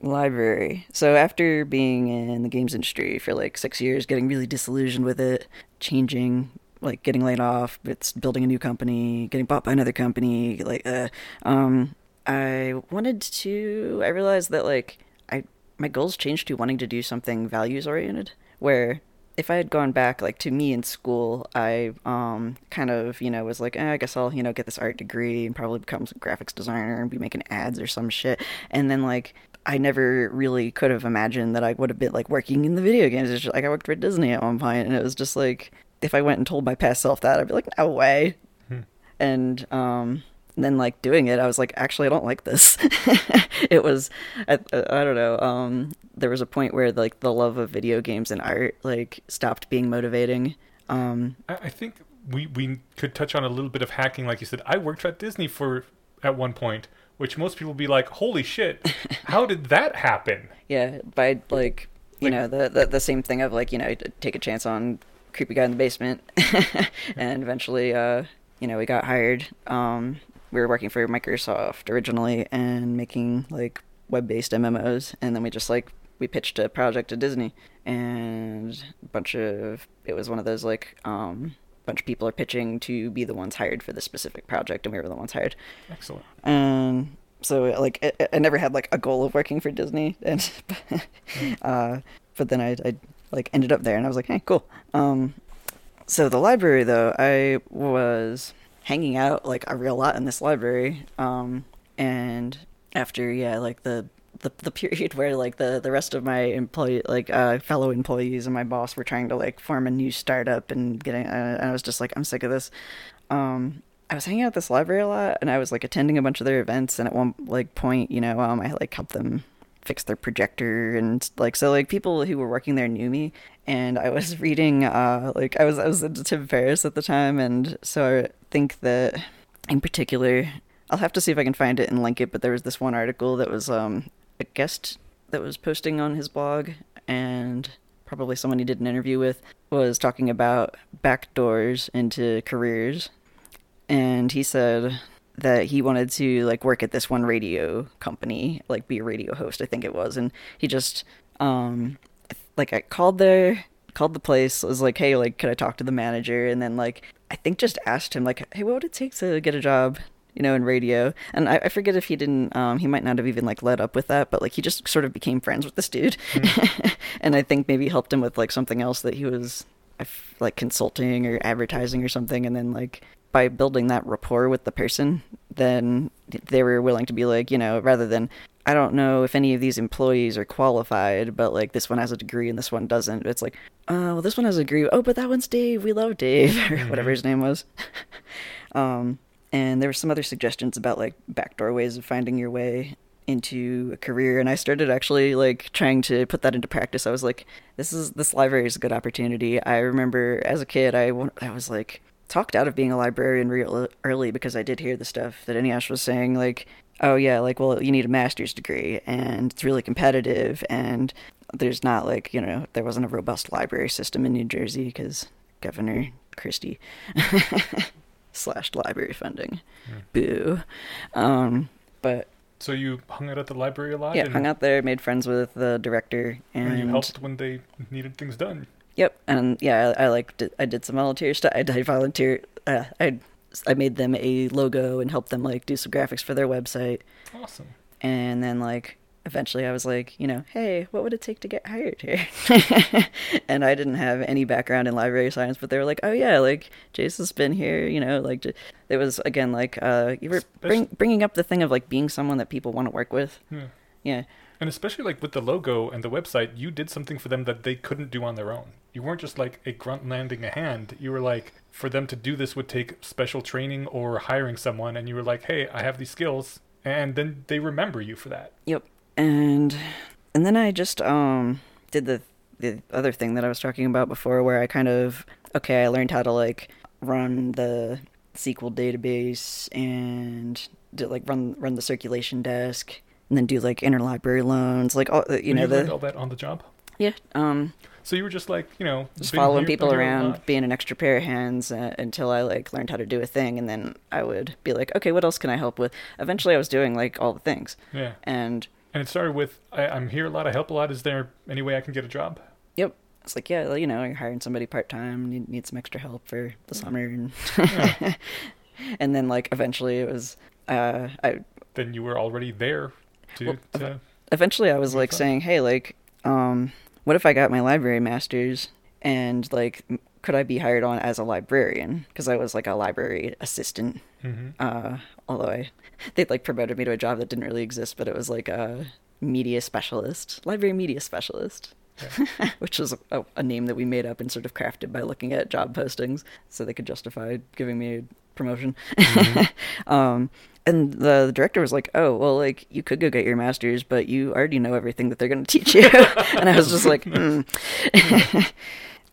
library. So after being in the games industry for like six years, getting really disillusioned with it, changing, like getting laid off, it's building a new company, getting bought by another company, like uh, um, I wanted to. I realized that like I my goals changed to wanting to do something values oriented, where if I had gone back like to me in school, I um kind of you know was like, eh, I guess I'll you know get this art degree and probably become a graphics designer and be making ads or some shit, and then like I never really could have imagined that I would have been like working in the video games. It's just, like I worked for Disney at one point, and it was just like if I went and told my past self that, I'd be like, no way. Hmm. And um, then like doing it, I was like, actually, I don't like this. it was, I, I don't know. Um, there was a point where like the love of video games and art like stopped being motivating. Um, I, I think we we could touch on a little bit of hacking, like you said. I worked at Disney for at one point, which most people be like, "Holy shit, how did that happen?" yeah, by like you Like- know the, the the same thing of like you know take a chance on creepy guy in the basement, and eventually uh you know we got hired. Um, we were working for Microsoft originally and making like web based MMOs, and then we just like we pitched a project to Disney, and a bunch of it was one of those like um bunch of people are pitching to be the ones hired for this specific project, and we were the ones hired. Excellent. And so like I, I never had like a goal of working for Disney, and uh, but then I, I like ended up there, and I was like, hey, cool. Um, so the library though, I was hanging out like a real lot in this library, um, and after yeah, like the. The, the period where like the, the rest of my employee like uh, fellow employees and my boss were trying to like form a new startup and getting uh, I was just like I'm sick of this. Um I was hanging out at this library a lot and I was like attending a bunch of their events and at one like point, you know, um I like helped them fix their projector and like so like people who were working there knew me and I was reading uh like I was I was into Tim Ferriss at the time and so I think that in particular I'll have to see if I can find it and link it but there was this one article that was um a guest that was posting on his blog and probably someone he did an interview with was talking about backdoors into careers and he said that he wanted to like work at this one radio company, like be a radio host, I think it was, and he just um like I called there, called the place, was like, hey, like, could I talk to the manager? And then like I think just asked him like, hey, what would it take to get a job? You know, in radio, and I, I forget if he didn't. Um, he might not have even like led up with that, but like he just sort of became friends with this dude, and I think maybe helped him with like something else that he was like consulting or advertising or something, and then like by building that rapport with the person, then they were willing to be like, you know, rather than I don't know if any of these employees are qualified, but like this one has a degree and this one doesn't. It's like, oh, well, this one has a degree. Oh, but that one's Dave. We love Dave, or whatever his name was. um, and there were some other suggestions about like backdoor ways of finding your way into a career. And i started actually like trying to put that into practice. I was like this is this library is a good opportunity. I remember as a kid i, I was like talked out of being a librarian real early because I did hear the stuff that Eneasz was saying, like, oh yeah, like, well, you need a master's degree and it's really competitive and there's not like, you know, there wasn't a robust library system in New Jersey because Governor Christie slashed library funding. Hmm. Boo. Um, but So you hung out at the library a lot. yeah, hung out there, made friends with the director, and, and you helped when they needed things done. Yep, and yeah, I, I like did, I did some volunteer stuff. I did volunteer. Uh, I I made them a logo and helped them like do some graphics for their website, Awesome. and then like eventually I was like, you know, hey, what would it take to get hired here? and I didn't have any background in library science, but they were like, oh yeah, like Jason's been here, you know, like it was again like uh, you were bring, bringing up the thing of like being someone that people want to work with. Yeah. Yeah, And especially like with the logo and the website, you did something for them that they couldn't do on their own. You weren't just like a grunt landing a hand. You were like, for them to do this would take special training or hiring someone, and you were like, hey, I have these skills, and then they remember you for that. Yep. And and then I just um did the the other thing that I was talking about before where I kind of okay, I learned how to like run the SQL database and do, like run run the circulation desk and then do like interlibrary loans, like all you know learned the all that on the job. yeah, um So you were just like, you know, just following people been here a around, being an extra pair of hands uh, until I like learned how to do a thing, and then I would be like, okay, what else can I help with? Eventually, I was doing like all the things, Yeah. and And it started with, I, I'm here a lot, I help a lot. Is there any way I can get a job? Yep. It's like, yeah, you know, you're hiring somebody part time, need need some extra help for the summer, and Yeah. and then like eventually it was, uh, I then you were already there to, Well, to eventually I was like fun. saying, hey, like, um, what if I got my library masters and like, could I be hired on as a librarian? Because I was like a library assistant. Mhm. Uh, although I, they like promoted me to a job that didn't really exist, but it was like a media specialist, library media specialist. Which was a, a name that we made up and sort of crafted by looking at job postings, so they could justify giving me a promotion. um, and the, the director was like, "Oh, well, like you could go get your master's, but you already know everything that they're going to teach you." and I was just like, hmm.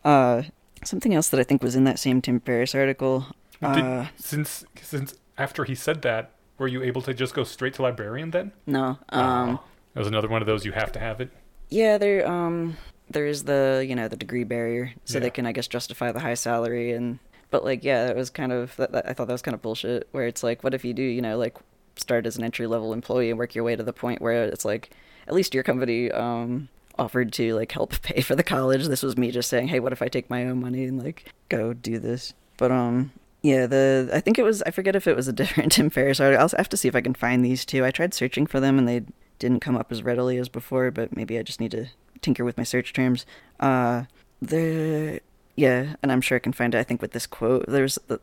uh, something else that I think was in that same Tim Ferriss article. Did- Uh, since since after he said that, were you able to just go straight to librarian then? no, um, Oh, that was another one of those you have to have it. yeah, there, um, there is the you know the degree barrier, so they can I guess justify the high salary and. But like, yeah, it was kind of. That, that, I thought that was kind of bullshit. Where it's like, what if you do, you know, like start as an entry level employee and work your way to the point where it's like, at least your company um offered to like help pay for the college. This was me just saying, hey, what if I take my own money and like go do this? But um, yeah, the I think it was I forget if it was a different Tim Ferriss article. I'll have to see if I can find these two. I tried searching for them and they didn't come up as readily as before, but maybe I just need to tinker with my search terms. Uh, the yeah, and I'm sure I can find it. I think with this quote, there's a,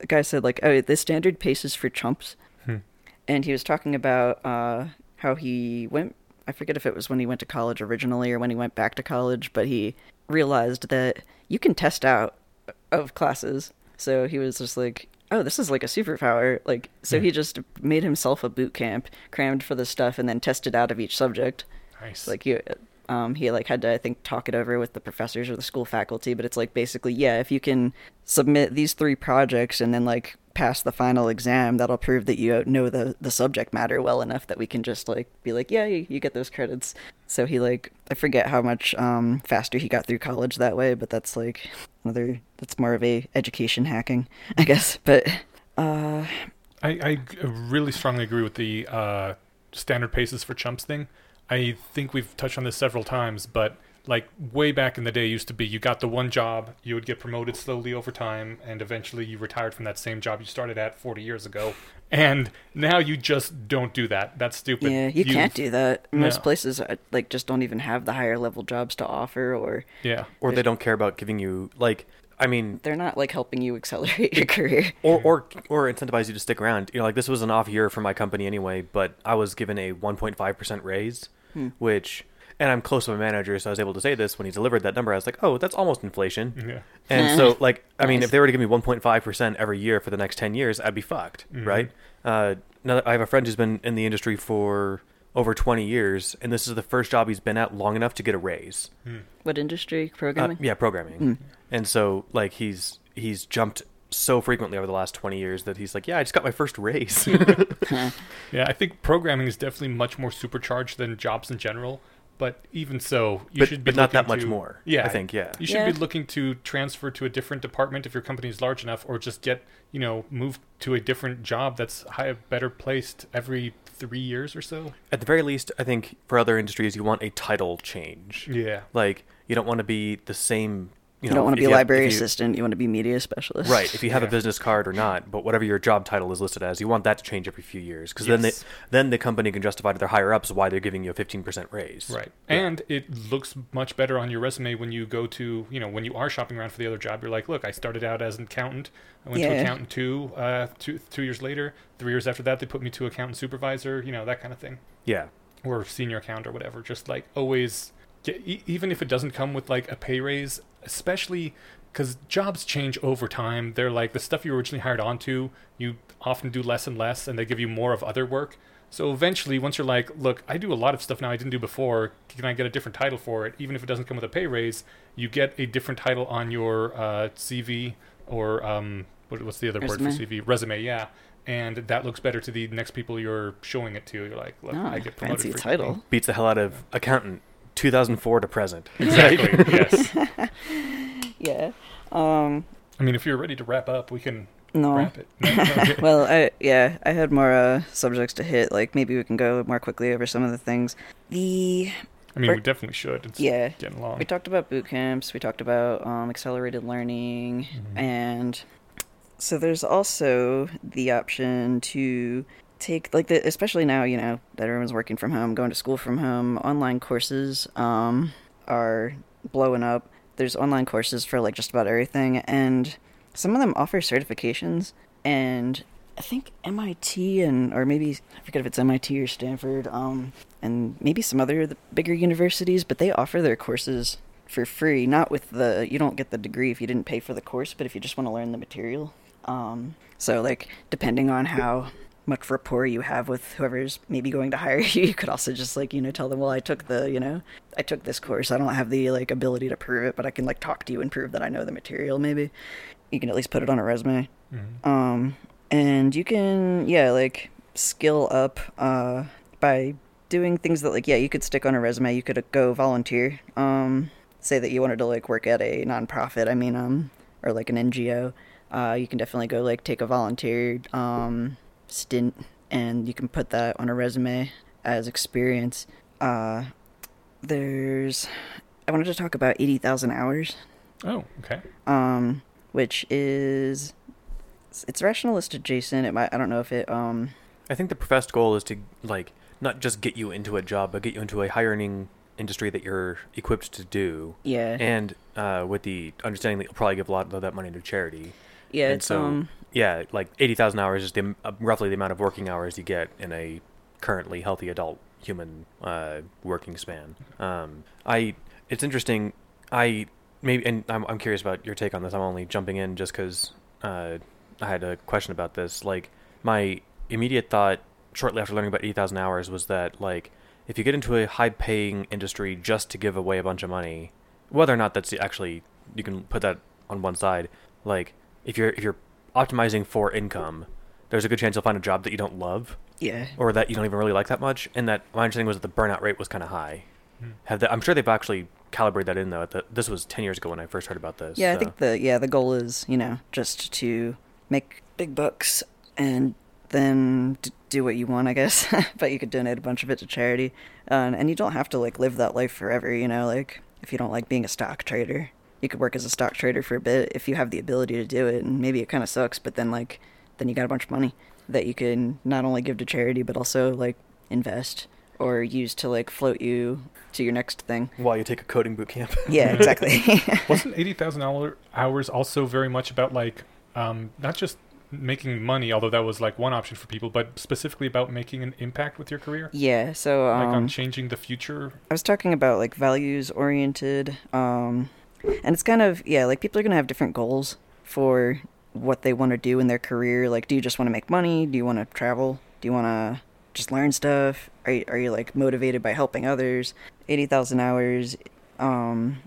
a guy said like, "Oh, the standard pace is for chumps," Hmm. and he was talking about uh, how he went. I forget if it was when he went to college originally or when he went back to college, but he realized that you can test out of classes. So he was just like, "Oh, this is like a superpower!" Like, so Yeah. he just made himself a boot camp, crammed for the stuff, and then tested out of each subject. Nice. Like you, um, he like had to I think talk it over with the professors or the school faculty. But it's like basically, yeah, if you can submit these three projects and then like pass the final exam, that'll prove that you know the the subject matter well enough that we can just like be like, yeah, you, get those credits. So he like I forget how much um faster he got through college that way, but that's like another that's more of a education hacking, I guess. But uh I, I really strongly agree with the uh, standard paces for chumps thing. I think we've touched on this several times, but like way back in the day, used to be you got the one job, you would get promoted slowly over time, and eventually you retired from that same job you started at 40 years ago. And now you just don't do that. That's stupid. yeah, you can't do that. Most No. places uh, like just don't even have the higher level jobs to offer, or Yeah. or they don't care about giving you like I mean they're not like helping you accelerate your career. or or or incentivize you to stick around. You know, like this was an off year for my company anyway, but I was given a 1.5 percent raise, which, and I'm close to my manager, so I was able to say this when he delivered that number. I was like, oh, that's almost inflation. Yeah. And so, like, I mean, Nice. if they were to give me 1.5 percent every year for the next 10 years, I'd be fucked, right? Uh, now I have a friend who's been in the industry for over 20 years, and this is the first job he's been at long enough to get a raise. What industry? Uh, Programming. yeah, programming. And so like he's he's jumped so frequently over the last 20 years that he's like, yeah, I just got my first raise. Yeah, I think programming is definitely much more supercharged than jobs in general. But even so, you But- should be but not that looking much to- more, Yeah, I think, yeah. You should Yeah. be looking to transfer to a different department if your company is large enough, or just get you know move to a different job that's high, better placed every three years or so. At the very least, I think for other industries, you want a title change. Yeah, Like you don't want to be the same. You, You, don't want to be a you have- library you- assistant. You want to be media specialist. Right. If you have a business card or not, but whatever your job title is listed as, you want that to change every few years because then they, then the company can justify to their higher ups why they're giving you a 15% raise. right. Yeah. And it looks much better on your resume when you go to you know when you are shopping around for the other job. You're like, look, I started out as an accountant. I went to accountant two, uh, two two years later. Three years after that, they put me to accountant supervisor. You know that kind of thing. Yeah. or senior account or whatever. Just like always, get, even if it doesn't come with like a pay raise, especially because jobs change over time. They're like the stuff you originally hired onto, you often do less and less, and they give you more of other work. So eventually, once you're like, look, I do a lot of stuff now I didn't do before. Can I get a different title for it? Even if it doesn't come with a pay raise, you get a different title on your uh, CV or um, what, what's the other word for CV? Resume, yeah. And that looks better to the next people you're showing it to. You're like, look, Oh, I get promoted fancy title. Beats the hell out of accountant 2004 to present. Exactly. yes. Yeah. Um. I mean, if you're ready to wrap up, we can No. wrap it. No, okay. well, I yeah, I had more uh, subjects to hit. Like maybe we can go more quickly over some of the things. The I mean, we definitely should. It's yeah, getting long. we talked about boot camps. We talked about um, accelerated learning, Mhm. and so there's also the option to take like the especially now you know that everyone's working from home, going to school from home. Online courses um, are blowing up. There's online courses for like just about everything, and some of them offer certifications. And I think MIT and or maybe I forget if it's MIT or Stanford, um, and maybe some other bigger universities, but they offer their courses for free. Not with the you don't get the degree if you didn't pay for the course, but if you just want to learn the material. Um, so like depending on how much rapport you have with whoever's maybe going to hire you, you could also just like you know tell them, well, I took the you know I took this course. I don't have the like ability to prove it, but I can like talk to you and prove that I know the material. Maybe you can at least put it on a resume. Mhm. Um, and you can, yeah, like skill up uh, by doing things that, like, yeah, you could stick on a resume. You could uh, go volunteer. Um, say that you wanted to like work at a nonprofit. I mean, um, or like an NGO. Uh, you can definitely go like take a volunteer um stint, and you can put that on a resume as experience. Uh, there's, I wanted to talk about eighty thousand hours Oh, okay. um, which is it's- it's rationalist adjacent. It might I don't know if it um I think the professed goal is to like not just get you into a job, but get you into a high earning industry that you're equipped to do, yeah and uh, with the understanding that you'll probably give a lot of that money to charity. yeah and it's so- um Yeah, like eighty thousand hours is the, uh, roughly the amount of working hours you get in a currently healthy adult human uh, working span. Um, I it's interesting. I maybe and I'm I'm curious about your take on this. I'm only jumping in just because uh, I had a question about this. Like my immediate thought shortly after learning about eighty thousand hours was that like if you get into a high-paying industry just to give away a bunch of money, whether or not that's actually you can put that on one side. Like if you're if you're optimizing for income, there's a good chance you'll find a job that you don't love Yeah. or that you don't even really like that much. And that my understanding was that the burnout rate was kind of high. Hmm. Have the, I'm sure they've actually calibrated that in though. The, this was 10 years ago when I first heard about this. Yeah, I think the yeah the goal is you know just to make big bucks and then d- do what you want, I guess. but you could donate a bunch of it to charity, um, and you don't have to like live that life forever. You know, like if you don't like being a stock trader, you could work as a stock trader for a bit if you have the ability to do it. And maybe it kind of sucks, but then like then you got a bunch of money that you can not only give to charity but also like invest or use to like float you to your next thing. while you take a coding boot camp. Yeah, exactly. Wasn't eighty thousand hours also very much about like um, not just making money, although that was like one option for people, but specifically about making an impact with your career, yeah, so um, like on changing the future. I was talking about like values oriented, um, and it's kind of yeah, like people are gonna have different goals for what they want to do in their career. Like, do you just want to make money? Do you want to travel? Do you want to just learn stuff? Are you, are you like motivated by helping others? Eighty thousand hours, um,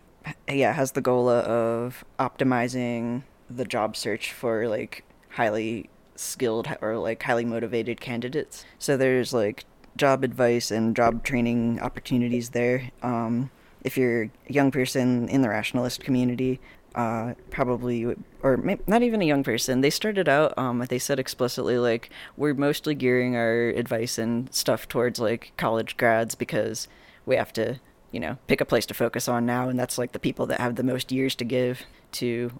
yeah, has the goal of optimizing the job search for like highly skilled or like highly motivated candidates. So there's like job advice and job training opportunities there. Um, if you're a young person in the rationalist community, uh, probably, or may, not even a young person, they started out, um, they said explicitly, like, we're mostly gearing our advice and stuff towards, like, college grads because we have to, you know, pick a place to focus on now, and that's, like, the people that have the most years to give to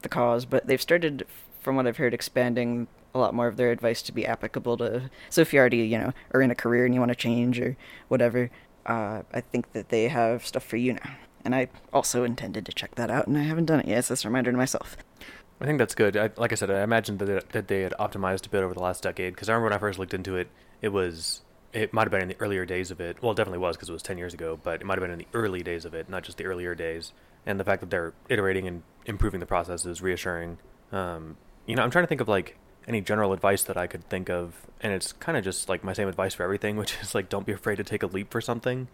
the cause. But they've started, from what I've heard, expanding a lot more of their advice to be applicable to. So if you already, you know, are in a career and you want to change or whatever, uh, I think that they have stuff for you now. And I also intended to check that out, and I haven't done it yet. That's a reminder to myself. I think that's good. I, like I said, I imagined that that they had optimized a bit over the last decade. Because I remember when I first looked into it, it was it might have been in the earlier days of it. Well, it definitely was because it was ten years ago. But it might have been in the early days of it, not just the earlier days. And the fact that they're iterating and improving the process is reassuring. Um, you know, I'm trying to think of like any general advice that I could think of, and it's kind of just like my same advice for everything, which is like don't be afraid to take a leap for something.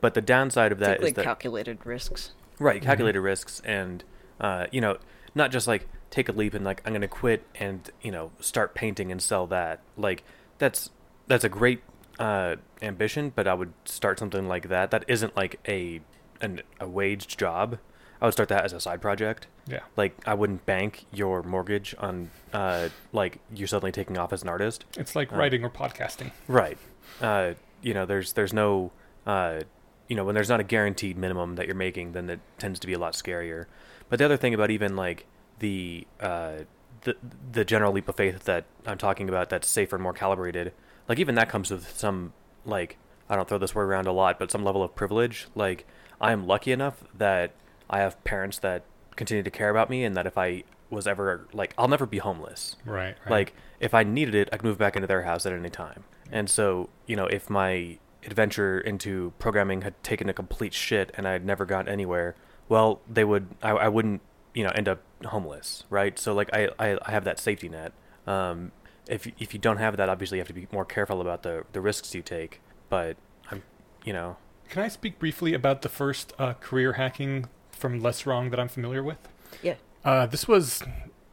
But the downside of that Take is like that calculated risks. Right, Mhm. calculated risks and uh, you know, not just like take a leap and like I'm gonna quit and, you know, start painting and sell that. Like that's that's a great uh, ambition, but I would start something like that. That isn't like a an, a waged job. I would start that as a side project. Yeah. Like I wouldn't bank your mortgage on uh, like you suddenly taking off as an artist. It's like Uh, writing or podcasting. Right. Uh, you know, there's there's no, uh, you know, when there's not a guaranteed minimum that you're making, then it tends to be a lot scarier. But the other thing about even like the uh, the the general leap of faith that I'm talking about, that's safer and more calibrated, like even that comes with some like I don't throw this word around a lot, but some level of privilege. Like I am lucky enough that I have parents that continue to care about me, and that if I was ever like I'll never be homeless. Right. right. Like, if I needed it, I could move back into their house at any time. And so, you know, if my adventure into programming had taken a complete shit and I had never gotten anywhere, well, they would, I, I wouldn't, you know, end up homeless, right? So, like, I, I, I have that safety net. Um, if if you don't have that, obviously you have to be more careful about the the risks you take. But I'm, you know, Can I speak briefly about the first uh, career hacking from LessWrong that I'm familiar with? Yeah. Uh, this was,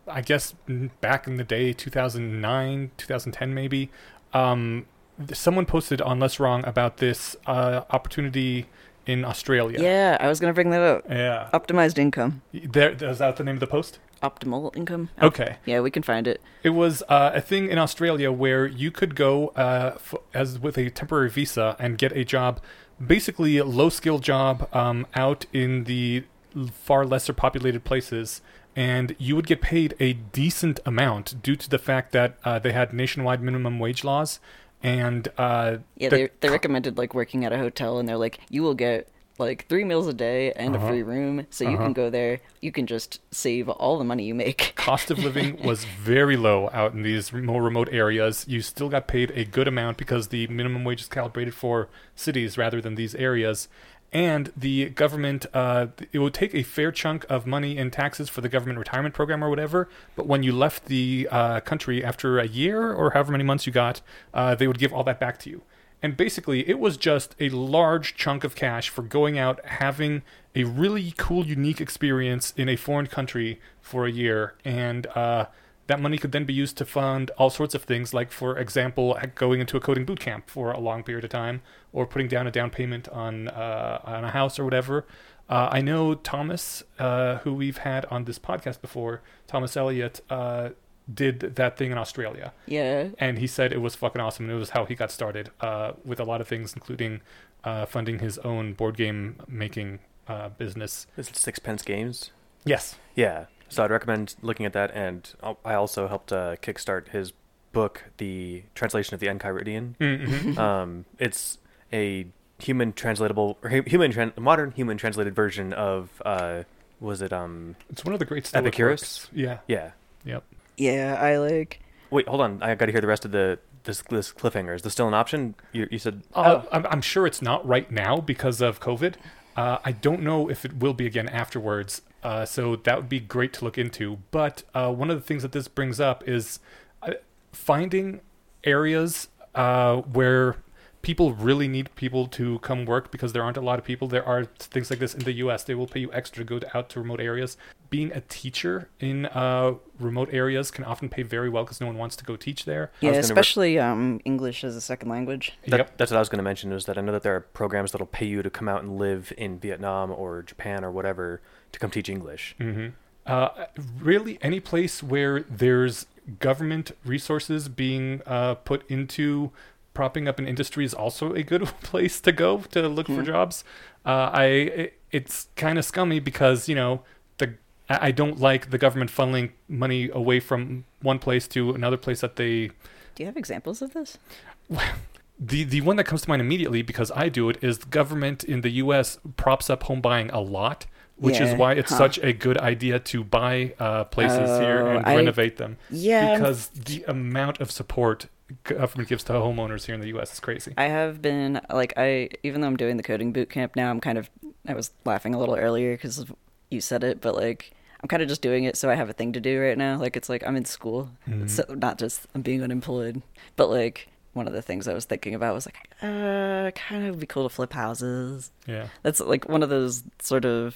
I guess, back in the day, 2009, 2010 maybe. Um, someone posted on LessWrong about this uh, opportunity in Australia. Yeah, I was gonna bring that up. Yeah. Optimized income, There, is that the name of the post? optimal income. Okay. Yeah, we can find it. It was uh, a thing in Australia where you could go uh, f- as with a temporary visa and get a job, basically a low skill job um, out in the far lesser populated places, and you would get paid a decent amount due to the fact that uh, they had nationwide minimum wage laws, and uh, Yeah, the they they recommended like working at a hotel, and they're like, you will get like three meals a day and Uh-huh. a free room, so you Uh-huh. can go there. You can just save all the money you make. cost of living was very low out in these more remote areas. You still got paid a good amount because the minimum wage is calibrated for cities rather than these areas. And the government, uh, it would take a fair chunk of money in taxes for the government retirement program or whatever. But when you left the uh, country after a year or however many months you got, uh, they would give all that back to you. And basically, it was just a large chunk of cash for going out, having a really cool, unique experience in a foreign country for a year. And uh, that money could then be used to fund all sorts of things, like, for example, going into a coding boot camp for a long period of time, or putting down a down payment on, uh, on a house or whatever. Uh, I know Thomas, uh, who we've had on this podcast before, Thomas Elliott, uh, did that thing in Australia Yeah. and he said it was fucking awesome and it was how he got started uh, with a lot of things including uh, funding his own board game making uh, business Is it Sixpence Games? yes Yeah. So I'd recommend looking at that, and I'll- also helped uh, kickstart his book, the translation of the Enchiridion. mm-hmm. um, it's a human translatable, or human tran- modern human translated version of uh, was it um it's one of the great Stoic Epicurus? works. yeah yeah. yep Yeah, I like. Wait, hold on. I got to hear the rest of the this this cliffhanger. Is this still an option? You you said uh, I'm, I'm sure it's not right now because of covid uh, i don't know if it will be again afterwards uh, so that would be great to look into but uh, one of the things that this brings up is uh, finding areas uh, where people really need people to come work because there aren't a lot of people. There are things like this in the U.S. They will pay you extra to go to, out to remote areas. Being a teacher in uh, remote areas can often pay very well because no one wants to go teach there. Yeah, gonna re- especially um, English as a second language. that, yep. that's what I was going to mention. Is that I know that there are programs that'll pay you to come out and live in Vietnam or Japan or whatever to come teach English. hmm Uh, really, any place where there's government resources being uh, put into propping up an industry is also a good place to go to look for Mhm. jobs. Uh, I it, it's kind of scummy because you know the I I don't like the government funneling money away from one place to another place that they Do you have examples of this? the the one that comes to mind immediately because I do it is the government in the U.S. props up home buying a lot, which is why it's huh. such a good idea to buy uh, places here Oh, and I- renovate them Yeah, because the amount of support government gives to homeowners here in the U.S. is crazy. I have been like I even though I'm doing the coding boot camp now, I'm kind of I was laughing a little earlier because you said it, but like I'm kind of just doing it so I have a thing to do right now. Like it's like I'm in school, Mhm. so not just I'm being unemployed, but like one of the things I was thinking about was like, uh, kind of be cool to flip houses. Yeah, That's like one of those sort of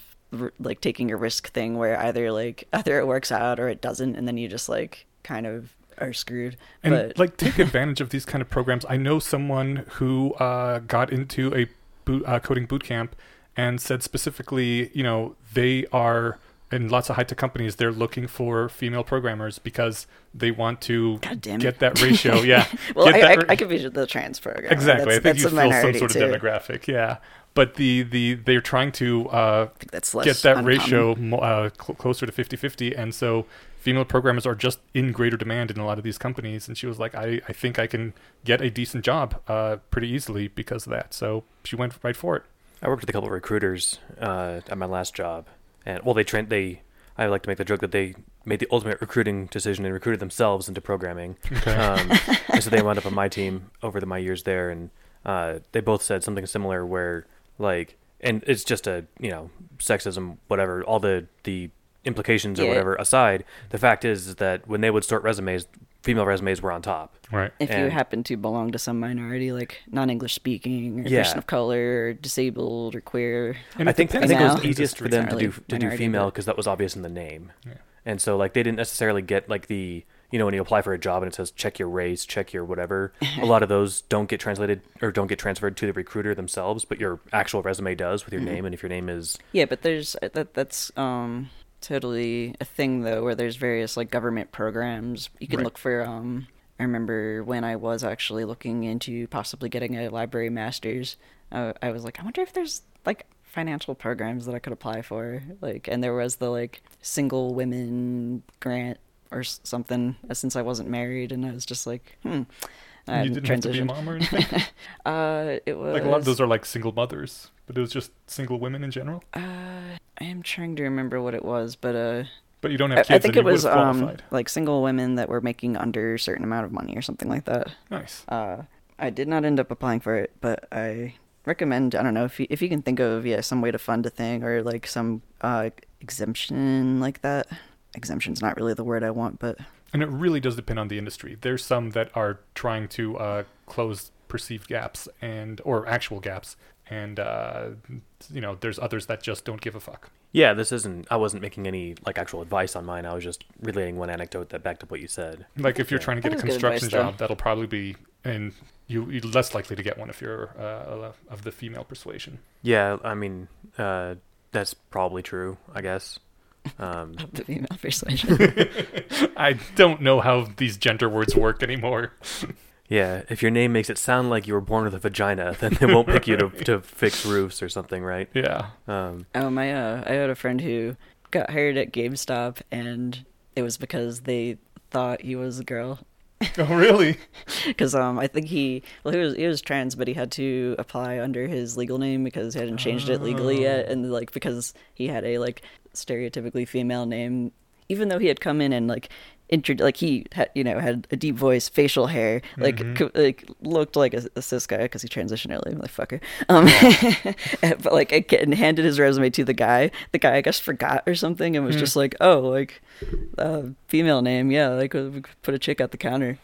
like taking a risk thing where either like either it works out or it doesn't, and then you just like kind of are screwed. and but like take advantage of these kind of programs. I know someone who uh, got into a boot, uh, coding boot camp and said specifically, you know, they are in lots of high tech companies. They're looking for female programmers because they want to God damn it. get that ratio. Yeah, well, I, that I, I could be the trans program. exactly. That's, I think you fill some sort of too. demographic. Yeah, but the the they're trying to uh, that's get that uncommon. ratio uh, cl- closer to 50-50 and so female programmers are just in greater demand in a lot of these companies and she was like i, I think i can get a decent job uh, pretty easily because of that so she went right for it I worked with a couple of recruiters uh, at my last job, and well, they trained. They I like to make the joke that they made the ultimate recruiting decision and recruited themselves into programming. okay Um, and so they wound up on my team over the, my years there, and uh, they both said something similar. Where like, and it's just a you know sexism, whatever. All the the implications or Yeah. whatever aside, the fact is, is that when they would sort resumes, female resumes were on top. right If you And- happen to belong to some minority, like non-English speaking, or Yeah. person of color, or disabled, or queer, and I think I depends think it was on now. the easiest for them to It's do to really do female because that was obvious in the name. Yeah. And so like they didn't necessarily get like the you know when you apply for a job and it says check your race, check your whatever. a lot of those don't get translated or don't get transferred to the recruiter themselves, but your actual resume does with your Mhm. name and if your name is Yeah, but there's uh, that that's um totally a thing though where there's various like government programs. You can Right. look for um I remember when I was actually looking into possibly getting a library master's, uh, I was like, I wonder if there's like financial programs that I could apply for. Like and there was the like single women grant or something uh, since I wasn't married and I was just like, hmm. I you didn't have to be a mom or anything Uh, it was like a lot of those are like single mothers but it was just single women in general Uh, I am trying to remember what it was, but uh, but you don't have kids I think it was um like single women that were making under a certain amount of money or something like that. nice Uh, I did not end up applying for it, but I recommend. I don't know if you if you can think of yeah some way to fund a thing or like some uh exemption like that. Exemption's not really the word I want, but and it really does depend on the industry there's some that are trying to uh, close perceived gaps and or actual gaps, and uh, you know, there's others that just don't give a fuck. Yeah, this isn't. I wasn't making any like actual advice on mine. I was just relating one anecdote that backed up what you said. Like if you're Yeah. trying to get a construction advice, job, that'll probably be and you you're less likely to get one if you're uh, of the female persuasion. Yeah, I mean, uh, that's probably true. I guess. Um, Of the female persuasion. I don't know how these gender words work anymore. yeah, if your name makes it sound like you were born with a vagina, then they won't pick you to to fix roofs or something, right? Yeah. Um, Oh my! Uh, I had a friend who got hired at GameStop, and it was because they thought he was a girl. Oh really? Because um, I think he well, he was he was trans, but he had to apply under his legal name because he hadn't changed it legally yet, Oh. and like because he had a like stereotypically female name, even though he had come in and like. Intro- like he had, you know, had a deep voice, facial hair, like Mhm. co- like looked like a, a cis guy because he transitioned early, motherfucker. Um, but like and handed his resume to the guy. The guy, I guess, forgot or something, and was Hmm. just like, "Oh, like uh, female name, yeah, like we put a chick at the counter."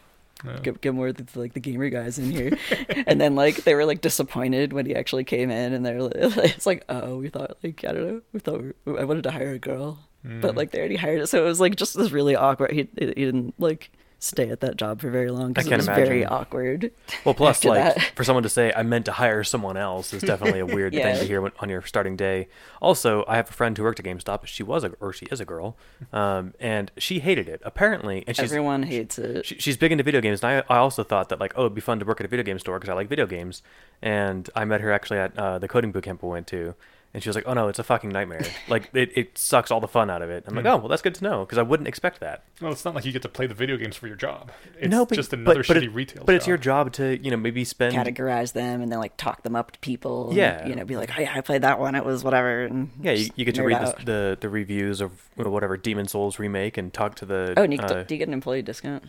Yeah. get, get more of the, like the gamer guys in here and then like they were like disappointed when he actually came in and they're like, it's like oh we thought like i don't know we thought we, i wanted to hire a girl but Mm. like they already hired it so it was like just this really awkward he, he didn't like stay at that job for very long because it was very awkward well, plus, like that. for someone to say I meant to hire someone else is definitely a weird Yeah. thing to hear on your starting day. Also, I have a friend who worked at GameStop. She was a or she is a girl, um, and she hated it apparently. And she's everyone hates it she, she's big into video games, and I, I also thought that like, oh, it'd be fun to work at a video game store because I like video games. And I met her actually at uh, the coding boot camp we went to, and she was like, oh no, it's a fucking nightmare. like it, it sucks all the fun out of it. I'm like, Hmm. oh, well, that's good to know because I wouldn't expect that. Well, it's not like you get to play the video games for your job. It's no, but, just another but, shitty it- retail. But it's your job. job to you know maybe spend. categorize them and then like talk them up to people and, Yeah. you know be like oh yeah i played that one it was whatever and Yeah, you, you get to read the, the the reviews of whatever Demon's Souls remake and talk to the. oh and you, uh, do you get an employee discount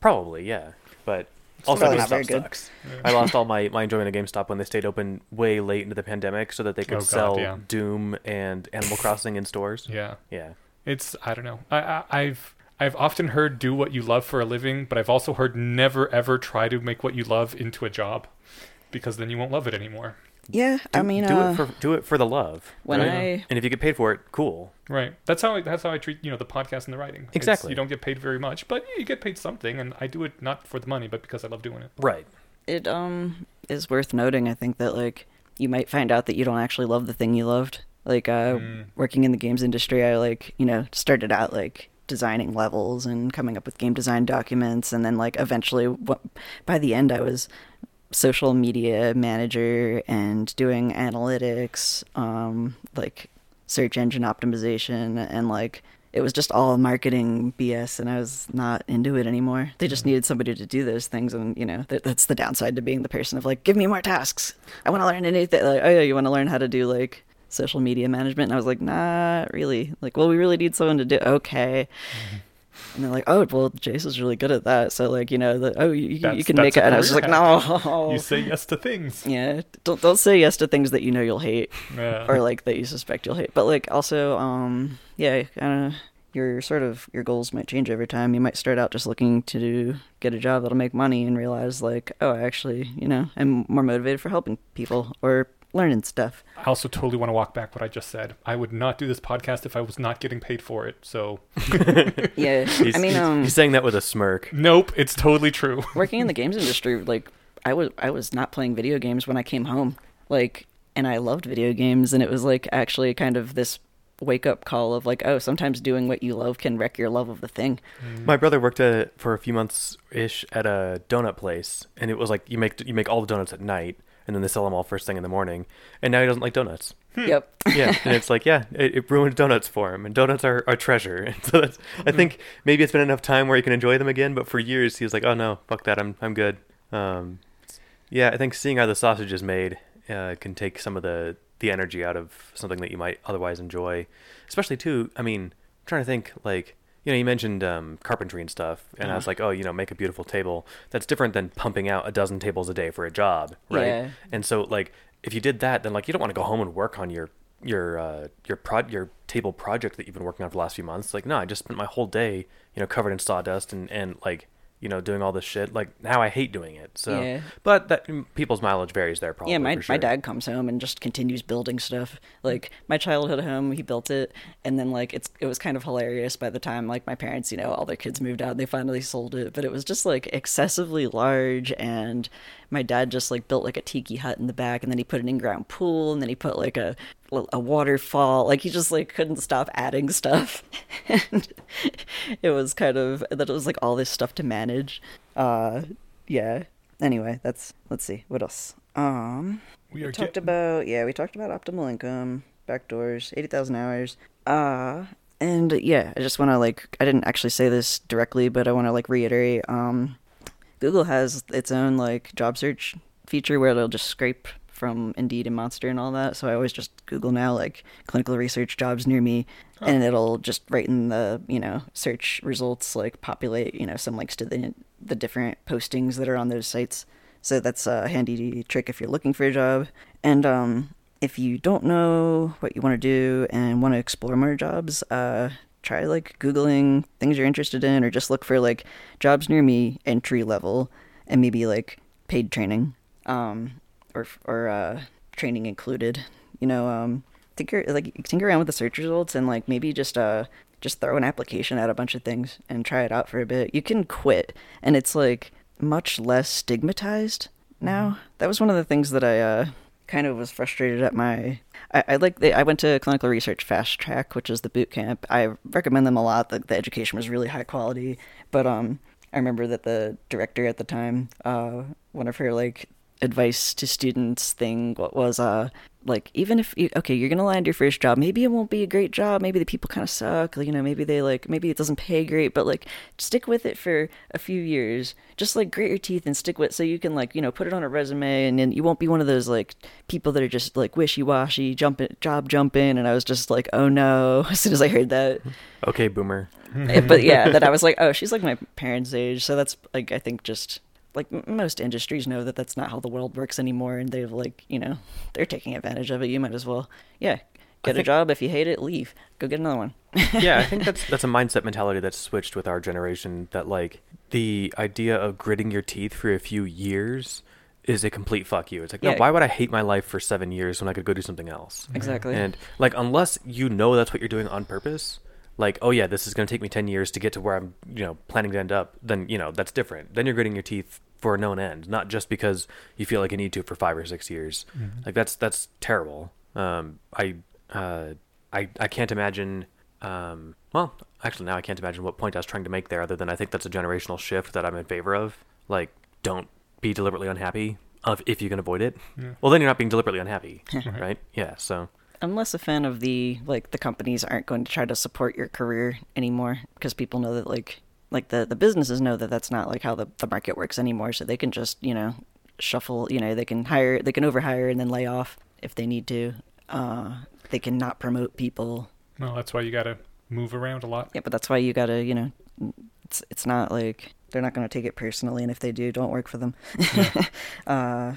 probably, yeah, but also probably very GameStop good. sucks. I lost all my, my enjoyment of GameStop when they stayed open way late into the pandemic so that they could Oh, God, sell yeah. Doom and Animal Crossing in stores. Yeah. Yeah. It's I don't know. I, I I've I've often heard do what you love for a living, but I've also heard never ever try to make what you love into a job, because then you won't love it anymore. Yeah i mean do uh, it for do it for the love. when right? i and if you get paid for it, cool. Right. That's how I, that's how I treat you know the podcast and the writing. It's- Exactly. you don't get paid very much, but you get paid something, and I do it not for the money, but because I love doing it. Right. it um is worth noting i think that like you might find out that you don't actually love the thing you loved like uh Mm. working in the games industry i like you know started out like designing levels and coming up with game design documents and then like eventually wh- by the end i was social media manager and doing analytics um like search engine optimization and like it was just all marketing BS, and I was not into it anymore. They just needed somebody to do those things, and you know that, that's the downside to being the person of like, give me more tasks. I want to learn anything. Like, oh yeah, you want to learn how to do like social media management? And I was like, not really. Like, well, we really need someone to do. Okay. And they're like, oh, well, Jason's really good at that. So like, you know, the, oh, you, you can make it. And I was just like, no. You say yes to things. yeah, don't don't say yes to things that you know you'll hate Yeah. or like that you suspect you'll hate. But like also, um, yeah, uh, your sort of your goals might change over time. You might start out just looking to do, get a job that'll make money, and realize like, oh, I actually, you know, I'm more motivated for helping people or learning stuff. I also totally want to walk back what I just said. I would not do this podcast if I was not getting paid for it. So Yeah, He's, I mean, he's, um, he's saying that with a smirk. nope, it's totally true. working in the games industry, like I was I was not playing video games when I came home. Like and I loved video games and it was like actually kind of this wake up call of like, oh, sometimes doing what you love can wreck your love of the thing. My brother worked at, for a few months ish at a donut place, and it was like you make you make all the donuts at night, and then they sell them all first thing in the morning. And now he doesn't like donuts. yep. Yeah, and it's like yeah, it, it ruined donuts for him, and donuts are a treasure. And so that's I think maybe it's been enough time where he can enjoy them again. But for years he was like, oh no, fuck that, I'm I'm good. Um, yeah, I think seeing how the sausage is made uh, can take some of the the energy out of something that you might otherwise enjoy. Especially too, I mean, I'm trying to think like you know, you mentioned um, carpentry and stuff, and I was Uh-huh. like, oh, you know, make a beautiful table. That's different than pumping out a dozen tables a day for a job, right? Yeah. And so, like, if you did that, then like you don't want to go home and work on your your uh, your prod your table project that you've been working on for the last few months. Like, no, I just spent my whole day, you know, covered in sawdust and and like you know, doing all this shit. Like now I hate doing it. So, Yeah. but that mm, people's mileage varies there probably. yeah, my sure. my dad comes home and just continues building stuff. Like my childhood home, he built it, and then like it's it was kind of hilarious by the time like my parents, you know, all their kids moved out, and they finally sold it. But it was just like excessively large, and my dad just like built like a tiki hut in the back, and then he put an in-ground pool, and then he put like a a waterfall. Like he just like couldn't stop adding stuff, and it was kind of that it was like all this stuff to manage. Uh, yeah. Anyway, that's let's see what else. Um, We we talked getting- about yeah, we talked about optimal income, backdoors, eighty thousand hours. Uh and yeah, I just want to like I didn't actually say this directly, but I want to like reiterate. Um, Google has its own like job search feature where it'll just scrape from Indeed and Monster and all that. So I always just Google now like clinical research jobs near me, and it'll just right in the you know search results like populate you know some links to the the different postings that are on those sites. So that's a handy trick if you're looking for a job. And um, if you don't know what you want to do and want to explore more jobs, uh, try like Googling things you're interested in or just look for like jobs near me, entry level, and maybe like paid training um, or, or uh, training included. You know, um, tinker, like tinker around with the search results and like maybe just uh, just throw an application at a bunch of things and try it out for a bit. You can quit, and it's like much less stigmatized now. That was one of the things that I uh, kind of was frustrated at my. I, I like. The, I went to clinical research fast track, which is the boot camp. I recommend them a lot. The, the education was really high quality, but um, I remember that the director at the time, uh, one of her like advice to students thing what was uh like even if you okay you're gonna land your first job maybe it won't be a great job maybe the people kind of suck you know maybe they like maybe it doesn't pay great but like stick with it for a few years just like grit your teeth and stick with it so you can like you know put it on a resume and then you won't be one of those like people that are just like wishy-washy jump in, job jumping and i was just like oh no as soon as i heard that Okay, boomer. Eh, but yeah, that I was like, oh, she's like my parents' age, so that's like I think just like most industries know that that's not how the world works anymore, and they've like you know they're taking advantage of it. You might as well, yeah, get a job. If you hate it, leave. Go get another one. yeah, I think that's that's a mindset mentality that's switched with our generation. That like the idea of gritting your teeth for a few years is a complete fuck you. It's like, no, why would I hate my life for seven years when I could go do something else? Exactly. And like, unless you know that's what you're doing on purpose, like, oh yeah, this is going to take me ten years to get to where I'm, you know, planning to end up. Then you know that's different. Then you're gritting your teeth for a known end, not just because you feel like you need to for five or six years. Like that's that's terrible. Um, I uh, I I can't imagine. Um, well, actually, now I can't imagine what point I was trying to make there, other than I think that's a generational shift that I'm in favor of. Like, don't be deliberately unhappy of if you can avoid it. Well, then you're not being deliberately unhappy, right? Yeah. So I'm less a fan of the like the companies aren't going to try to support your career anymore because people know that like like the the businesses know that that's not like how the, the market works anymore. So they can just you know shuffle you know they can hire they can overhire and then lay off if they need to. Uh they can not promote people. No, that's why you got to move around a lot. yeah but that's why you gotta you know it's it's not like they're not going to take it personally and if they do don't work for them. Uh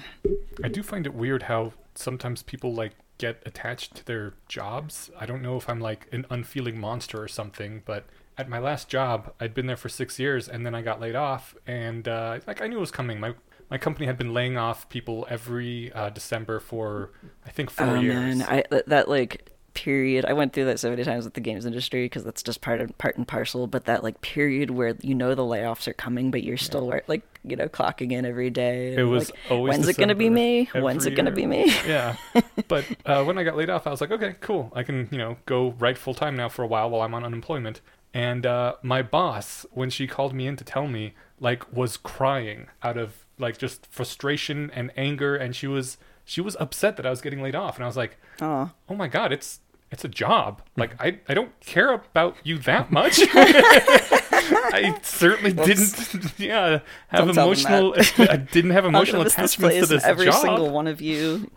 I do find it weird how sometimes people like get attached to their jobs. I don't know if I'm like an unfeeling monster or something, but at my last job, I'd been there for six years and then I got laid off, and uh, like I knew it was coming. My my company had been laying off people every uh, December for I think four oh years. man i that, that like period. I went through that so many times with the games industry because that's just part of part and parcel but that like period where you know the layoffs are coming but you're still wor- like you know clocking in every day It was like, always when's it gonna be me? when's it gonna be me? Yeah. But uh, when I got laid off, I was like, okay, cool. I can, you know, go right full time now for a while while I'm on unemployment. And uh, my boss, when she called me in to tell me, like, was crying out of like just frustration and anger, and she was she was upset that I was getting laid off, and I was like, oh oh my god, it's it's a job. Like I I don't care about you that much. I certainly didn't, yeah, have Don't emotional. I didn't have emotional gonna this to this every job. single one of you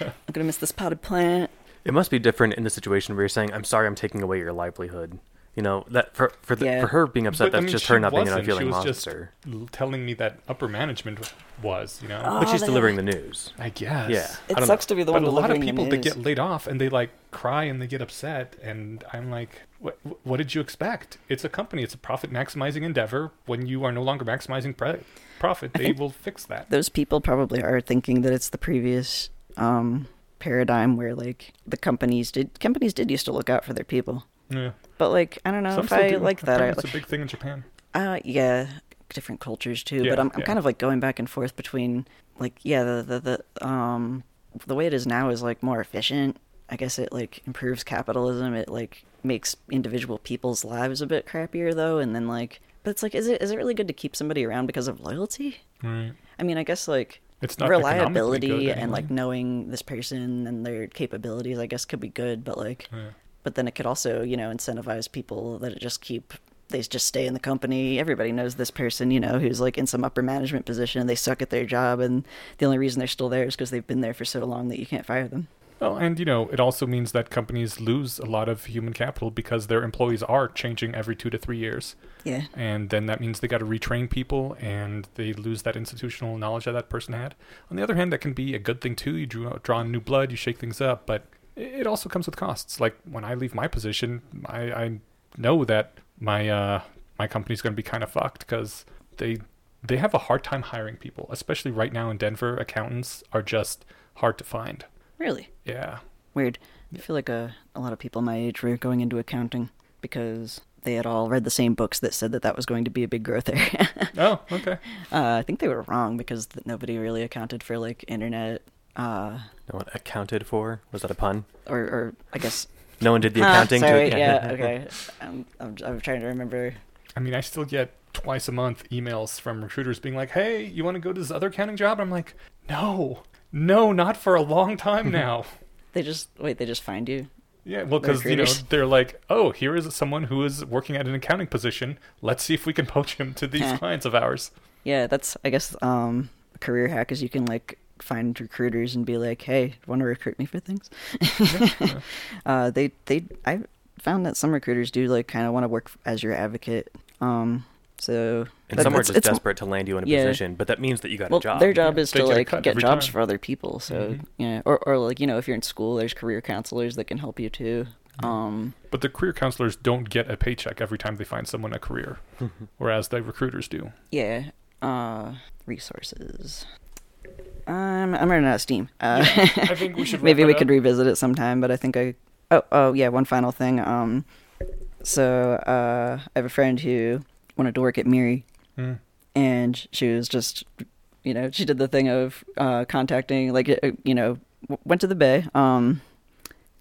i'm gonna miss this potted plant it must be different in the situation where you're saying, "I'm sorry, I'm taking away your livelihood." You know that for for the, Yeah. for her being upset, But, I that's mean, just her not being an unfeeling she was monster. Just telling me that upper management was, you know. Oh, but she's they- delivering the news. I guess. Yeah. it I sucks know. to be the one But one a lot of people that get laid off and they like cry and they get upset, and I'm like, what, what did you expect? It's a company. It's a profit maximizing endeavor. When you are no longer maximizing pre- profit, they will fix that. Those people probably are thinking that it's the previous um, paradigm where like the companies did companies did used to look out for their people. Yeah. But like I don't know Some if I do. like that. I, It's a big thing in Japan. Uh, yeah, different cultures too. Yeah, but I'm, I'm yeah. kind of like going back and forth between like yeah the, the the um the way it is now is like more efficient. I guess it like improves capitalism. It like makes individual people's lives a bit crappier though, and then like but it's like is it is it really good to keep somebody around because of loyalty? Right. I mean, I guess like It's not reliability good and like knowing this person and their capabilities, I guess could be good, but like Yeah. But then it could also you know incentivize people that just keep they just stay in the company everybody knows this person you know who's like in some upper management position and they suck at their job and the only reason they're still there is because they've been there for so long that you can't fire them Well, and you know, it also means that companies lose a lot of human capital because their employees are changing every two to three years. yeah And then that means they got to retrain people and they lose that institutional knowledge that that person had. On the other hand, that can be a good thing too. You draw, draw new blood, you shake things up, but it also comes with costs. Like when I leave my position, I, I know that my uh, my company's going to be kind of fucked because they they have a hard time hiring people, especially right now in Denver. Accountants are just hard to find. really Yeah. weird i feel like a, a lot of people my age were going into accounting because they had all read the same books that said that that was going to be a big growth area Oh, okay. uh, i think they were wrong because nobody really accounted for like internet uh, No one accounted for. Was that a pun? or, or i guess No one did the Ah, accounting. sorry, to yeah, okay. I'm, I'm, I'm trying to remember. I mean, I still get twice a month emails from recruiters being like, "Hey, you want to go to this other accounting job?" I'm like, "No, no, not for a long time now." They just wait. They just find you. yeah, well, because you know they're like, "Oh, here is someone who is working at an accounting position. Let's see if we can poach him to these Huh. clients of ours." Yeah, that's I guess um, a career hack is you can like find recruiters and be like, hey, want to recruit me for things? Yeah. uh, they they I found that some recruiters do like kind of want to work as your advocate. Um, so And some are just it's- desperate to land you in a yeah. position, but that means that you got Well, a job. their job yeah. is They to get like get jobs time. for other people. So Mhm. yeah, or or like you know if you're in school, there's career counselors that can help you too. Um, But the career counselors don't get a paycheck every time they find someone a career, whereas the recruiters do. Yeah. Uh, resources. Um, I'm running out of steam. Uh, I think we should. maybe we it could revisit it sometime. But I think I. Oh, oh yeah. One final thing. Um, so uh, I have a friend who wanted to work at MIRI, Mm. and she was just, you know, she did the thing of uh, contacting, like, uh, you know, went to the Bay. Um,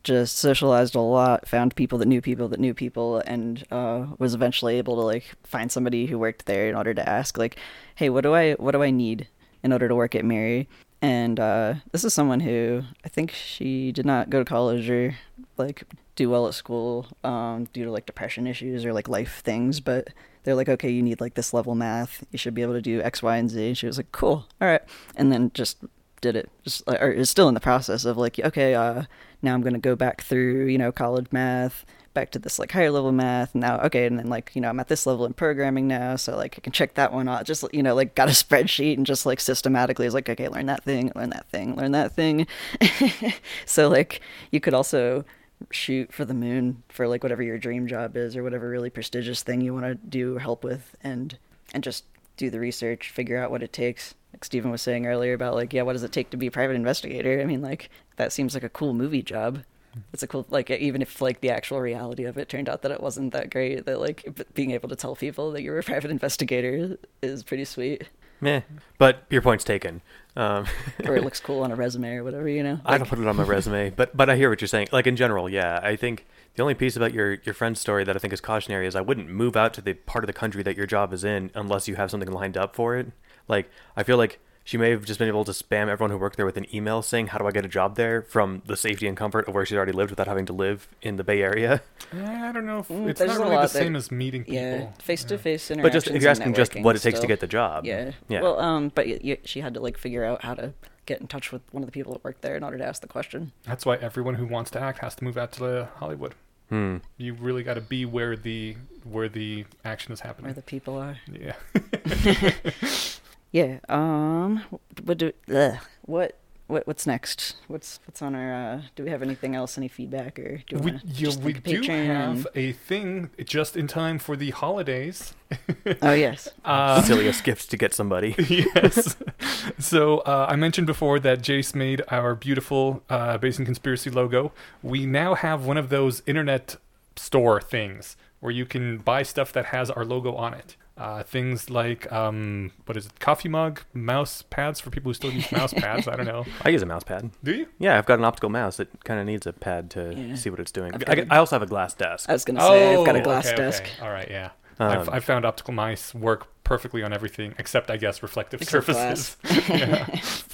just socialized a lot, found people that knew people that knew people, and uh, was eventually able to like find somebody who worked there in order to ask, like, "Hey, what do I what do I need in order to work at MIRI?" And uh, this is someone who I think she did not go to college or like do well at school um, due to like depression issues or like life things, but they're like, okay, you need like this level math. You should be able to do X, Y, and Z. And she was like, cool, all right, and then just did it. Just or is still in the process of like, okay, uh, now I'm gonna go back through you know college math, to this like higher level math. And now okay, and then like you know I'm at this level in programming now, so like I can check that one off. Just you know like got a spreadsheet and just like systematically is like, okay, learn that thing, learn that thing, learn that thing. so like you could also shoot for the moon for like whatever your dream job is or whatever really prestigious thing you want to do help with and and just do the research figure out what it takes like Stephen was saying earlier about like yeah what does it take to be a private investigator I mean like that seems like a cool movie job it's a cool like even if like the actual reality of it turned out that it wasn't that great that like being able to tell people that you're a private investigator is pretty sweet Meh. But your point's taken. Um, or it looks cool on a resume or whatever you know I don't put it on my resume, but but I hear what you're saying. Like in general, yeah. I think the only piece about your your friend's story that I think is cautionary is I wouldn't move out to the part of the country that your job is in unless you have something lined up for it. Like I feel like she may have just been able to spam everyone who worked there with an email saying, "How do I get a job there?" from the safety and comfort of where she's already lived without having to live in the Bay Area. Eh, I don't know if Mm, it's there's not a really the lot that- same as meeting people. yeah face to face But just if you're asking just what it takes to get the job, Yeah. yeah. Well, um, but y- y- she had to like figure out how to get in touch with one of the people that worked there in order to ask the question. That's why everyone who wants to act has to move out to the Hollywood. hmm. You really got to be where the where the action is happening. Where happening. the people are. Yeah. Yeah. Um. What do? Ugh, what what what's next? What's what's on our? Uh, do we have anything else? Any feedback or do we wanna yeah, just we do Patreon have a thing just in time for the holidays. Oh yes. Uh, Silliest gifts to get somebody. yes. So uh, I mentioned before that Jace made our beautiful uh, Bayesian Conspiracy logo. We now have one of those internet store things where you can buy stuff that has our logo on it. Uh, things like um, what is it? Coffee mug, mouse pads for people who still use mouse pads. I don't know. I use a mouse pad. Do you? Yeah, I've got an optical mouse. It kind of needs a pad to Yeah. see what it's doing. I've I, also have a glass desk. I was gonna say I've got a Oh, glass okay, desk. okay. All right, yeah. Um, I've, I've found optical mice work perfectly on everything except, I guess, reflective Except surfaces. yeah.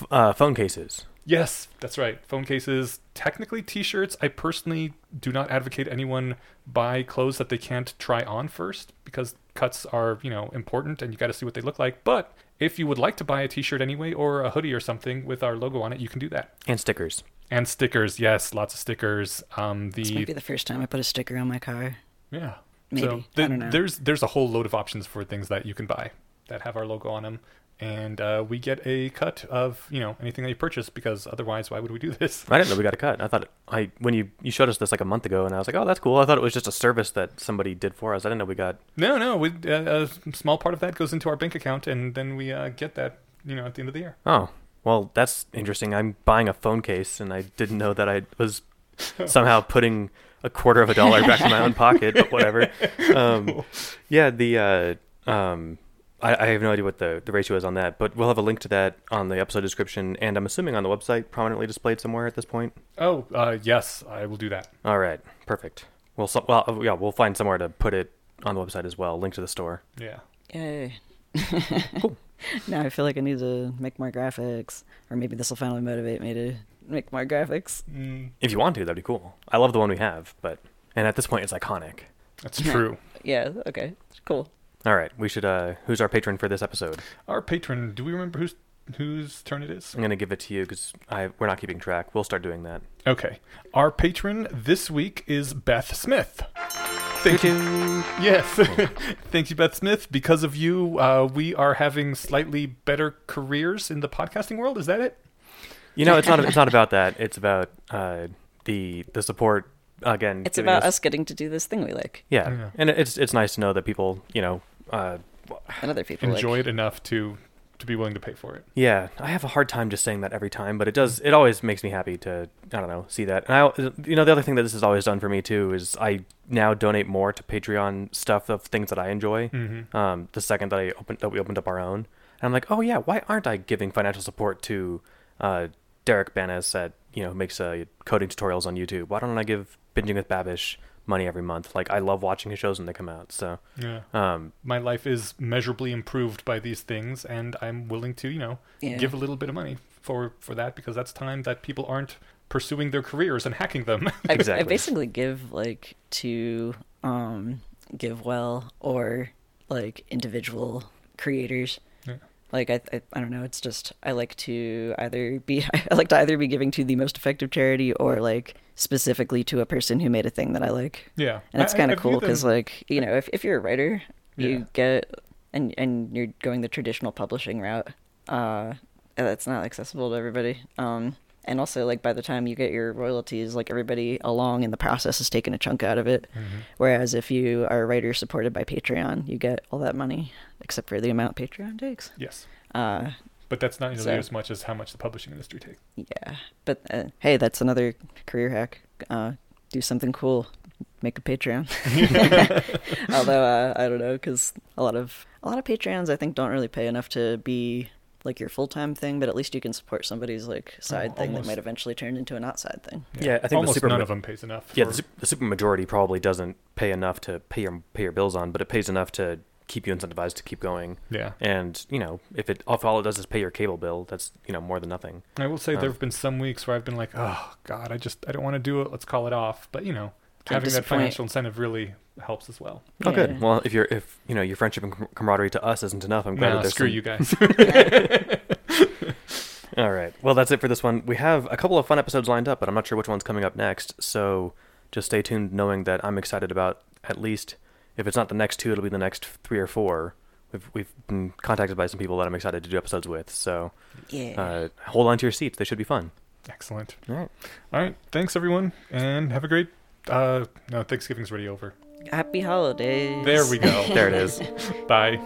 Uh, phone cases. Yes, that's right. Phone cases, technically t-shirts. I personally do not advocate anyone buy clothes that they can't try on first because cuts are, you know, important and you got to see what they look like. But if you would like to buy a t-shirt anyway or a hoodie or something with our logo on it, you can do that. And stickers. And stickers, yes, lots of stickers. Um This might be the the first time I put a sticker on my car. yeah. Maybe. So I th- don't know. there's there's a whole load of options for things that you can buy that have our logo on them. And uh, we get a cut of you know anything that you purchase because otherwise why would we do this? I didn't know we got a cut. I thought I when you you showed us this like a month ago, and I was like, oh, that's cool. I thought it was just a service that somebody did for us. I didn't know we got. No, no. We, uh, a small part of that goes into our bank account, and then we uh, get that, you know, at the end of the year. Oh, well, that's interesting. I'm buying a phone case, and I didn't know that I was somehow putting a quarter of a dollar back in my own pocket. But whatever. Um, yeah, the uh, um, I, I have no idea what the, the ratio is on that, but we'll have a link to that on the episode description, and I'm assuming on the website, prominently displayed somewhere at this point. Oh, uh, yes, I will do that. All right, perfect. We'll so, well uh, yeah we'll find somewhere to put it on the website as well. Link to the store. Yeah. Yay. Cool. Now I feel like I need to make more graphics, or maybe this will finally motivate me to make more graphics. Mm, If you want to, that'd be cool. I love the one we have, but and at this point, it's iconic. that's true. Yeah. Okay. Cool. All right, we should. uh Who's our patron for this episode? Our patron. Do we remember whose whose turn it is? I'm gonna give it to you because I we're not keeping track. We'll start doing that. Okay. Our patron this week is Beth Smith. Thank you. Yes. Thank you, Beth Smith. Because of you, uh, we are having slightly better careers in the podcasting world. Is that it? You know, it's not. It's not about that. It's about uh the the support. Again, It's giving about us getting to do this thing we like, Yeah. Yeah. and it's it's nice to know that people, you know, uh, and other people Enjoy like. it enough to to be willing to pay for it. Yeah, I have a hard time just saying that every time, but it does. It always makes me happy to I don't know see that. And I, you know, the other thing that this has always done for me too is I now donate more to Patreon stuff of things that I enjoy. Mm-hmm. Um, the second that I opened that we opened up our own, and I'm like, oh yeah, why aren't I giving financial support to uh, Derek Banas at you know makes uh, coding tutorials on YouTube? Why don't I give Binging with Babish money every month? Like I love watching his shows when they come out. So Yeah. um, My life is measurably improved by these things, and I'm willing to, you know, Yeah. give a little bit of money for for that because that's time that people aren't pursuing their careers and hacking them. I, I basically give like to um GiveWell or like individual creators. Like I, I I don't know, it's just I like to either be I like to either be giving to the most effective charity or like specifically to a person who made a thing that I like. yeah, And it's kind of cool because like, you know, if if you're a writer, Yeah. you get and and you're going the traditional publishing route. Uh that's not accessible to everybody. Um and also like by the time you get your royalties, like everybody along in the process is taking a chunk out of it. Mhm. Whereas if you are a writer supported by Patreon, you get all that money except for the amount Patreon takes. yes, Uh, but that's not nearly So- as much as how much the publishing industry takes. yeah, but uh, hey, that's another career hack. Uh, do something cool, make a Patreon. Although uh, I don't know, because a lot of a lot of Patreons I think don't really pay enough to be like your full time thing, but at least you can support somebody's like side Oh, thing that might eventually turn into a not side thing. Yeah, I think the almost super- none of them pays enough. Yeah, for- the, the super majority probably doesn't pay enough to pay your pay your bills on, but it pays enough to keep you incentivized to keep going. yeah. And you know, if it if all it does is pay your cable bill, that's you know more than nothing. I will say Um, there have been some weeks where I've been like, oh God, I just I don't want to do it. Let's call it off. But you know, having that financial incentive really helps as well. Oh, Yeah. good. Well, if you're if you know your friendship and camaraderie to us isn't enough, I'm glad Nah, that there's screw some- you guys. All right. Well, that's it for this one. We have a couple of fun episodes lined up, but I'm not sure which one's coming up next. So just stay tuned, knowing that I'm excited about at least if it's not the next two, it'll be the next three or four. we've, we've been contacted by some people that I'm excited to do episodes with. So Yeah. uh, hold on to your seats; they should be fun. Excellent. All right. All right. Thanks everyone, and have a great. Uh, no, Thanksgiving's already over. Happy holidays. There we go. There it is. Bye.